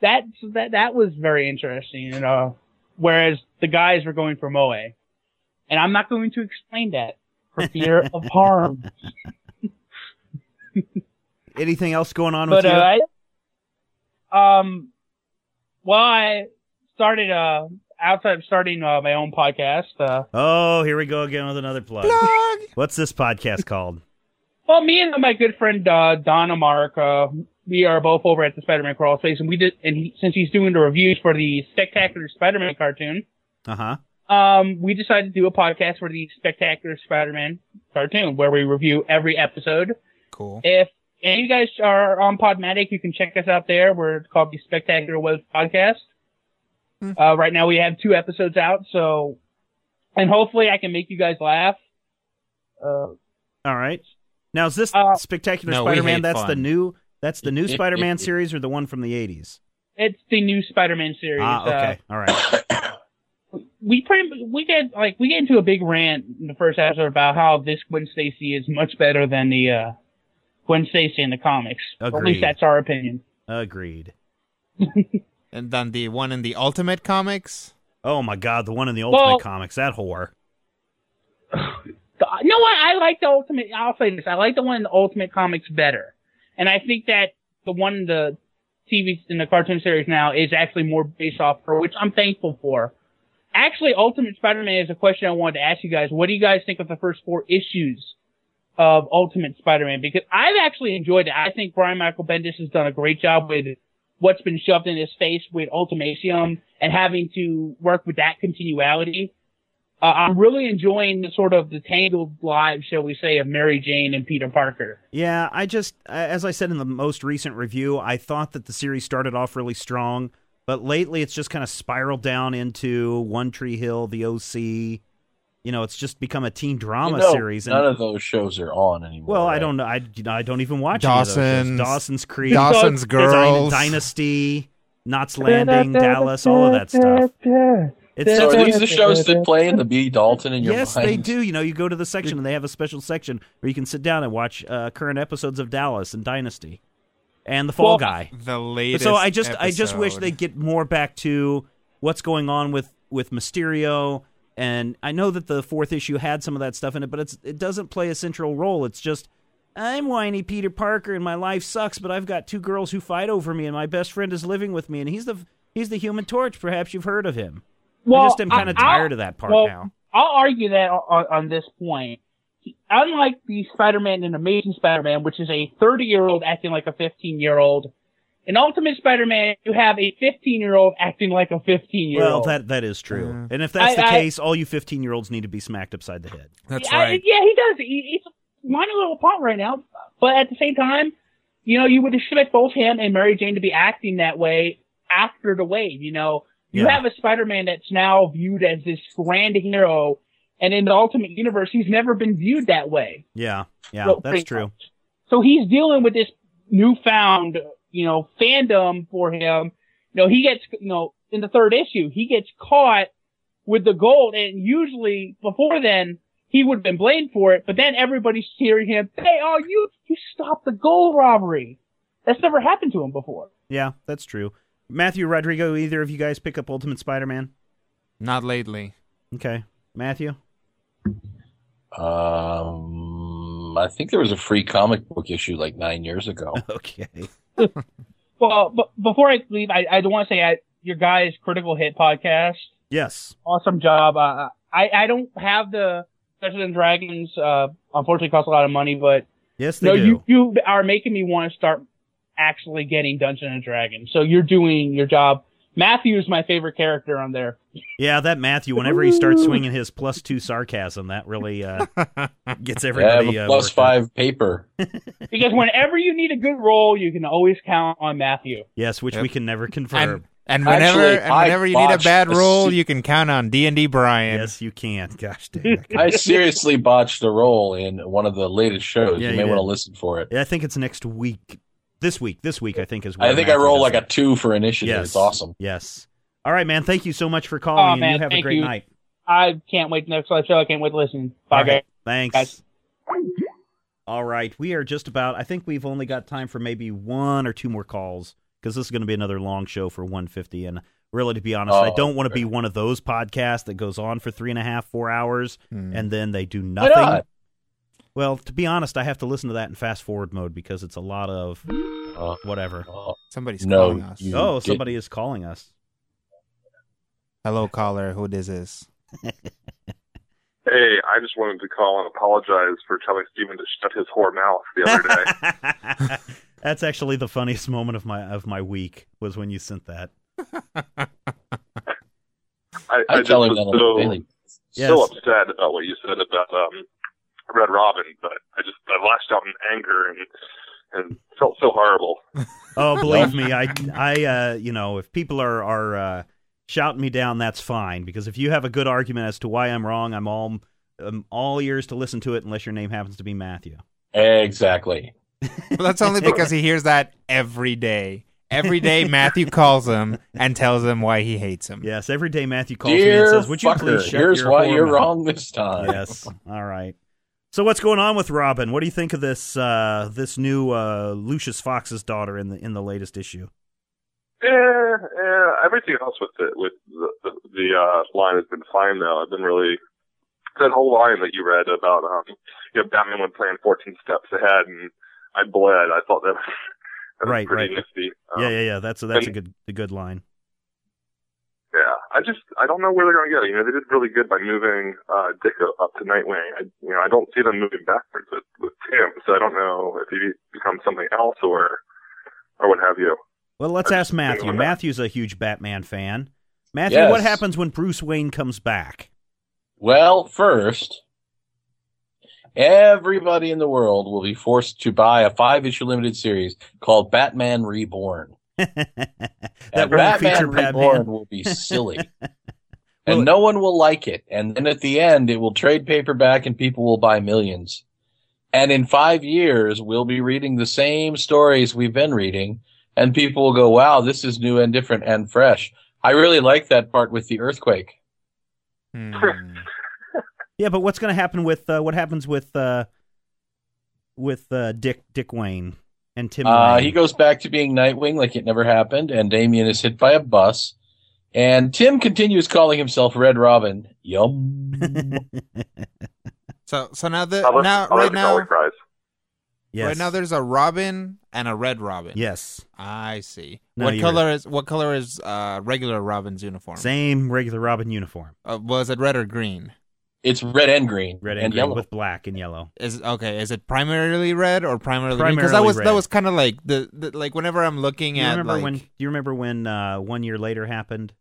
That that that was very interesting. And, uh, whereas the guys were going for moe, and I'm not going to explain that for fear of harm. Anything else going on with but you? uh, I, um, well, I started uh outside of starting uh, my own podcast. Uh, oh, here we go again with another plug. What's this podcast called? well, me and my good friend uh, Donna Mark, uh, we are both over at the Spider-Man Crawl Space, and we did. And he, since he's doing the reviews for the Spectacular Spider-Man cartoon, Uh huh. um, we decided to do a podcast for the Spectacular Spider-Man cartoon where we review every episode. Cool. If any of you guys are on Podmatic, you can check us out there. We're called the Spectacular Web Podcast. Uh, right now we have two episodes out, so, and hopefully I can make you guys laugh. Uh, All right. Now is this Uh, Spectacular No, Spider-Man? hate That's the new. That's the new Spider-Man series, or the one from the '80s? it's the new Spider-Man series. Ah, okay. All right. Uh, we pretty, we get, like, we get into a big rant in the first episode about how this Gwen Stacy is much better than the, uh, Gwen Stacy in the comics. Or at least that's our opinion. Agreed. And then the one in the Ultimate Comics. Oh my God, the one in the Ultimate Well- Comics, that whore. The- You know what? I like the Ultimate. I'll say this. I like the one in the Ultimate Comics better, and I think that the one in the TV in the cartoon series now is actually more based off her, which I'm thankful for. Actually, Ultimate Spider-Man is a question I wanted to ask you guys. What do you guys think of the first four issues of Ultimate Spider-Man? Because I've actually enjoyed it. I think Brian Michael Bendis has done a great job with what's been shoved in his face with Ultimatum and having to work with that continuality. Uh, I'm really enjoying the sort of the tangled lives, shall we say, of Mary Jane and Peter Parker. Yeah, I just, as I said in the most recent review, I thought that the series started off really strong, but lately it's just kind of spiraled down into One Tree Hill, The OC. You know, it's just become a teen drama You know, series. And, None of those shows are on anymore. well, I don't know. I, you know, I don't even watch any of those. Dawson's- Dawson's Creek, Dawson's Dyn- Girls. Dynasty, Knots Landing, Dallas, all of that stuff. It's So such are these the shows that play in the B. Dalton in your yes, mind? they do. You know, you go to the section and they have a special section where you can sit down and watch uh, current episodes of Dallas and Dynasty and The Fall Well, Guy. The latest. So I just I just wish episode. they get more back to what's going on with with Mysterio. And I know that the fourth issue had some of that stuff in it, but it's it doesn't play a central role. It's just I'm whiny Peter Parker and my life sucks, but I've got two girls who fight over me, and my best friend is living with me, and he's the he's the Human Torch. Perhaps you've heard of him. Well, I just am kind of I'll- tired of that part well, now. I'll argue that on, on this point. Unlike the Spider-Man and Amazing Spider-Man, which is a 30-year-old acting like a 15-year-old, in Ultimate Spider-Man, you have a 15-year-old acting like a 15-year-old. Well, that that is true. and if that's I- the I- case, all you 15 year olds need to be smacked upside the head. That's yeah, right. yeah, he does. He, he's a minor little part right now, but at the same time, you know, you would expect both him and Mary Jane to be acting that way after the wave. You know, you Yeah. have a Spider-Man that's now viewed as this grand hero, and in the Ultimate Universe, he's never been viewed that way. Yeah, yeah, So, that's true. much. So he's dealing with this newfound, you know, fandom for him. You know, he gets, you know, in the third issue, he gets caught with the gold, and usually before then, he would have been blamed for it, but then everybody's cheering him, hey, oh, you, you stopped the gold robbery. That's never happened to him before. Yeah, that's true. Matthew Rodrigo, either of you guys pick up Ultimate Spider-Man? Not lately. Okay, Matthew. Um, I think there was a free comic book issue like nine years ago. okay. Well, but before I leave, I, I want to say I, your guys' Critical Hit podcast, Yes. awesome job. Uh, I, I don't have the Dungeons and Dragons, uh, unfortunately costs a lot of money, but Yes, they no, do. you, you are making me want to start actually getting Dungeons and Dragons. So you're doing your job. Matthew is my favorite character on there. Yeah, that Matthew. Whenever he starts swinging his plus two sarcasm, that really uh, gets everybody yeah, uh, plus worked up. five paper. Because whenever you need a good role, you can always count on Matthew. Yes, which Yep. we can never confirm. and whenever Actually, and I whenever you need a botched bad a role, se- you can count on D and D Brian. yes, you can. Gosh dang. it. I seriously botched a role in one of the latest shows. Yeah, you you may want to listen for it. Yeah, I think it's next week. This week. This week, I think is. I think I roll like a two for initiative. Yes. It's awesome. Yes. All right, man. Thank you so much for calling, Oh, and man, you have a great you. night. I can't wait next live show. I can't wait to listen. Bye, All right. guys. Thanks. Guys. All right, we are just about. I think we've only got time for maybe one or two more calls because this is going to be another long show for 150. And really, to be honest, I Oh, don't want to be one of those podcasts that goes on for three and a half, four hours, Hmm. and then they do Why nothing. not? Well, to be honest, I have to listen to that in fast forward mode because it's a lot of Uh, whatever. uh, Somebody's No, calling us. you- Oh, get- somebody is calling us. Hello, caller. Who this is? Hey, I just wanted to call and apologize for telling Stephen to shut his whore mouth the other day. That's actually the funniest moment of my of my week was when you sent that. I, I I tell him just that was on so, the daily. Yes. so upset about what you said about um, Red Robin, but I just I lashed out in anger and and felt so horrible. Oh, believe me, I, I, uh, you know, if people are are uh, shouting me down, that's fine. Because if you have a good argument as to why I'm wrong, I'm all, I'm all ears to listen to it. Unless your name happens to be Matthew. Exactly. But that's only because he hears that every day. Every day, Matthew calls him and tells him why he hates him. Yes, every day Matthew calls me and says, "Would you fucker, please shut here's your why you're mouth?" wrong this time. Yes. All right. So what's going on with Robin? What do you think of this uh, this new uh, Lucius Fox's daughter in the in the latest issue? Yeah, yeah. Everything else with it, with the the, the uh, line has been fine though. I've been really that whole line that you read about um, you know, Batman would plan 14 steps ahead, and I bled. I thought that was, that was Right, pretty right. nifty. Um, yeah, yeah, yeah. That's a, that's a good a good line. Yeah, I just I don't know where they're going to go. You know, they did really good by moving uh, Dick up to Nightwing. I, you know, I don't see them moving backwards with, with Tim, so I don't know if he becomes something else or or what have you. Well, let's ask Matthew. thinking about that. Matthew's a huge Batman fan. Matthew, what happens when Bruce Wayne comes back? Well, first, everybody in the world will be forced to buy a five issue limited series called Batman Reborn. that and won't Batman feature Reborn Batman. will be silly. Well, and no one will like it. And then at the end, it will trade paperback and people will buy millions. And in five years, we'll be reading the same stories we've been reading and people will go, wow, this is new and different and fresh. I really like that part with the earthquake. Hmm. Yeah, but what's going to happen with uh, what happens with uh, with uh, Dick Dick Wayne and Tim? Uh, Wayne? he goes back to being Nightwing like it never happened, and Damien is hit by a bus. And Tim continues calling himself Red Robin. Yum. So so now the I'll now I'll right now yes. right now there's a Robin and a red Robin. yes, I see. No, what you're- color is what color is uh regular Robin's uniform? same regular Robin uniform, Uh, was it red or green? It's red and green. red and, green yellow. with black and yellow. Is okay. Is it primarily red or primarily green? Because that Primarily was that was kind of like the, the like whenever I'm looking Do you at remember like when? Do you remember when uh, one year later happened,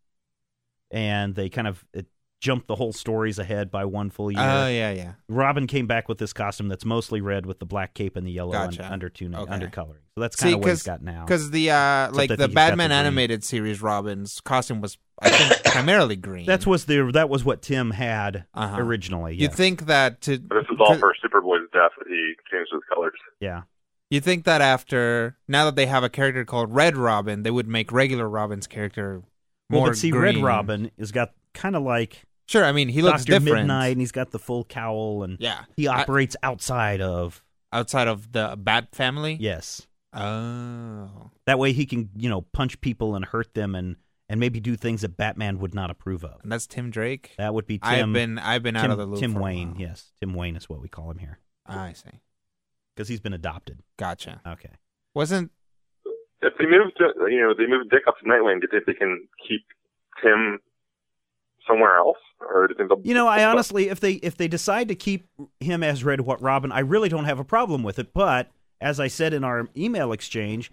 and they kind of it, jumped the whole stories ahead by one full year. Oh yeah, yeah. Robin came back with this costume that's mostly red with the black cape and the yellow Gotcha. un- undertune Okay. undercoloring. So that's See, kind of what he's 'cause- got now. Because the uh, like the think he's got Batman the animated series Robin's costume was I think primarily green. That's was the that was what Tim had Uh-huh. originally. You'd think that to But this is all for Superboy's death that he changed his colors. Yeah. you think that after now that they have a character called Red Robin, they would make regular Robin's character Well, more but see, green. Red Robin has got kind of like Sure, I mean he looks Doctor different. Midnight, and he's got the full cowl, and Yeah, he I- operates outside of outside of the Bat family. yes. Oh, That way he can you know punch people and hurt them and and maybe do things that Batman would not approve of. and that's Tim Drake. That would be Tim. I've been I've been out of the loop. Tim for a Wayne, while. yes, Tim Wayne is what we call him here Ah, I see. because he's been adopted. Gotcha. Okay. Wasn't If they move, to, you know, they move Dick up to Nightwing, do you think they can keep Tim somewhere else, or do you think they'll? You know, I honestly, if they if they decide to keep him as Red What Robin, I really don't have a problem with it. But as I said in our email exchange,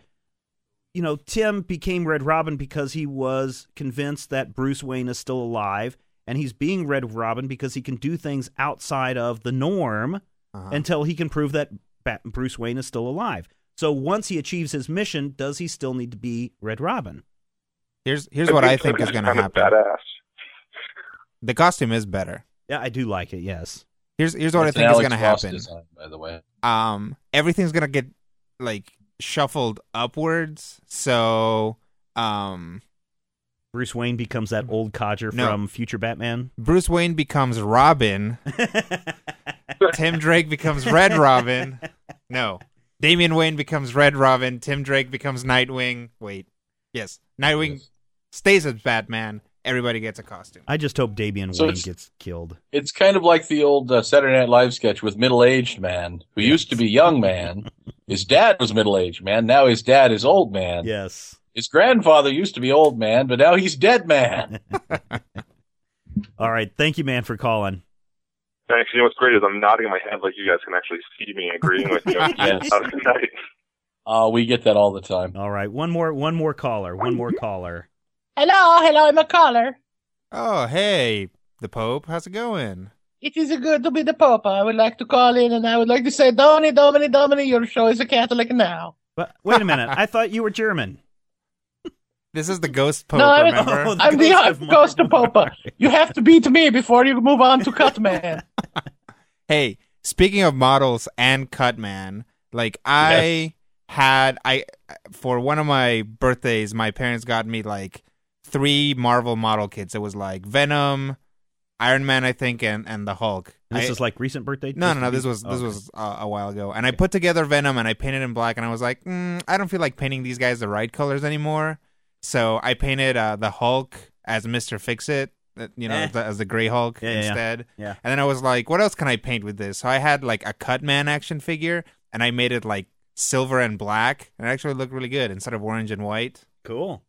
you know, Tim became Red Robin because he was convinced that Bruce Wayne is still alive, and he's being Red Robin because he can do things outside of the norm uh until he can prove that Bat- Bruce Wayne is still alive. So once he achieves his mission, does he still need to be Red Robin? here's here's what I think is going to happen. Badass. The costume is better. Yeah, I do like it. Yes. Here's here's what It's I think is going to happen. design, by the way. um everything's gonna get like shuffled upwards so um Bruce Wayne becomes that old codger No. from future Batman. bruce wayne becomes robin tim drake becomes red robin no damian wayne becomes red robin tim drake becomes nightwing wait yes nightwing Yes. stays as batman everybody gets a costume I just hope Damian So Wayne gets killed. It's kind of like the old uh, Saturday Night Live sketch with middle-aged man who used to be young man. His dad was middle-aged man. Now his dad is old man. Yes. His grandfather used to be old man, but now he's dead man. All right. Thank you, man, for calling. Thanks. You know what's great is I'm nodding my head like you guys can actually see me agreeing with you. Yes. Good night. Uh, we get that all the time. All right. One more. One more caller. One more caller. Hello, hello, I'm a caller. oh hey the pope how's it going It is good to be the Pope. I would like to call in and I would like to say, Domini, Domini, Domini, your show is a Catholic now. But wait a minute. I thought you were German. this is the ghost pope no, I'm, remember Oh, the I'm the ghost of ghost of Pope. You have to beat me before you move on to Cutman. Hey, speaking of models and Cutman, like I had I for one of my birthdays, my parents got me like three Marvel model kits. It was like Venom, Iron Man, I think, and and the Hulk. This I- is like recent birthday. no, no, no. This was this okay. was uh, a while ago, and I put together Venom and I painted in black, and I was like, mm, I don't feel like painting these guys the right colors anymore. So I painted uh, the Hulk as Mister Fix It, uh, you know, Eh. the, as the Gray Hulk Yeah, yeah, yeah. instead. Yeah. And then I was like, what else can I paint with this? So I had like a Cutman action figure, and I made it like silver and black, and it actually looked really good instead of orange and white. Cool.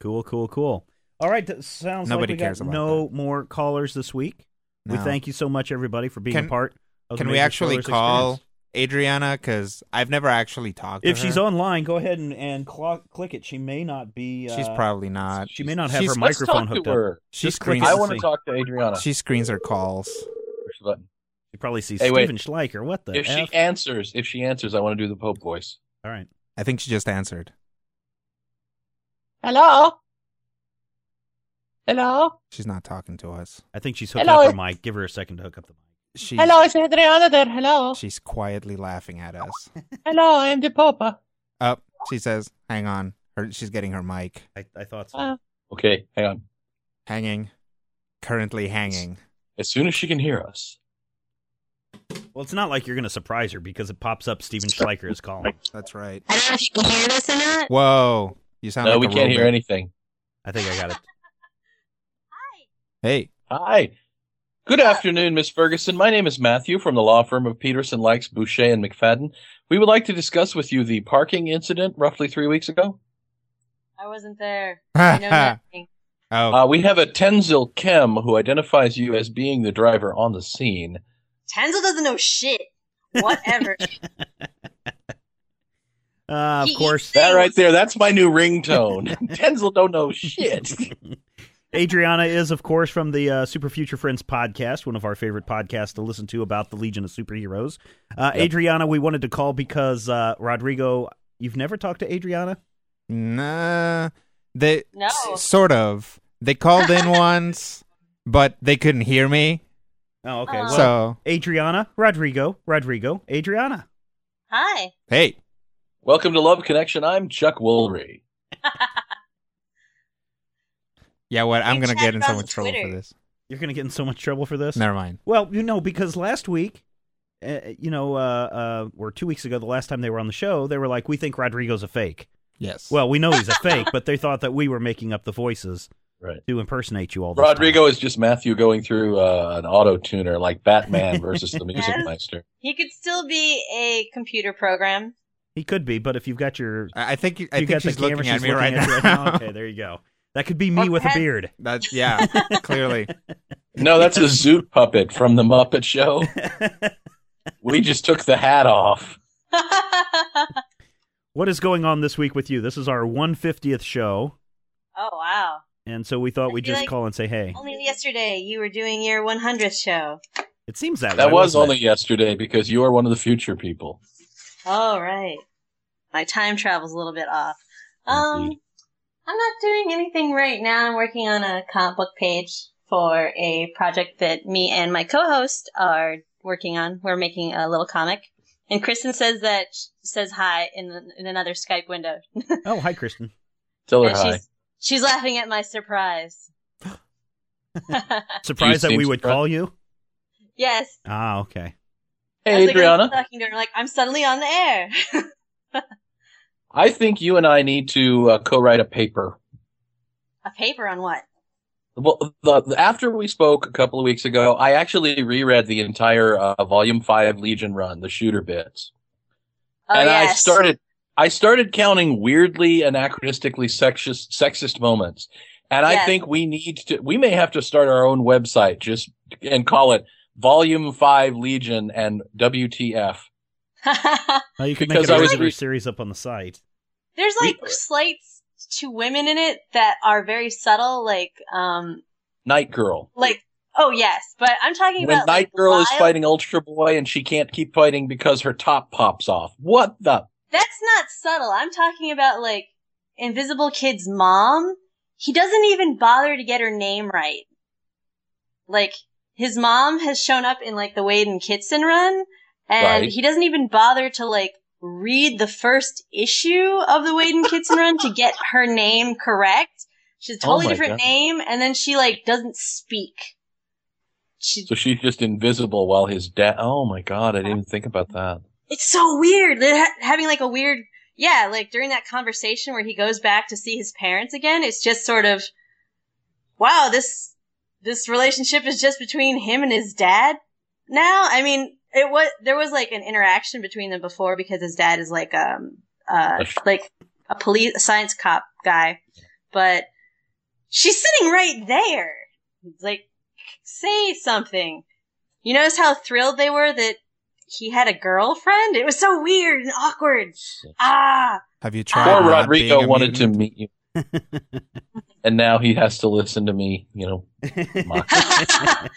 Cool. Cool. Cool. All right. That sounds Nobody like we cares got about no more callers this week. We No. thank you so much, everybody, for being Can- a part. Of the Can we Major actually Spoilers call experience. Adriana? Because I've never actually talked. to If she's online, go ahead and and clock, click it. She may not be. Uh, she's probably not. She may not have She's- her Let's microphone talk hooked to up. her. She Just click screens. it I want to see. talk to Adriana. She screens her calls. Push the button. She probably sees Hey, wait. Stephen Schleicher. What the If she answers, if she answers, I want to do the Pope voice. All right. I think she just answered. Hello? Hello? She's not talking to us. I think she's hooking Hello. up her mic. Give her a second to hook up the mic. She's, Hello, it's Adriana there. Hello. She's quietly laughing at us. Hello, I am the Pope. Oh, she says, "Hang on." Her, she's getting her mic. I, I thought so. Uh, Okay, hang on. Hanging. Currently hanging. As soon as she can hear us. Well, it's not like you're going to surprise her because it pops up Stephen Schleicher is calling. That's right. I don't know if you can hear this or not. Whoa. You sound No, like we a can't hear anything. I think I got it. Hi. Hey. Hi. Good afternoon, Miss Ferguson. My name is Matthew from the law firm of Peterson, Likes, Boucher, and McFadden. We would like to discuss with you the parking incident roughly three weeks ago. I wasn't there. I know nothing. Oh, Uh, we have a Tenzil Kem who identifies you as being the driver on the scene. Tenzel doesn't know shit. Whatever. Uh, of He- course. That right there, that's my new ringtone. Denzel don't know shit. Adriana is, of course, from the uh, Super Future Friends podcast, one of our favorite podcasts to listen to about the Legion of Superheroes. Uh, Yep. Adriana, we wanted to call because uh, Rodrigo, you've never talked to Adriana? Nah, they No. s- sort of. They called in once, but they couldn't hear me. Oh, okay. Well, So Adriana, Rodrigo, Rodrigo, Adriana. Hi. hey, Welcome to Love Connection. I'm Chuck Woolery. yeah, what? I'm gonna get in so on much trouble for this. You're going to get in so much trouble for this? Never mind. Well, you know, because last week, uh, you know, uh, uh, or two weeks ago, the last time they were on the show, they were like, "We think Rodrigo's a fake." Yes. Well, we know he's a fake, but they thought that we were making up the voices Right. to impersonate you all the Rodrigo is just Matthew going through uh, an auto tuner like Batman versus the Music Yes. Meister. He could still be a computer program. He could be, but if you've got your, I I think you- I you think got the she's looking camera, at she's me right looking at you now. Okay, there you go. That could be me Or with a beard. That's yeah, clearly. No, that's a Zoot puppet from the Muppet Show. we just took the hat off. What is going on this week with you? This is our 150th show, Oh wow! and so we thought I we'd just like- call and say, "Hey." Only yesterday you were doing your 100th show. It seems that, That way. was wasn't only yesterday because you are one of the future people. Oh right. My time travel's a little bit off. Um, I'm not doing anything right now. I'm working on a comic book page for a project that me and my co-host are working on. We're making a little comic, and Kristen says that says hi in in another Skype window. Oh, hi, Kristen. Tell her And hi. she's she's laughing at my surprise. Surprised that we would surprised? call you. yes. Ah, okay. I was Hey, like, I'm talking to her, like I'm suddenly on the air. I think you and I need to uh, co-write a paper. a paper on what? Well, the, the- after we spoke a couple of weeks ago, I actually reread the entire uh, Volume Five Legion run, the shooter bits, Oh and I started. I started counting weirdly anachronistically sexist sexist moments, and I think we need to. We may have to start our own website just and call it Volume Five Legion and WTF. Well, you could Because make it I a was regular re- series up on the site. There's like slights to women in it that are very subtle, like um, Night Girl. like oh yes, but I'm talking When about Night like, Girl is fighting Ultra Boy and she can't keep fighting because her top pops off. What the? That's not subtle. I'm talking about like Invisible Kid's mom. He doesn't even bother to get her name right. Like his mom has shown up in like the Waid and Kitson run, and Right. he doesn't even bother to like read the first issue of the Waid and Kitson run to get her name correct. She's a Oh totally my different God. name, and then she like doesn't speak. She, So she's just invisible while his dad. Oh my god, I didn't even think about that. it's so weird. Ha- having like a weird, yeah, like during that conversation where he goes back to see his parents again. It's just sort of, wow, this this relationship is just between him and his dad now. I mean, it was there was like an interaction between them before because his dad is like um uh like a police a science cop guy, but she's sitting right there. It's like say something. You notice how thrilled they were that he had a girlfriend? It was so weird and awkward. Ah, Have you tried? Poor Rodrigo wanted to meet you, and now he has to listen to me. You know.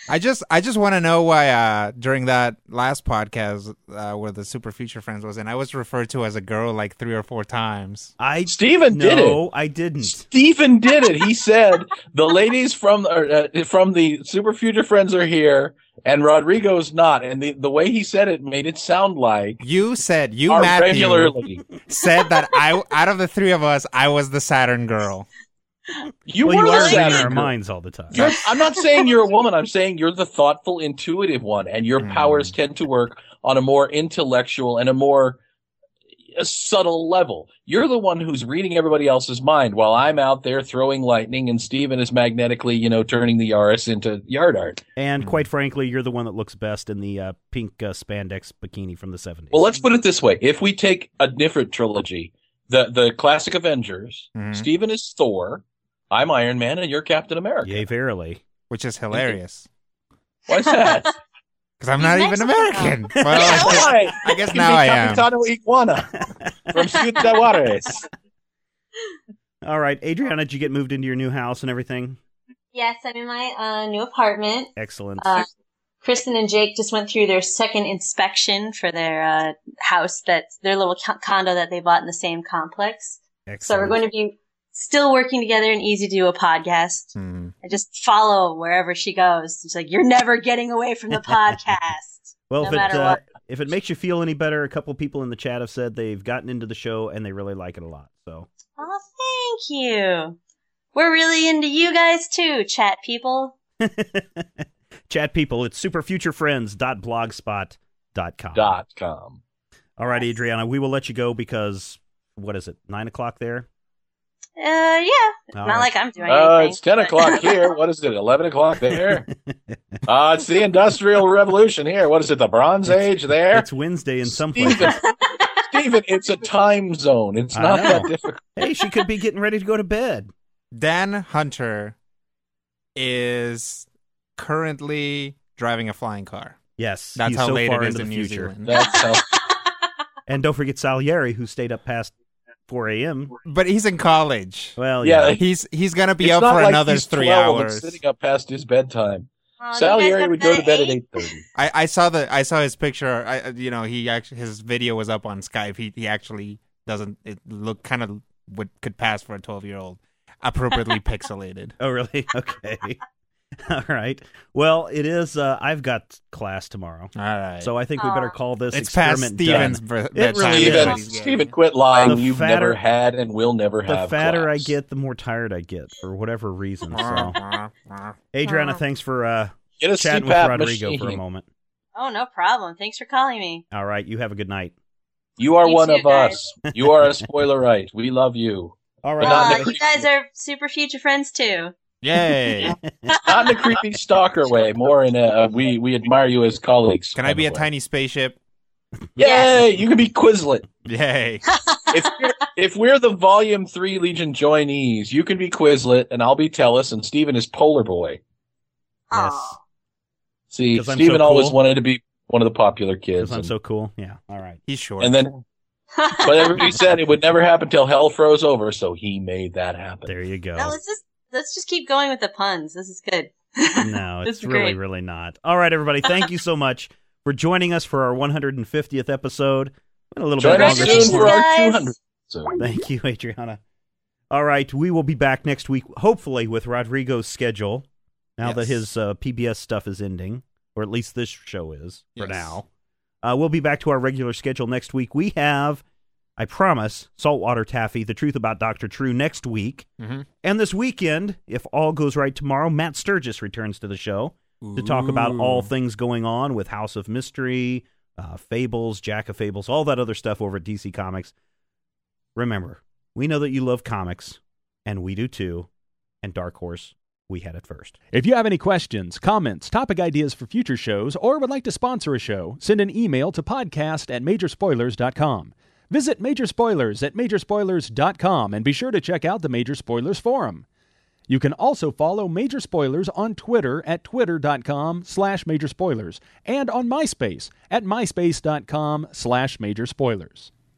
I just I just want to know why uh during that last podcast uh, where the Super Future Friends was in, I was referred to as a girl like three or four times. I Stephen did no, it. I didn't. Stephen did it. He said the ladies from uh, uh, from the Super Future Friends are here, and Rodrigo's not. And the the way he said it made it sound like You said you Matthew regularly. said that I out of the three of us, I was the Saturn girl. You well, were you are reading Saturn our minds all the time. You're, I'm not saying you're a woman. I'm saying you're the thoughtful, intuitive one, and your Hmm. powers tend to work on a more intellectual and a more uh, subtle level. You're the one who's reading everybody else's mind, while I'm out there throwing lightning, and Stephen is magnetically, you know, turning the Yaris into yard art. And quite frankly, you're the one that looks best in the uh, pink uh, spandex bikini from the 70s. Well, let's put it this way: if we take a different trilogy, the the classic Avengers, Mhm. Stephen is Thor, I'm Iron Man, and you're Captain America. Yay, verily. which is hilarious Why's that? because I'm not even American. Well, I guess, I guess Can now be I am. Capitano Iguana from Ciudad Juarez. All right, Adriana, did you get moved into your new house and everything? Yes, I'm in my uh, new apartment. Excellent. Uh, Kristen and Jake just went through their second inspection for their uh, house that their little condo that they bought in the same complex. Excellent. So we're going to be still working together and easy to do a podcast. Hmm. I just follow wherever she goes. It's like you're never getting away from the podcast. Well, no if it matter uh, if it makes you feel any better, a couple people in the chat have said they've gotten into the show and they really like it a lot. So Oh, thank you. We're really into you guys too, chat people. chat people, it's superfuturefriends.blogspot.com. Dot com. All right, Adriana, we will let you go because what is it? Nine o'clock there. Uh, yeah. It's All not right. like I'm doing Uh, anything. it's 10 but- o'clock here. What is it? 11 o'clock there? Uh, it's the Industrial Revolution here. What is it? The Bronze Age there? It's Wednesday in some places. Stephen, Stephen, it's a time zone. It's I not know. that difficult. Hey, she could be getting ready to go to bed. Dan Hunter is currently driving a flying car. Yes, That's how so late far it is into in the New future. Zealand. That's how. And don't forget Salieri, who stayed up past 4 a.m. But he's in college. Well, Yeah, yeah. He's he's gonna be it's up not for like another he's three 12 and hours. sitting up past his bedtime. Oh, you guys Salieri would go to bed at at 8.30. I, I saw the I saw his picture. I you know he actually his video was up on Skype. He he actually doesn't it look kind of would could pass for a twelve year old, appropriately pixelated. Oh, really? Okay. All right. Well, it is. Uh, I've got class tomorrow, All right. so I think we better call this it's past experiment Stephen's done. ber- It bedtime. really is Stephen, what he's quit lying. The You've fatter- never had and will never The have The fatter I get, the more tired I get for whatever reason. So, Adriana, thanks for uh, Get a chatting with CPAP Rodrigo for a moment. Oh, no problem. Thanks for calling me. All right, you have a good night. You are You one too, of guys. us. You are a spoilerite. We love you. All right. But Uh, you guys are super future friends too. Yay! Not in a creepy stalker way. More in a uh, we we admire you as colleagues. Can I be a way. tiny spaceship? Yay! You can be Quislet. Yay! if we're, if we're the Volume Three Legion joinees, you can be Quislet, and I'll be Tellus, and Stephen is Polar Boy. Yes. Aw. See, 'Cause Stephen so always wanted to be one of the popular kids, I'm and, so cool. Yeah. All right. He's short. and then but everybody said it would never happen till hell froze over, so he made that happen. There you go. No, let's just let's just keep going with the puns. This is good. No, it's really, great. really not. All right, everybody. Thank you so much for joining us for our 150th episode. Went a little Join bit longer. soon for our Congratulations, 200. So, Thank you, Adriana. All right, we will be back next week, hopefully with Rodrigo's schedule. Now that his uh, PBS stuff is ending, or at least this show is for now. Uh, we'll be back to our regular schedule next week. We have, I promise, Saltwater Taffy, The Truth About Dr. True next week. Mhm. And this weekend, if all goes right tomorrow, Matt Sturges returns to the show to talk about all things going on with House of Mystery, uh, Fables, Jack of Fables, all that other stuff over at DC Comics. Remember, we know that you love comics, and we do too. And Dark Horse, we had it first. If you have any questions, comments, topic ideas for future shows, or would like to sponsor a show, send an email to podcast at majorspoilers.com. Visit Major Spoilers at majorspoilers.com and be sure to check out the Major Spoilers Forum. You can also follow Major Spoilers on Twitter at twitter.com slash major spoilers and on MySpace at myspace.com slash major spoilers.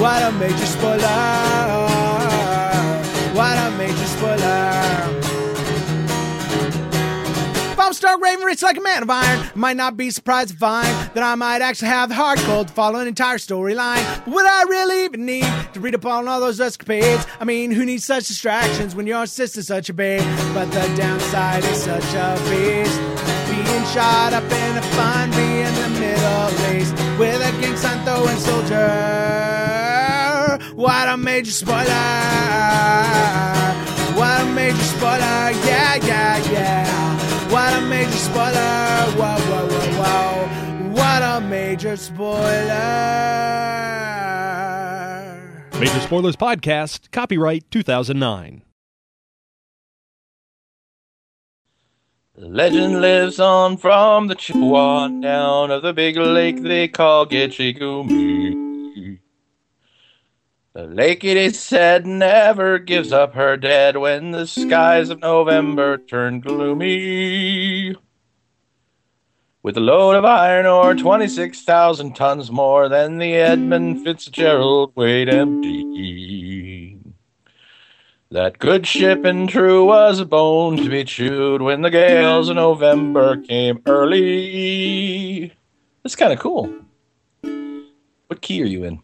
What a major spoiler! What a major spoiler! If I I'm Stark Raven, rich like a man of iron. I might not be surprised to find that I might actually have the heart cold to follow an entire storyline. But would I really even need to read up on all those escapades? I mean, who needs such distractions when your sister's such a babe? But the downside is such a beast. Being shot up in a fun be in the Middle East with a gang sign throwing soldier. What a major spoiler! What a major spoiler! Yeah, yeah, yeah. What a major spoiler! Whoa, whoa, whoa, whoa. What a major spoiler! Major Spoilers Podcast, copyright 2009. Legend lives on from the Chippewa down of the big lake they call Gitche Gumee. The lake, it is said, never gives up her dead when the skies of November turn gloomy. With a load of iron ore, 26,000 tons more than the Edmund Fitzgerald weighed empty. That good ship and true was a bone to be chewed when the gales of November came early. That's kind of cool. What key are you in?